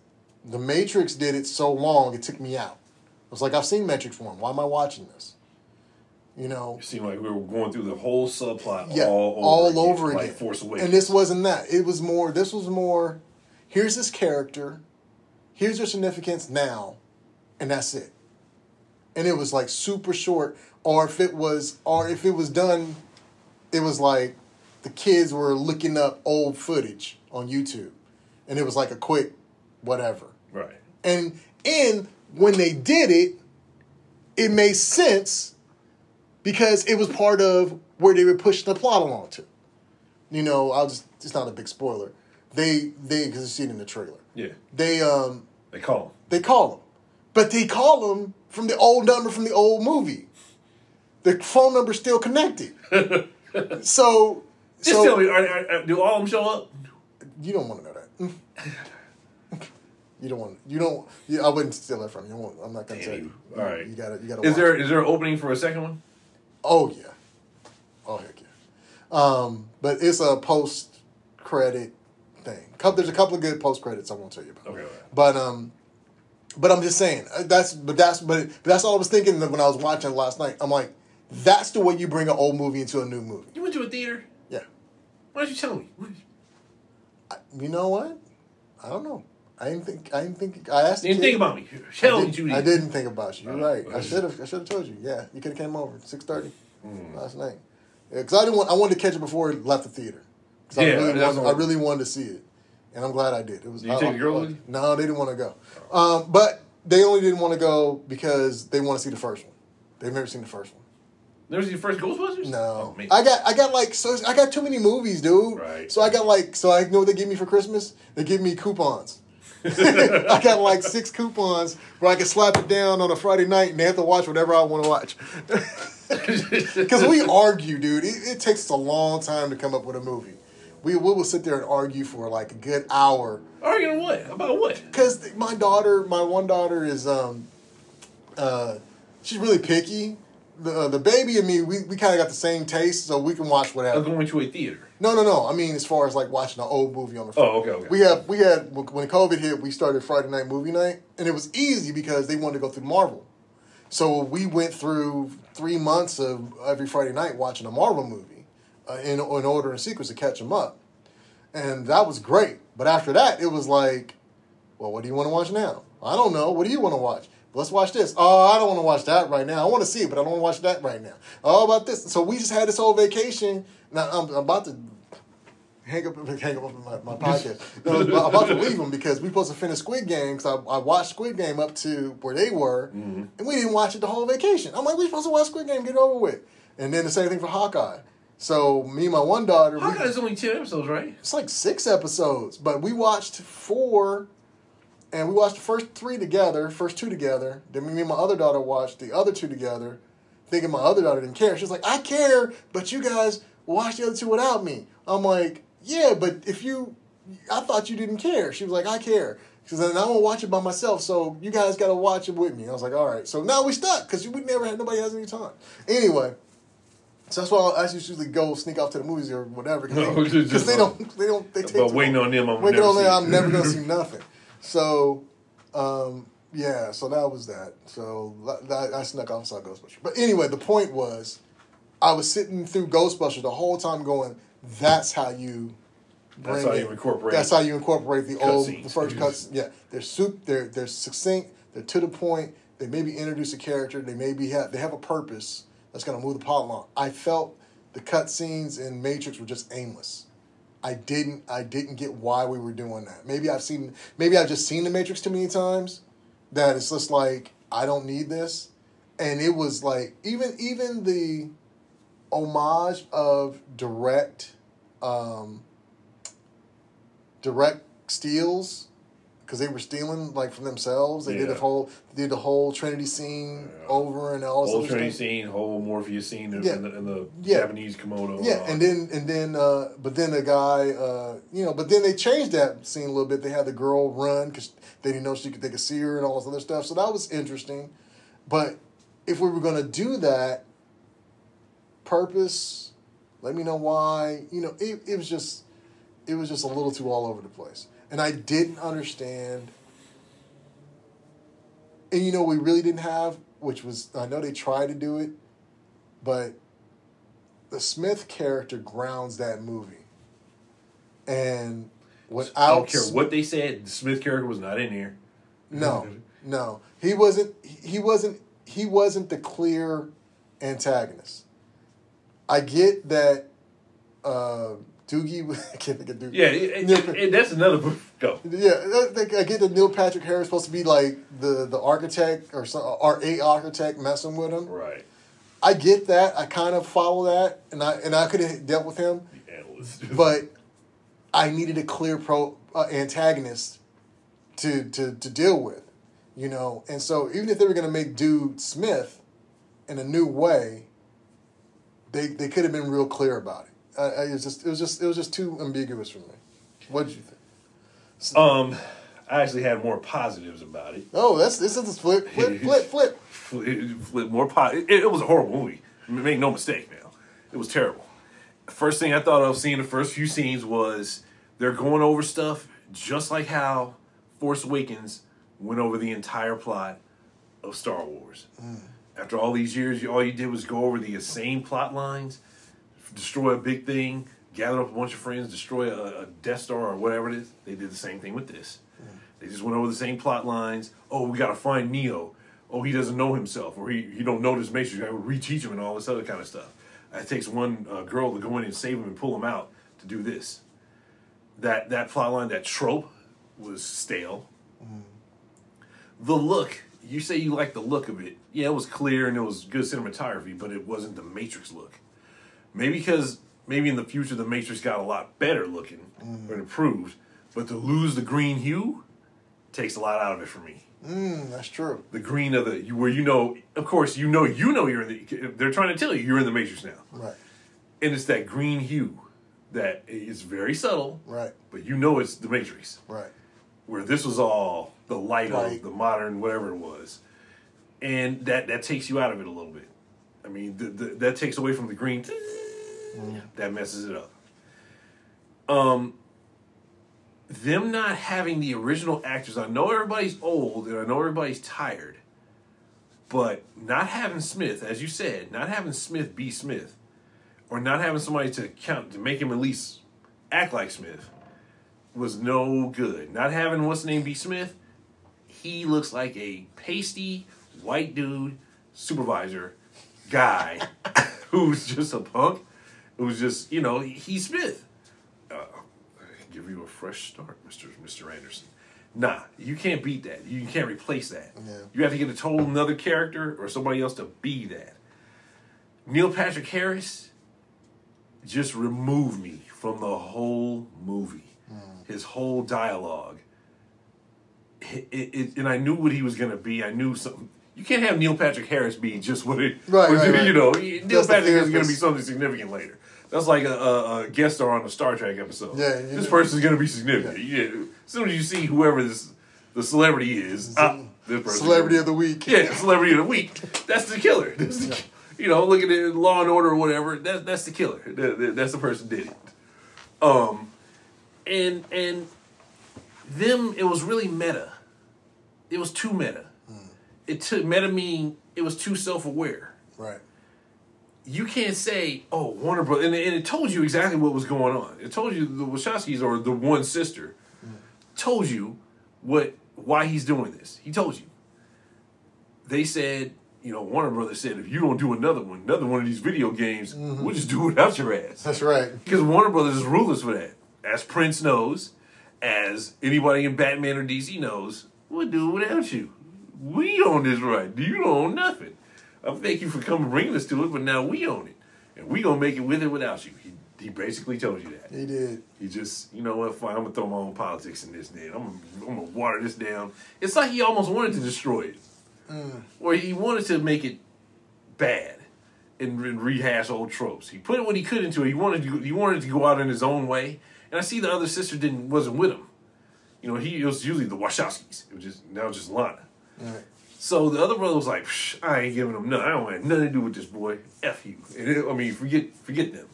The Matrix did it so long, it took me out. I was like, I've seen Matrix 1. Why am I watching this? You know? It seemed like we were going through the whole subplot Yeah, all over all again, over again. like Force Awakens. And this wasn't that. It was more, this was more, here's this character, here's their significance now, and that's it. And it was like super short, or if it was, or if it was done, it was like the kids were looking up old footage on YouTube, and it was like a quick whatever. right. And and when they did it, it made sense because it was part of where they were pushing the plot along to. You know, I'll just it's not a big spoiler. They they because you see it in the trailer. Yeah, They um they call them. they call them, but they call them from the old number from the old movie. The phone number's still connected. so Just so tell me, are, are, are- do all of them show up? you don't want to know that. You don't want. You don't. You, I wouldn't steal that from you. I'm not gonna Damn tell you. you. All right. You gotta. You gotta. Is there it. is there an opening for a second one? Oh yeah. Oh heck yeah. Um, but it's a post credit thing. There's a couple of good post credits I won't tell you about. Okay. But um, but I'm just saying uh, that's but that's but, but that's all I was thinking when I was watching last night. I'm like, that's the way you bring an old movie into a new movie. You went to a theater. Yeah. Why didn't you tell me? I, you know what? I don't know. I didn't think. I didn't think. I asked. Didn't kid. think about me. I, me, did, Judy. I didn't think about you. You're right. I should have. I should have told you. Yeah, you could have came over six thirty Mm. last night. Because I didn't want. I wanted to catch it before it left the theater. 'Cause I Yeah, really wanted, I really wanted to see it, and I'm glad I did. It was. Did you I- take the girl I- with? No, they didn't want to go. Um, but they only didn't want to go because they want to see the first one. They've never seen the first one. Never seen the first Ghostbusters? No, Oh. I got I got like so I got too many movies, dude. Right. So I got like so I know what they give me for Christmas. They give me coupons. I got like six coupons where I can slap it down on a Friday night and they have to watch whatever I want to watch. Because we argue, dude. It, it takes us a long time to come up with a movie. We, we will sit there and argue for like a good hour. Arguing what? About what? Because my daughter, my one daughter is, um, uh, she's really picky. The, uh, the baby and me, we, we kind of got the same taste, so we can watch I'm whatever. going to a theater. No, no, no. I mean, as far as like watching an old movie on the phone. Oh, okay, okay. We have we had when COVID hit, we started Friday night movie night, and it was easy because they wanted to go through Marvel. So we went through three months of every Friday night watching a Marvel movie uh, in in order and sequence to catch them up, and that was great. But after that, it was like, well, what do you want to watch now? I don't know. What do you want to watch? Let's watch this. Oh, I don't want to watch that right now. I want to see it, but I don't want to watch that right now. Oh, about this. So we just had this whole vacation. Now I'm about to hang up, hang up my, my podcast. No, I'm about- to leave them because we supposed to finish Squid Game because I, I watched Squid Game up to where they were, mm-hmm. and we didn't watch it the whole vacation. I'm like, we supposed to watch Squid Game, get it over with. And then the same thing for Hawkeye. So me and my one daughter, we- Hawkeye's only 10 episodes, right? it's like six episodes, but we watched four, and we watched the first three together, first two together. Then me and my other daughter watched the other two together, thinking my other daughter didn't care. She's like, I care, but you guys watched the other two without me. I'm like, yeah, but if you, I thought you didn't care. She was like, I care. She said, I won't watch it by myself, so you guys got to watch it with me. I was like, all right. So now we stuck because we never had nobody has any time. Anyway, So that's why I usually go sneak off to the movies or whatever No, because they, 'cause they uh, don't they don't they take But waiting long. on them, I'm waiting never on them, I'm never gonna see nothing. So, um, yeah, so that was that. So that, I snuck off and saw Ghostbusters. But anyway, the point was, I was sitting through Ghostbusters the whole time going, "That's how you." That's bring how it- you incorporate That's how you incorporate the old, cutscenes. the first cuts. Yeah, they're soup. They're they're succinct. They're to the point. They maybe introduce a character. They maybe have they have a purpose that's going to move the plot along. I felt the cutscenes in Matrix were just aimless. I didn't I didn't get why we were doing that. Maybe I've seen maybe I've just seen the Matrix too many times that it's just like I don't need this. And it was like even even the homage of direct um direct steals because they were stealing like from themselves. They did the Yeah. whole did the whole Trinity scene Yeah. over and all Whole Trinity stuff. scene, whole Morpheus scene in, Yeah. in the, in the Yeah. Japanese kimono. Yeah, and then and then uh, but then the guy, uh, you know, but then they changed that scene a little bit. They had the girl run because they didn't know she could they could see her and all this other stuff. So that was interesting. But if we were gonna do that, purpose, let me know why. You know, it, it was just it was just a little too all over the place, and I didn't understand. And you know, we really didn't have, which was I know they tried to do it, but the Smith character grounds that movie. And without I don't care what they said. The Smith character was not in here. no, no, he wasn't. He wasn't. He wasn't the clear antagonist. I get that. Uh, Doogie, I can't think of Doogie. Yeah, it, it- it- that's another go. yeah, I think- I get that Neil Patrick Harris supposed to be like the the architect or some or a architect messing with him. Right. I get that. I kind of follow that, and I and I could have dealt with him. The analyst. but I needed a clear pro uh, antagonist to, to to deal with, you know. And so even if they were going to make Dude Smith in a new way, they they could have been real clear about it. I, I, it was just it was just it was just too ambiguous for me. What did you think? um, I actually had more positives about it. Oh, that's this is a flip flip flip flip. Flip, flip more po- it, it was a horrible movie. Make no mistake, now. It was terrible. First thing I thought of seeing the first few scenes was they're going over stuff just like how Force Awakens went over the entire plot of Star Wars. After all these years, you- all you did was go over the same plot lines, destroy a big thing, gather up a bunch of friends, destroy a, a Death Star or whatever it is. They did the same thing with this. They just went over the same plot lines. Oh, we gotta find Neo. Oh, he doesn't know himself, or he, he don't know this matrix. You gotta reteach him and all this other kind of stuff. It takes one uh, girl to go in and save him and pull him out to do this. That that plot line, that trope, was stale. The look, you say you like the look of it. Yeah, it was clear and it was good cinematography, but it wasn't the Matrix look. Maybe because maybe in the future the Matrix got a lot better looking or improved, but to lose the green hue takes a lot out of it for me. Mm, that's true. The green of the where you know, of course, you know, you know you're in the. They're trying to tell you you're in the Matrix now, Right, and it's that green hue that is very subtle, right, but you know it's the Matrix right. where this was all the light Right. of the modern whatever it was, and that that takes you out of it a little bit. I mean, the, the, that takes away from the green. That messes it up. Um, them not having the original actors. I know everybody's old and I know everybody's tired, but not having Smith, as you said, not having Smith be Smith, or not having somebody to count to make him at least act like Smith was no good. Not having what's name be Smith, he looks like a pasty white dude supervisor guy who's just a punk, who's just you know he's Smith. Uh, give you a fresh start, Mister Mister Anderson. Nah, you can't beat that. You can't replace that. Yeah. You have to get a total another character or somebody else to be that. Neil Patrick Harris just removed me from the whole movie. His whole dialogue. It, it, it- and I knew what he was going to be. I knew something. You can't have Neil Patrick Harris be just what it. Right, what right, you, right. you know, Neil Patrick is going to be something significant later. That's like a, a, a guest star on a Star Trek episode. Yeah, this know. person's going to be significant. Yeah. As soon as you see whoever this the celebrity is, ah, this person Celebrity gonna- of the week. yeah, celebrity of the week. That's the killer. That's the, you know, looking at Law and Order or whatever. That, that's the killer. That, that- that's the person did it. Um, and and them, it was really meta. It was too meta. It took meta meaning it was too self aware. Right. You can't say, "Oh, Warner Bros." And, and it told you exactly what was going on. It told you the Wachowskis or the one sister told you what why he's doing this. He told you. They said, you know, Warner Brothers said, if you don't do another one, another one of these video games, mm-hmm. we'll just do it without your ass. That's right. Because Warner Brothers is ruthless for that. As Prince knows, as anybody in Batman or DC knows, we'll do it without you. We own this right. You don't own nothing. I thank you for coming bringing us to it, but now we own it. And we gonna make it with or without you. He, he basically told you that. He did. He just, you know what, fine, I'm gonna throw my own politics in this, man. I'm gonna, I'm gonna water this down. It's like he almost wanted to destroy it. Mm. Or he wanted to make it bad and, and rehash old tropes. He put what he could into it. He wanted to, he wanted to go out in his own way. And I see the other sister didn't wasn't with him. You know, he it was usually the Wachowskis. It was just now it's just Lana. Right. So the other brother was like, I ain't giving him nothing. I don't have nothing to do with this boy. F you. And it- I mean, forget forget them.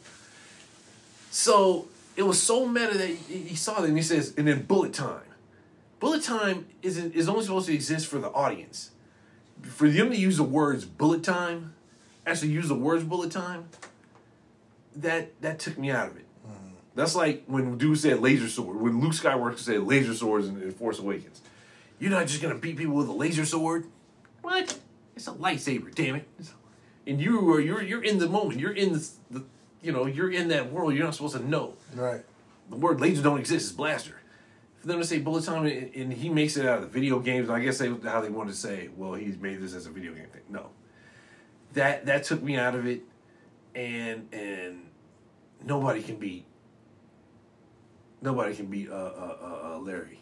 So it was so meta that he, he saw and he says, and then bullet time. Bullet time isn't is only supposed to exist for the audience. For them to use the words bullet time, actually use the words bullet time, that that took me out of it. That's like when dude said laser sword. When Luke Skywalker said laser swords in, in Force Awakens. You're not just gonna beat people with a laser sword. What? It's a lightsaber, damn it. And you are you're you're in the moment. You're in the, the you know you're in that world. You're not supposed to know. Right. The word laser don't exist. It's blaster. For them to say bullet time and, and he makes it out of the video games. I guess they how they wanted to say. Well, he's made this as a video game thing. No. That that took me out of it, and and nobody can beat. Nobody can beat uh, uh, uh, uh, Larry,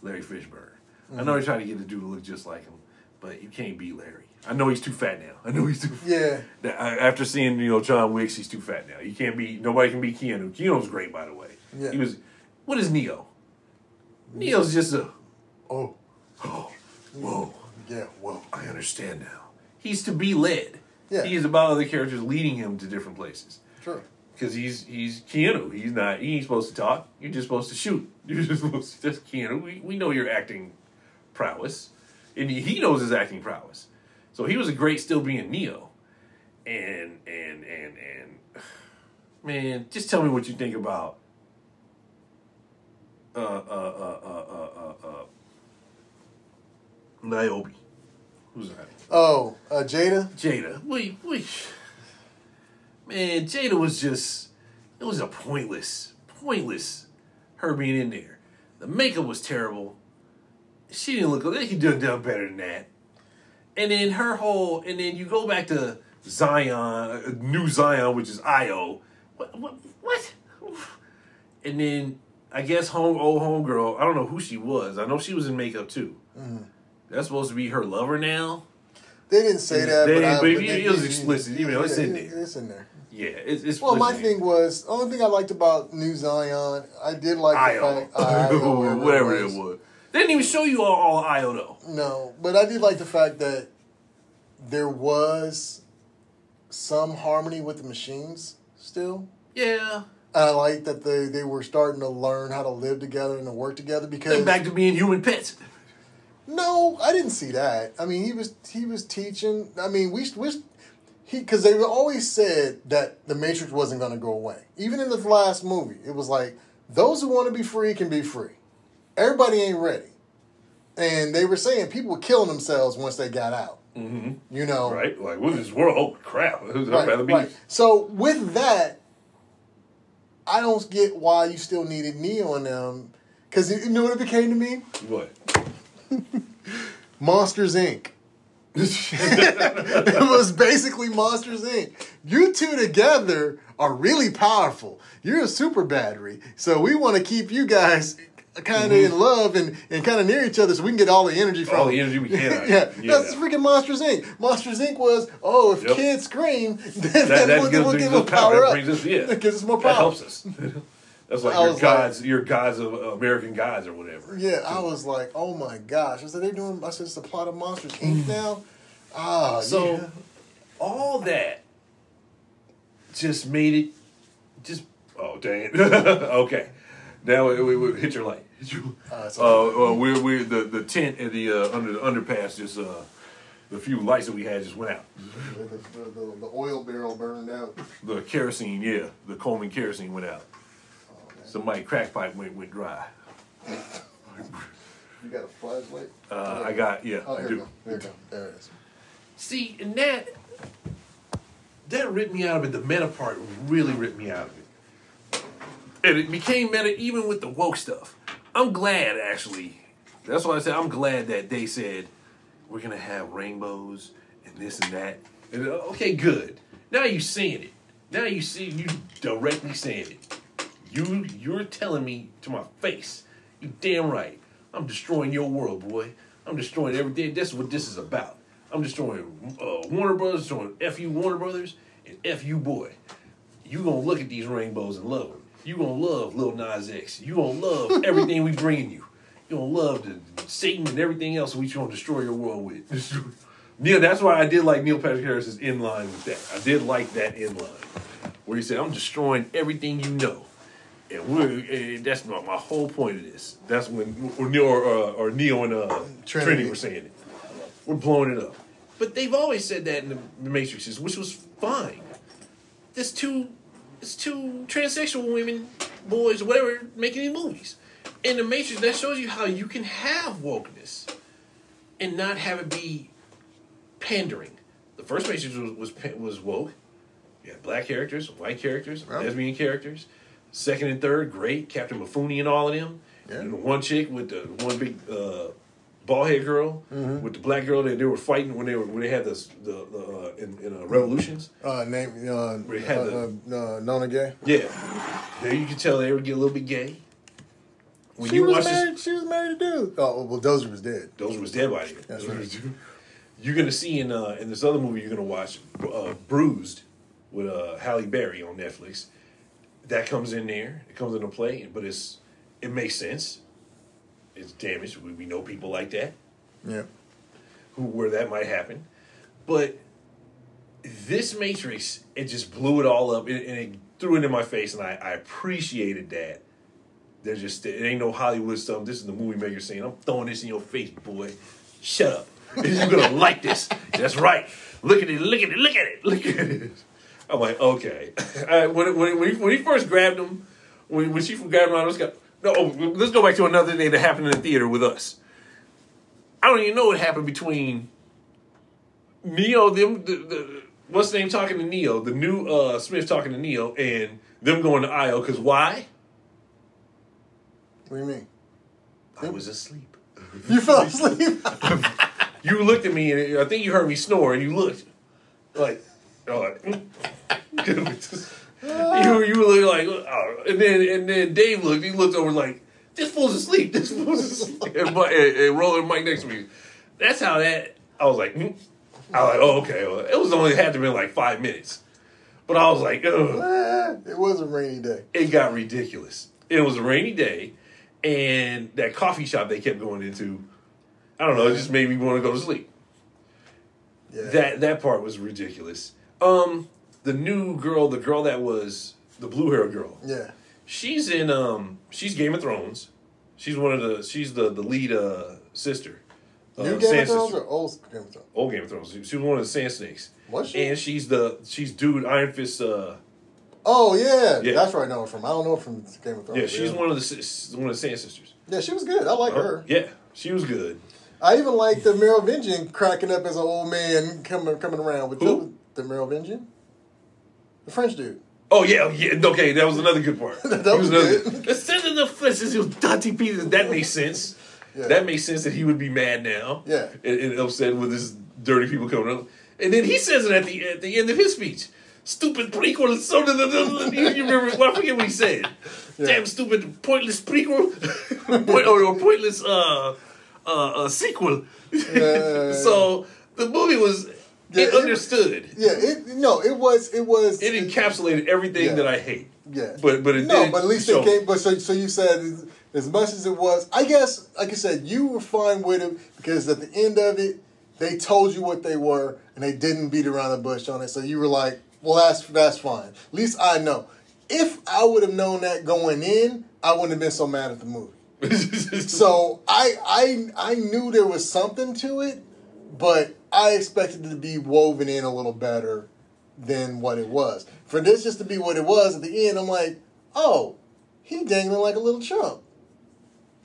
Larry Fishburne. I know he's trying to get the dude to look just like him, but you can't beat Larry. I know he's too fat now. I know he's too. Yeah. After seeing you know John Wicks, he's too fat now. You can't be nobody can be Keanu. Keanu's great by the way. Yeah. He was. What is Neo? Neo's just a. Oh. Oh, whoa! Yeah. Whoa. I understand now. He's to be led. Yeah. He's about other characters leading him to different places. Sure. Because he's he's Keanu. He's not. He ain't supposed to talk. You're just supposed to shoot. You're just supposed to. That's Keanu. We we know your acting prowess, and he, knows his acting prowess. So he was a great still being Neo, and and and and man, just tell me what you think about. Uh uh uh uh uh uh. uh Niobe. Who's that? Oh, uh, Jada. Jada. We we man, Jada was just it was a pointless, pointless her being in there. The makeup was terrible. She didn't look they could do done better than that. And then her whole and then you go back to Zion, uh, new Zion, which is Io. What what what? And then I guess home old homegirl, I don't know who she was. I know she was in makeup too. That's supposed to be her lover now. They didn't say that, They- but, I, but it- it was explicit, even though it's in there. It's in there. Yeah, it's, it's Well, my thing was, the only thing I liked about New Zion, I did like the Io, fact, uh, Io, whatever it was. They didn't even show you all, all Io though. No, but I did like the fact that there was some harmony with the machines still. Yeah, And I like that they, they were starting to learn how to live together and to work together because they're back to being human pets. No, I didn't see that. I mean, he was he was teaching. I mean, we we he because they always said that the Matrix wasn't going to go away. Even in the last movie, it was like those who want to be free can be free. Everybody ain't ready, and they were saying people were killing themselves once they got out. Mm-hmm. You know, Right? Like, with this world, oh crap! I'd Right, rather be. right. So with that, I don't get why you still needed Neo in them. Because you know what it became to me? What? Monsters Inc. it was basically Monsters Inc. You two together are really powerful. You're a super battery. So we want to keep you guys kind of in love and, and kind of near each other so we can get all the energy from Mm-hmm. All the energy we can yeah. Yeah. that's freaking Monsters Inc. Monsters Inc. was, oh, if Yep. kids scream, then, That, then that we'll, gives, we'll give us them power. power That up. brings us, yeah. That gives us more power That helps us. That's like I your was like- gods, your gods of uh, American gods or whatever. Yeah, I was like, oh my gosh. I said, they're doing, I said, it's the plot of Monsters Inc. now? Ah, So, yeah. all that just made it just oh dang it okay now we, we, we hit your light hit your, Uh, it's uh, uh, we're we're the the tent and the uh, under the underpass just uh the few lights that we had just went out The, the, the, the oil barrel burned out. the kerosene yeah the Coleman kerosene went out Oh, man. somebody crack pipe went went dry You got a flashlight? uh, I got yeah Oh, I do go. There you go. There it is. See, and that that ripped me out of it. The meta part really ripped me out of it. And it became meta even with the woke stuff. I'm glad actually. That's why I said I'm glad that they said we're gonna have rainbows and this and that. And uh, okay, good. Now you're seeing it. Now you see you directly saying it. You you're telling me to my face. You damn right. I'm destroying your world, boy. I'm destroying everything. That's what this is about. I'm destroying uh, Warner Brothers, destroying FU Warner Brothers, and FU boy. You gonna look at these rainbows and love them. You gonna love Lil Nas X. You gonna love everything we bringing you. You gonna love the Satan and everything else we gonna destroy your world with. Neil, that's why I did like Neil Patrick Harris's in line with that. I did like that in line where he said, "I'm destroying everything you know." And we're and that's my, my whole point of this. That's when or Neil or, uh, or Neo and uh, Trinity. Trinity. were saying it. We're blowing it up. But they've always said that in the, the Matrixes, which was fine. There's two, it's two transsexual women, boys, whatever, making these movies. In the Matrix, that shows you how you can have wokeness and not have it be pandering. The first Matrix was was, was woke. You had black characters, white characters, lesbian characters. Second and third, great. Captain Mifune and all of them. Yeah. And one chick with the one big uh, bald head girl with the black girl that they were fighting when they were when they had this the, the uh, in, in uh, revolutions. Uh, name, uh, We had uh, uh, uh, Nona Gaye. Yeah, there you could tell they would get a little bit gay. When She you was watch married. this, She was married to dude. Oh well, Dozer was dead. those was dead by then. That's right. You're gonna see in uh, in this other movie you're gonna watch, uh, Bruised, with uh, Halle Berry on Netflix. That comes in there. It comes into play, but it's it makes sense. It's damaged. We, we know people like that Yeah. who where that might happen, but this Matrix it just blew it all up and, and it threw it in my face, and I, I appreciated that. There's just it ain't no Hollywood stuff. This is the movie maker saying, "I'm throwing this in your face, boy. Shut up. You're gonna like this. That's right. Look at it. Look at it. Look at it. Look at it." I'm like, okay. When, when, when, he, when he first grabbed him, when, when she grabbed him, I was got no. oh, let's go back to another thing that happened in the theater with us. I don't even know what happened between Neo, them, the, the what's the name talking to Neo, the new uh, Smith talking to Neo, and them going to IO. Because why? What do you mean? I was asleep. You fell asleep. You looked at me, and I think you heard me snore, and you looked like, oh, like, you you look like, oh. and then and then Dave looked. He looked over like, this fool's asleep. This fool's asleep. and, but- and, and rolling Mike next to me. That's how that. I was like, hmm. I was like, oh okay. Well, it was only had to be like five minutes, but I was like, Ugh. It was a rainy day. it got ridiculous. It was a rainy day, and that coffee shop they kept going into, I don't know, it just made me want to go to sleep. Yeah. That that part was ridiculous. Um, the new girl, the girl that was the blue hair girl, Yeah. she's in um, she's Game of Thrones. She's one of the she's the the lead uh sister. Uh, New Game Sand of Thrones sister. or old Game of Thrones? Old Game of Thrones. She she was one of the Sand Snakes. Was she? And she's the she's dude Iron Fist. Uh, Oh yeah. Yeah. that's where I know her from. I don't know her from Game of Thrones. yeah, she's one of the one of the Sand sisters. Yeah, she was good. I like her. Uh, Yeah, she was good. I even like the Merovingian cracking up as an old man coming coming around with Who? the, the Merovingian, the French dude. Oh yeah, yeah. Okay, that was another good part. That He was another- good. The it was Dante Peters. That makes sense. Yeah. That makes sense that he would be mad now. Yeah. and, and upset with his dirty people coming up. And then he says it at the at the end of his speech. Stupid prequel. So you, remember? Well, I forget what he said. Damn stupid, pointless prequel, Point, or, or pointless uh, uh, uh, sequel. Yeah. so the movie was Yeah, it it- understood. Yeah, it no, it was it was It encapsulated everything Yeah. that I hate. Yeah, But but it no, but at least show- it came. But so so you said as- as much as it was, I guess, like I said, you were fine with it because at the end of it, they told you what they were and they didn't beat around the bush on it. So you were like, well, that's that's fine. At least I know. If I would have known that going in, I wouldn't have been so mad at the movie. So I I I knew there was something to it, but I expected it to be woven in a little better than what it was. For this just to be what it was at the end, I'm like, oh, he dangling like a little chump.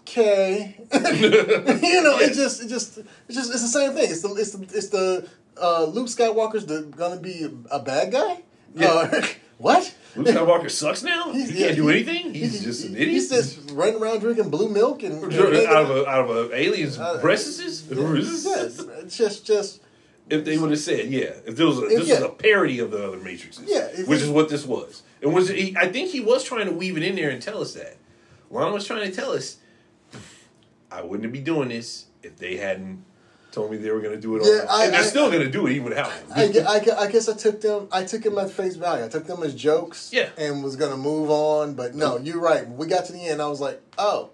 Okay, you know, it just it just it's just it's the same thing. It's the it's the it's the uh, Luke Skywalker's the, gonna be a bad guy. Yeah. Uh, what? Luke Skywalker sucks now. He yeah, can't do he- anything. He's he- just an idiot. He's just running around drinking blue milk and, out of a, out of a alien's Uh, breasts. yes, it's just just If they would have said, yeah, if there was a, If- this was a parody of the other Matrixes, Yeah, if which is what this was, and was he, I think he was trying to weave it in there and tell us that. Lana was trying to tell us, I wouldn't be doing this if they hadn't told me they were going to do it. Yeah, I- and they're I- still going to do it even without him. I, I, I guess I took them. I took them at face value. I took them as jokes. Yeah. And was gonna move on, but no, you're right. We got to the end, I was like, oh,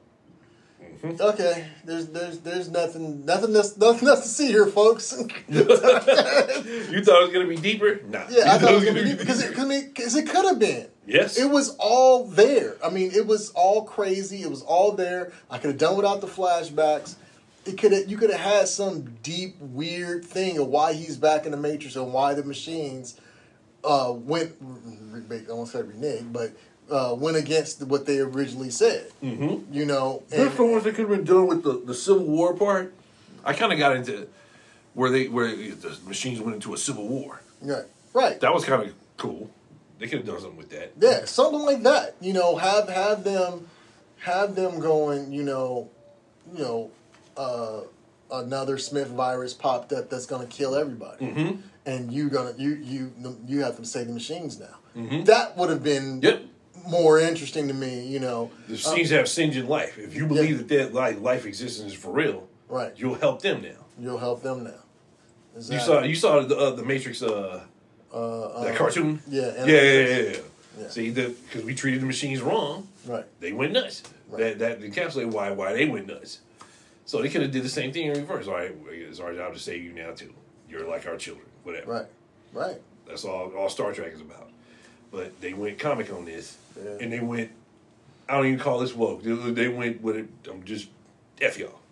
Mm-hmm. okay. There's there's there's nothing nothing else nothing else to see here, folks. you thought it was going to be deeper? Nah. yeah, I You thought it was gonna gonna be because it, cause I mean, 'cause it could have been. Yes. It was all there. I mean, it was all crazy. It was all there. I could have done without the flashbacks. It could have you could have had some deep weird thing of why he's back in the Matrix and why the machines uh, went. I won't say renege, but uh, went against what they originally said. Mm-hmm. You know, and, That's the ones that could have been done with the, the Civil War part. I kind of got into where they where the machines went into a civil war. right, right. That was kind of cool. They could have done something with that. Yeah, something like that. You know, have have them have them going. You know, you know, uh, another Smith virus popped up that's going to kill everybody, Mm-hmm. and you gonna you you you have to say the machines now. That would have been Mm-hmm. Yep. more interesting to me. You know, The machines have sentient life. If you believe that their life, life existence is for real, right? you'll help them now. You'll help them now. You saw you saw the uh, the Matrix uh, uh, that uh, cartoon. yeah, yeah, yeah, yeah, yeah. Yeah. See, because we treated the machines wrong, right. they went nuts. Right. That that encapsulated why why they went nuts. So they could have did the same thing in reverse. All right, it's our job to save you now too. You're like our children, whatever. Right, right. That's all all Star Trek is about. But they went comic on this, Yeah. and they went. I don't even call this woke. They, went with it. I'm just f y'all.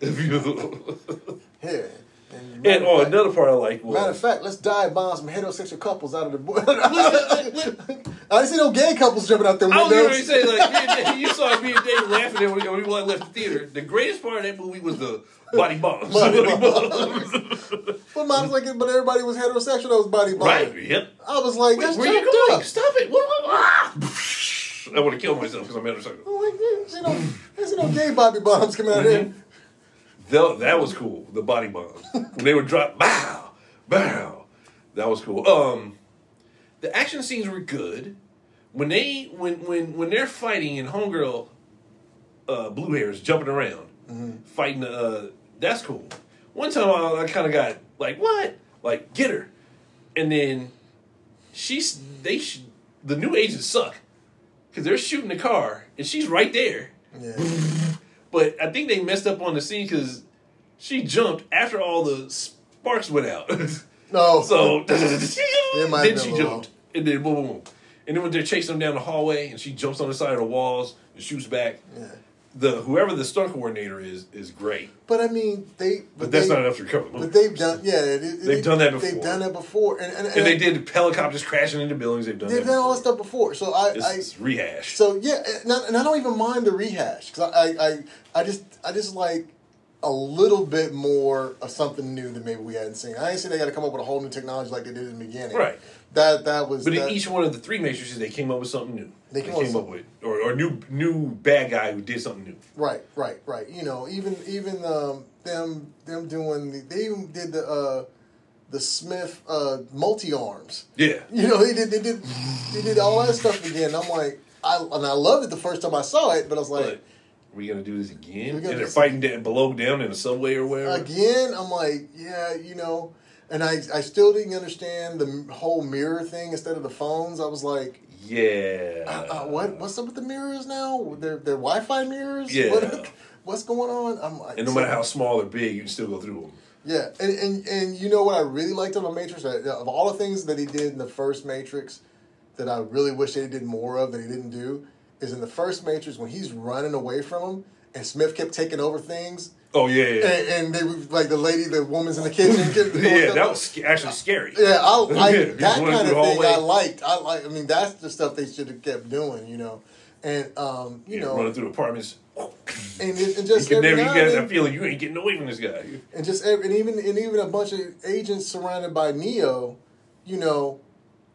Here. And, and oh, fact- another part I like was Matter of fact, let's dive bomb some heterosexual couples out of the board. I didn't see no gay couples jumping out their I was going to say like me and Dave, you saw me and Dave laughing when we, left the theater. The greatest part of that movie was the body bombs. Body bombs. but mine was like, but everybody was heterosexual. That was body bomb. right? Yep. I was like, Where, that's where you going? up. Stop it! What, what, ah! I want to kill myself because I'm heterosexual. I'm like, "Yeah, see no, there's no gay body bombs coming out here. That, that was cool. The body bombs when they would drop, bow, bow. That was cool. Um, the action scenes were good. When they when when when they're fighting and homegirl, uh, blue hairs jumping around, fighting. Uh, that's cool. One time I, I kind of got like what like get her, and then she's they sh- the new agents suck because they're shooting the car and she's right there. Yeah. But I think they messed up on the scene because she jumped after all the sparks went out. No. so then she been a little- jumped, and then boom, boom, boom. And then when they're chasing them down the hallway, and she jumps on the side of the walls and shoots back. Yeah. The whoever the stunt coordinator is is great, But I mean, they. but that's they, not enough to recover the. But they've done, yeah, it, it- They've done that before. They've done that before, and and, and, and they did helicopters crashing into buildings. They've done. They've that done all that stuff before. So I, It's, I it's rehashed. So yeah, and I, and I don't even mind the rehash because I, I, I, I just, I just like a little bit more of something new that maybe we hadn't seen. I ain't say they got to come up with a whole new technology like they did in the beginning. Right. That that was. But that, in each one of the three matrices, they came up with something new. They They came came, up with, or, or new new bad guy who did something new. right, right, right. You know, even even um, them them doing the, they even did the uh, the Smith uh, multi arms. Yeah, You know, they did they did they did all that stuff again. I'm like, I and I loved it the first time I saw it, but I was like. but are we gonna do this again? And they're fighting down below down in the subway or wherever. again i'm like yeah you know and i i still didn't understand the whole mirror thing instead of the phones i was like yeah. uh, uh, what what's up with the mirrors now they're, they're wi-fi mirrors Yeah. what, what's going on i'm like And no matter how small or big, you can still go through them. Yeah, and, and and you know what I really liked about Matrix of all the things that he did in the first Matrix that I really wish he did more of that he didn't do is in the first Matrix when he's running away from him and Smith kept taking over things Oh yeah, yeah, and, and they were like the lady, the woman's in the kitchen. yeah. That was sc- actually scary. yeah, I Yeah, that kind of thing. I liked. I like. I mean, that's the stuff they should have kept doing. You know, and um, you Yeah, know, running through apartments. and, it, and You just can every never. You get that feeling you ain't getting away from this guy. and just every, and even and even a bunch of agents surrounded by Neo, you know,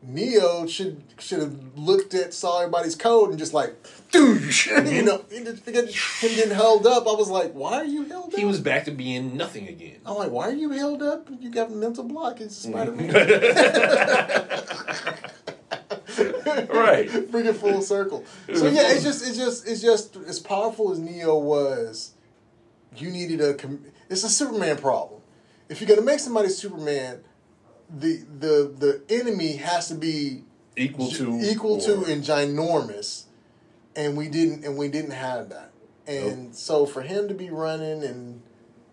Neo should should have looked at saw everybody's code and just like, you know, mm-hmm. he just- he him getting held up. I was like, why are you held up? He was back to being nothing again. I'm like, why are you held up? You got a mental block. It's Spider Man. Right. Bring it full circle. So yeah, it's just it's just it's just as powerful as Neo was. You needed a. Com- it's a Superman problem. If you're gonna make somebody Superman, the the the enemy has to be Equal to. equal to and ginormous, and we didn't and we didn't have that. And so for him to be running and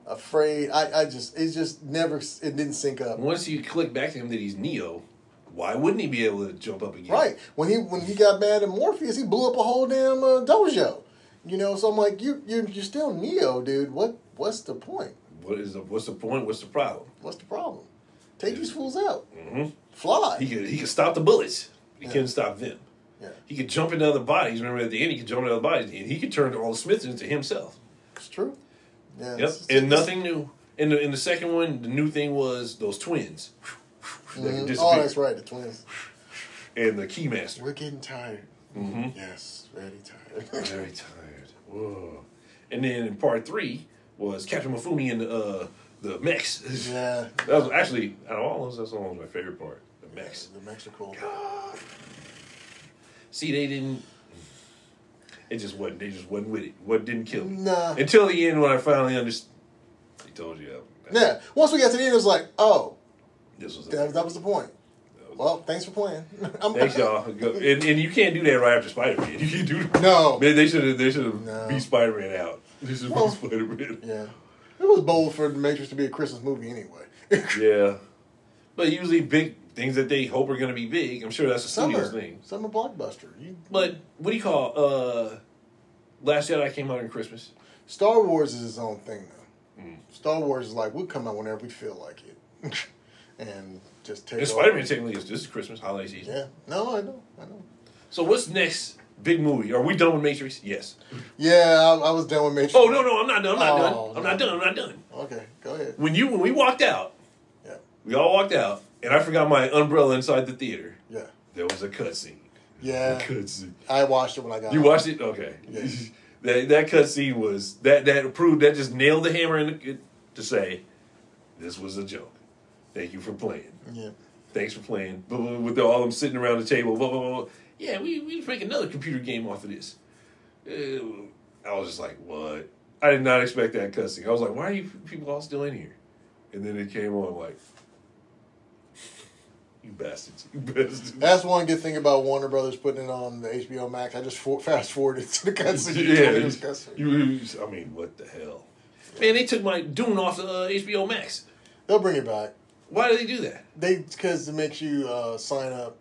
afraid, I, I just it just never it didn't sync up. Once you click back to him that he's Neo, why wouldn't he be able to jump up again? Right. When he when he got mad at Morpheus, he blew up a whole damn uh, dojo. You know, so I'm like, you you you're still Neo, dude. What what's the point? What is the what's the point? What's the problem? What's the problem? Take these fools out. Mhm. Fly. He could he could stop the bullets. He Yeah. couldn't stop them. yeah, He could jump into other bodies. Remember at the end, he could jump into other bodies, and he could turn all the Smiths into himself. it's true. Yeah. Yep, it's- and it's- nothing new. In the in the second one, the new thing was those twins. That Mhm. disappear. Oh, that's right. The twins. And the Keymaster. We're getting tired. Mhm. Yes, very tired. Very tired. Whoa. And then in part three was Captain Mifune and uh, the mechs. yeah. That was actually out of all those, that's almost my favorite part. The mechs. The Mexico. See, they didn't. It just wasn't. They just wasn't with it. What didn't kill me Nah. until the end when I finally understood. He told you that Yeah. Once we got to the end, it was like, oh, this was. that, that was the point. Well, thanks for playing. I'm- Thanks, y'all. And, and you can't do that right after Spider Man. You can do. No. Man, they should have. They should have No. beat Spider Man out. They should Well- Spider Man. Yeah. It was bold for the Matrix to be a Christmas movie anyway. Yeah, but usually big things that they hope are going to be big. I'm sure that's a Summer. studio's thing. Summer blockbuster. You, But what do you call uh Last Jedi came out in Christmas? Star Wars is its own thing though. Mm. Star Wars is like we'll come out whenever we feel like it, and just take. Spider Man technically is this is Christmas holiday season. Yeah. No, I know. I know. So what's next big movie? Are we done with Matrix? Yes. Yeah, I, I was done with Matrix. Oh no no I'm not done. I'm not Oh, done. I'm no. not done. I'm not done. Okay, go ahead. When you when we walked out, Yeah. we all walked out, and I forgot my umbrella inside the theater. Yeah. There was a cutscene. Yeah. A cutscene. I watched it when I got. You home. watched it? Okay. Yeah. that that cutscene was that that proved that just nailed the hammer in the, to say this was a joke. Thank you for playing. Yeah. Thanks for playing. With all of them sitting around the table. Blah, blah, blah. Yeah, we we make another computer game off of this. Uh, I was just like, what? I did not expect that cussing. I was like, why are you people all still in here? And then it came on like, you bastards, you bastards. That's one good thing about Warner Brothers putting it on the HBO Max. I just for, fast forwarded to the cutscene. You it was Yeah, you, you- I mean, what the hell? Man, they took my Dune off uh, HBO Max. They'll bring it back. Why do they do that? They because it makes you uh, sign up,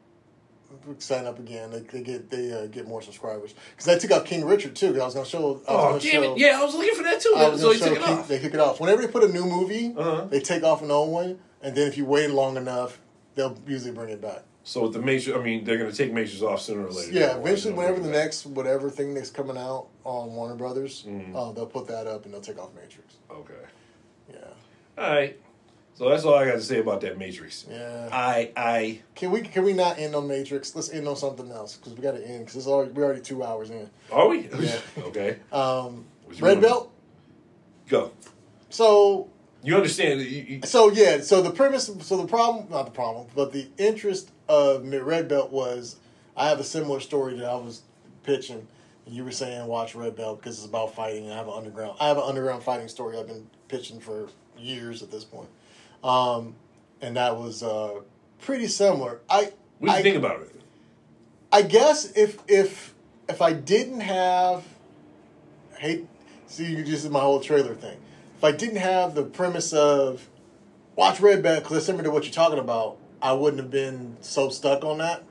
sign up again. They, they get they uh, get more subscribers because they took out King Richard too. 'cause I was gonna show. I was Oh, gonna damn show, it. Yeah, I was looking for that too. I was So they show took it King, off. they kick it off. Whenever they put a new movie, Uh-huh. they take off an old one, and then if you wait long enough, they'll usually bring it back. So with the Matrix, I mean, they're going to take Matrix off sooner or later. Yeah, They'll- eventually, whenever the back. next whatever thing that's coming out on Warner Brothers, Mhm. uh, they'll put that up and they'll take off Matrix. Okay. Yeah, All right. So that's all I got to say about that Matrix. yeah. I I Can we can we not end on Matrix? Let's end on something else because we got to end because it's already we're already two hours in. are we? Yeah. okay. Um, Red Belt. Go. So You understand? You, you, so yeah. So the premise. So the problem, not the problem, but the interest of Red Belt was I have a similar story that I was pitching. And you were saying watch Red Belt because it's about fighting. And I have an underground. I have an underground fighting story I've been pitching for years at this point. Um, and that was uh, pretty similar. I what do you I, think about it? I guess if if if I didn't have hate see you just my whole trailer thing. If I didn't have the premise of watch Red Band because it's similar to what you're talking about, I wouldn't have been so stuck on that.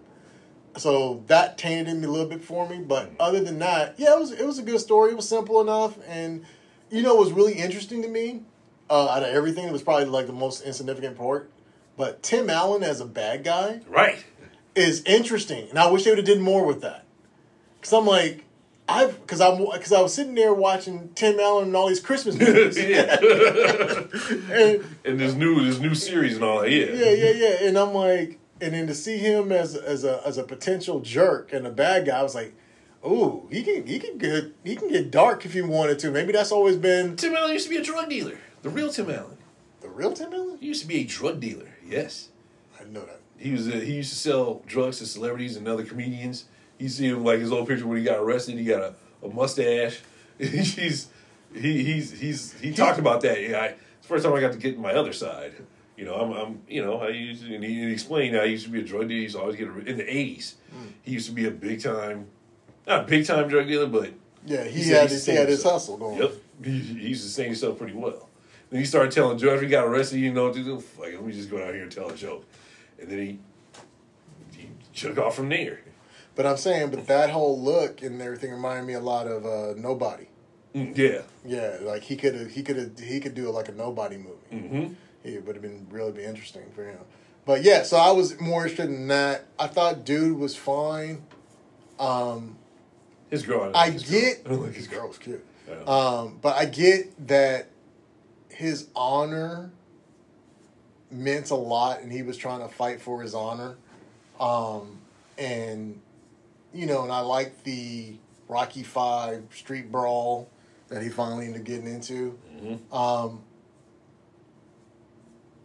So that tainted me a little bit for me. But other than that, yeah, it was it was a good story. It was simple enough, and you know, what was really interesting to me uh, out of everything. It was probably like the most insignificant part. But Tim Allen as a bad guy Right. is interesting, and I wish they would have did more with that. Cause I'm like, I've because I'm because I was sitting there watching Tim Allen and all these Christmas movies, yeah. and and this new this new series and all that. Yeah. yeah, yeah, yeah, and I'm like, and then to see him as as a as a potential jerk and a bad guy, I was like, oh, he can he can get he can get dark if he wanted to. Maybe that's always been Tim Allen used to be a drug dealer. The real Tim Allen. the real Tim Allen. He used to be a drug dealer. Yes. I know that. He was uh, he used to sell drugs to celebrities and other comedians. You see him like his old picture when he got arrested. He got a, a mustache. he's he he's he's he talked about that. Yeah, I, it's the first time I got to get my other side. You know, I'm, I'm you know, I used to, and he, he explained how he used to be a drug dealer. He used to always get a, in the '80s. He used to be a big time, not a big time drug dealer, but Yeah, he, He had his, he had his hustle going. Yep. He, he used to say himself pretty well. Then he started telling jokes. He got arrested. He didn't know what to do. Like, let me just go out here and tell a joke. And then he he took off from there. But I'm saying, but that whole look and everything reminded me a lot of uh, Nobody. Mm, Yeah. Yeah, like he could he could he could do it like a Nobody movie. Mm-hmm. It would have been really be interesting for him. But yeah, so I was more interested in that. I thought dude was fine. Um, His girl. I his get girl. I like his girl. girl was cute. Um, but I get that his honor meant a lot, and he was trying to fight for his honor. Um, and you know, and I like the Rocky Five street brawl that he finally ended up getting into. Mhm. Um,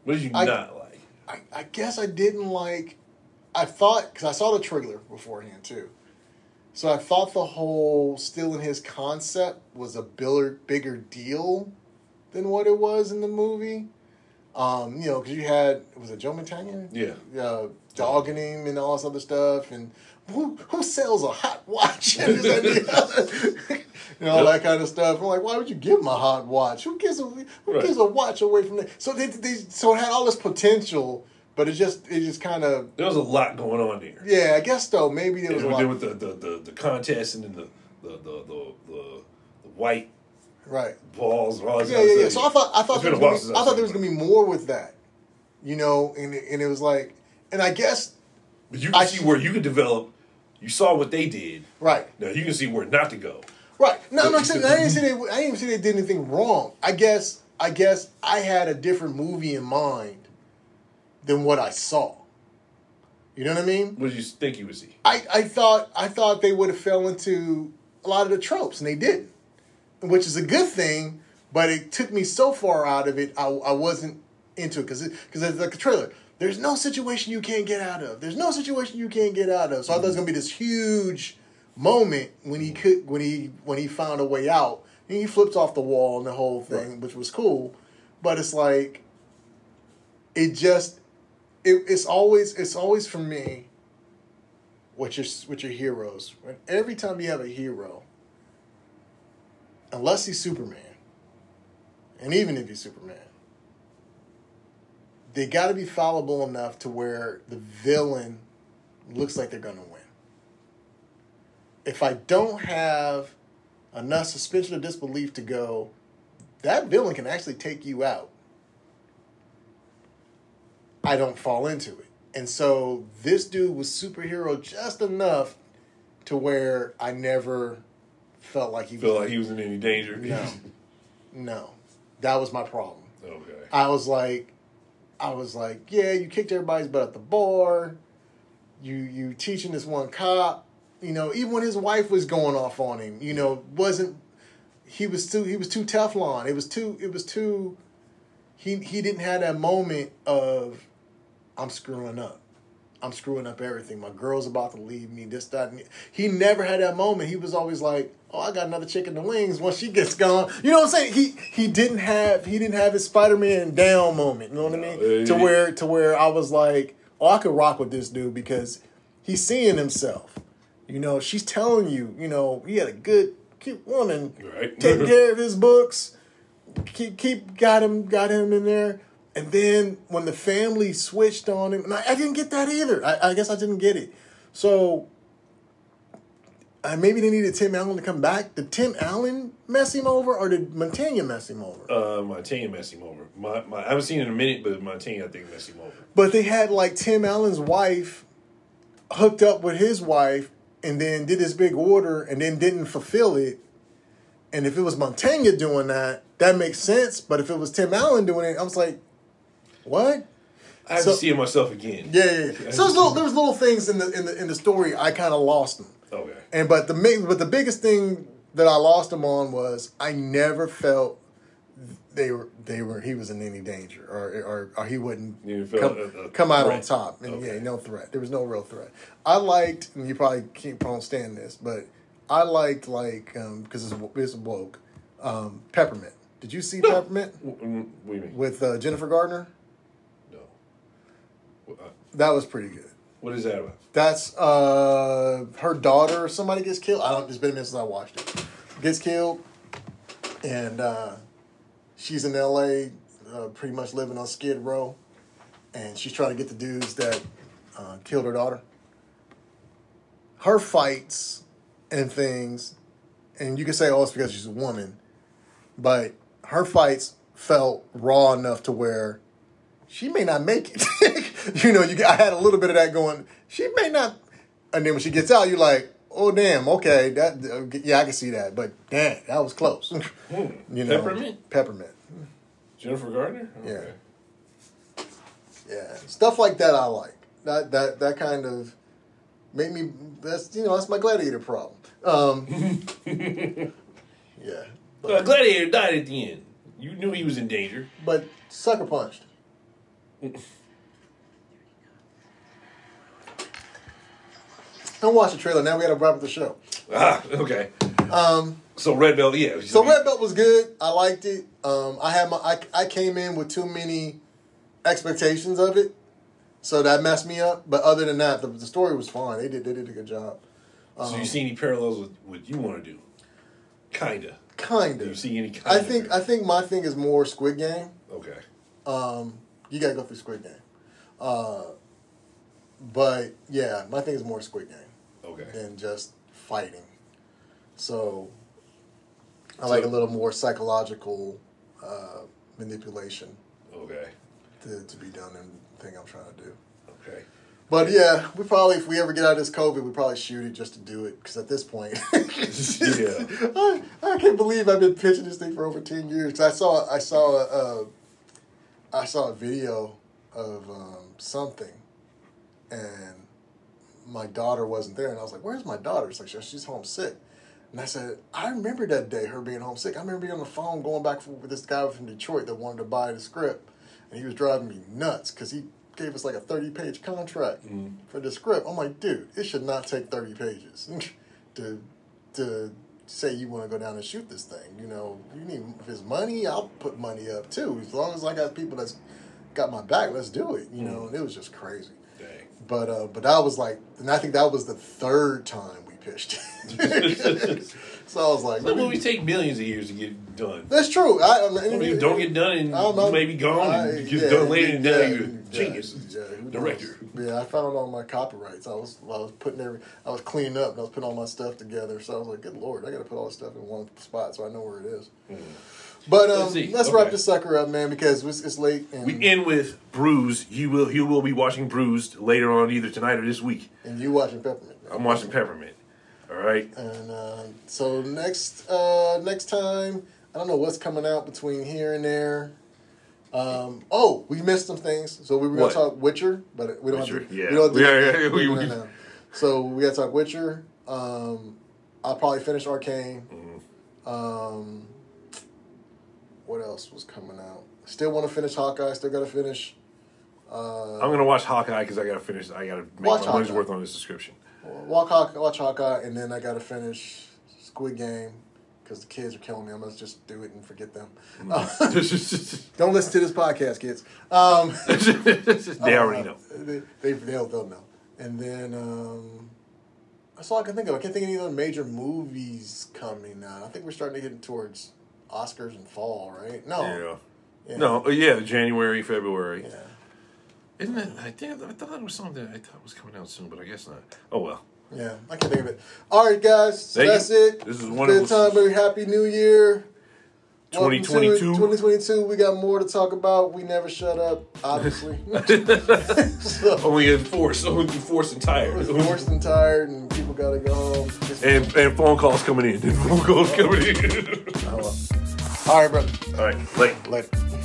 What did you I- not like? I, I guess I didn't like. I thought because I saw the trailer beforehand too, so I thought the whole stealing his concept was a bigger bigger deal than what it was in the movie. Um, you know, because you had was it Joe Mantegna? Yeah. uh, dogging him and all this other stuff, and who who sells a hot watch and, this, and all that kind of stuff. I'm like, why would you give him a hot watch? Who gives a who Right. gives a watch away from that? So they, they so it had all this potential, but it just it just kind of There was a lot going on there. yeah. I guess though maybe there was a lot with the, the, the, the contest and then the the, the, the, the, the white right. balls that Yeah, yeah, yeah. So I thought I thought there was gonna be, I thought there was gonna be more with that, you know, and it- and it was like, and I guess But you can I- see where you could develop. You saw what they did. right. Now you can see where not to go. Right. No, But no, you saying, I didn't say they. I didn't even say they did anything wrong. I guess. I guess I had a different movie in mind than what I saw. You know what I mean? What did you think you would see? I, I thought I thought they would have fell into a lot of the tropes, and they didn't, which is a good thing. But it took me so far out of it, I, I wasn't into it because because it's like a trailer. There's no situation you can't get out of. There's no situation you can't get out of. So I thought it was mm-hmm. gonna be this huge moment when he could when he when he found a way out. And he flips off the wall and the whole thing, Right. which was cool. But it's like it just it, it's always it's always for me with your with your heroes. When every time you have a hero, unless he's Superman, and even if he's Superman, they got to be fallible enough to where the villain looks like they're going to win. If I don't have enough suspension of disbelief to go, that villain can actually take you out. I don't fall into it. And so this dude was superhero just enough to where I never felt like he Feel was like he was in any danger? No. No. That was my problem. okay. I was like I was like, yeah, you kicked everybody's butt at the bar. You you teaching this one cop, you know, even when his wife was going off on him, you know, wasn't he was too he was too Teflon. It was too it was too he he didn't have that moment of I'm screwing up. I'm screwing up everything. My girl's about to leave me. This, that, and he never had that moment. He was always like, "Oh, I got another chick in the wings." Once she gets gone, you know what I'm saying? He he didn't have he didn't have his Spider Man down moment. You know what I mean? No, to where to where I was like, "Oh, I could rock with this dude because he's seeing himself." You know, she's telling you, you know, he had a good, cute woman Right. taking care of his books. Keep keep got him got him in there, And then when the family switched on him, and I, I didn't get that either. I, I guess I didn't get it. So uh, maybe they needed Tim Allen to come back. Did Tim Allen mess him over, or did Mantegna mess him over? Uh, Mantegna messed him over. My, my, I haven't seen it in a minute, but Mantegna I think messed him over. But they had like Tim Allen's wife hooked up with his wife, and then did this big order, and then didn't fulfill it. And if it was Mantegna doing that, that makes sense. But if it was Tim Allen doing it, I was like, what? I have So- to see it myself again. Yeah, yeah. yeah. So there's little, there was little things in the in the in the story I kind of lost them. Okay. And but the main, but the biggest thing that I lost them on was I never felt they were they were he was in any danger or or, or he wouldn't come, a- a come out on top. And Okay. yeah, no threat. There was no real threat. I liked, and you probably can't probably stand this, but I liked like because it's it's woke. Um, Peppermint. Did you see Peppermint What, what do you mean? with uh, Jennifer Gardner? That was pretty good. what is that about? That's uh her daughter or somebody gets killed. I don't it's been a minute since I watched it. Gets killed and uh she's in LA uh, pretty much living on Skid Row and she's trying to get the dudes that uh, killed her daughter. Her fights and things and you can say oh it's because she's a woman but her fights felt raw enough to where she may not make it. you know, you I had a little bit of that going. She may not, and then when she gets out, you're like, oh damn, okay, that uh, yeah, I can see that, but damn, that was close. you know, Peppermint? peppermint, Jennifer Garner? Yeah. Okay. yeah, stuff like that I like. That that that kind of made me. That's you know that's my gladiator problem. Um, yeah, Uh, Gladiator died at the end. You knew he was in danger. but sucker punched. Don't watch the trailer. Now we got to wrap up the show. Ah, okay. Um, So Red Belt, yeah. so Red Belt was good. I liked it. Um, I had my I, I came in with too many expectations of it, so that messed me up. But other than that, the, the story was fine. They did they did a good job. So you see any parallels with what you want to do? Kinda. Kind of. Do you see any? Kind I think I think my thing is more Squid Game. Okay. Um, you gotta go through Squid Game. Uh, but yeah, my thing is more Squid Game Okay. than just fighting. So I like a little more psychological uh, manipulation Okay. to, to be done in the thing I'm trying to do. Okay. But yeah, we probably if we ever get out of this COVID, we probably shoot it just to do it because at this point, Yeah. I, I can't believe I've been pitching this thing for over ten years. I saw I saw a, uh, I saw a video of um, something, and my daughter wasn't there, and I was like, "Where's my daughter?" It's like "She- she's homesick. And I said, I remember that day, her being homesick. I remember being on the phone going back for, with this guy from Detroit that wanted to buy the script, and he was driving me nuts because he gave us like a thirty-page contract mm-hmm. for the script. I'm like, dude, it should not take thirty pages to to say you want to go down and shoot this thing. You know, you need if it's money, I'll put money up too. As long as I got people that's got my back, let's do it. You mm-hmm. know, and it was just crazy. Dang. But uh, but that was like, and I think that was the third time we pitched. so I was like, Some movies take millions of years to get done. that's true. I, I Some movies don't get done and I don't know. you may be gone I- and it gets yeah, done later and now yeah, you're a yeah, genius. yeah. Director. Yeah, I found all my copyrights. I was I was putting every I was cleaning up and I was putting all my stuff together. So I was like, good lord, I got to put all this stuff in one spot so I know where it is. But um, Let's let's wrap Okay. this sucker up, man, because it's, it's late. And, We end with Bruised. You will you will be watching Bruised later on either tonight or this week. and you watching Peppermint. man. I'm watching Peppermint. All right. And uh, so next uh, next time, I don't know what's coming out between here and there. Um, oh, we missed some things. So we were gonna talk Witcher, but we don't Witcher, have to. yeah. We don't Yeah, do yeah, that we- we- So we got to talk Witcher. Um, I'll probably finish Arcane. Mm-hmm. Um, what else was coming out? Still want to finish Hawkeye. Still got to finish. Uh, I'm gonna watch Hawkeye because I gotta finish. I gotta make Watch my money's worth on this subscription. Walk Hawkeye, watch Hawkeye, and then I got to finish Squid Game because the kids are killing me. I'm gonna just do it and forget them. Mm. Don't listen to this podcast, kids. Um, they already know. They, they they'll they'll know. And then um, that's all I can think of. I can't think of any other major movies coming out. I think we're starting to get towards Oscars and fall, right? No, Yeah. Yeah. No, uh, yeah, January, February. Yeah. Isn't it? I think I thought it was something that I thought was coming out soon, but I guess not. Oh well. Yeah, I can't think of it. All right, guys. So that's you. it. This is one Good time. Very happy New Year. Welcome to 2022. 2022. We got more to talk about. We never shut up, obviously. so, Only enforced, only enforced and tired. was forced and tired, and people got to go home. And and phone calls coming in. phone calls coming in. Oh. All right, brother. All right, late. Later.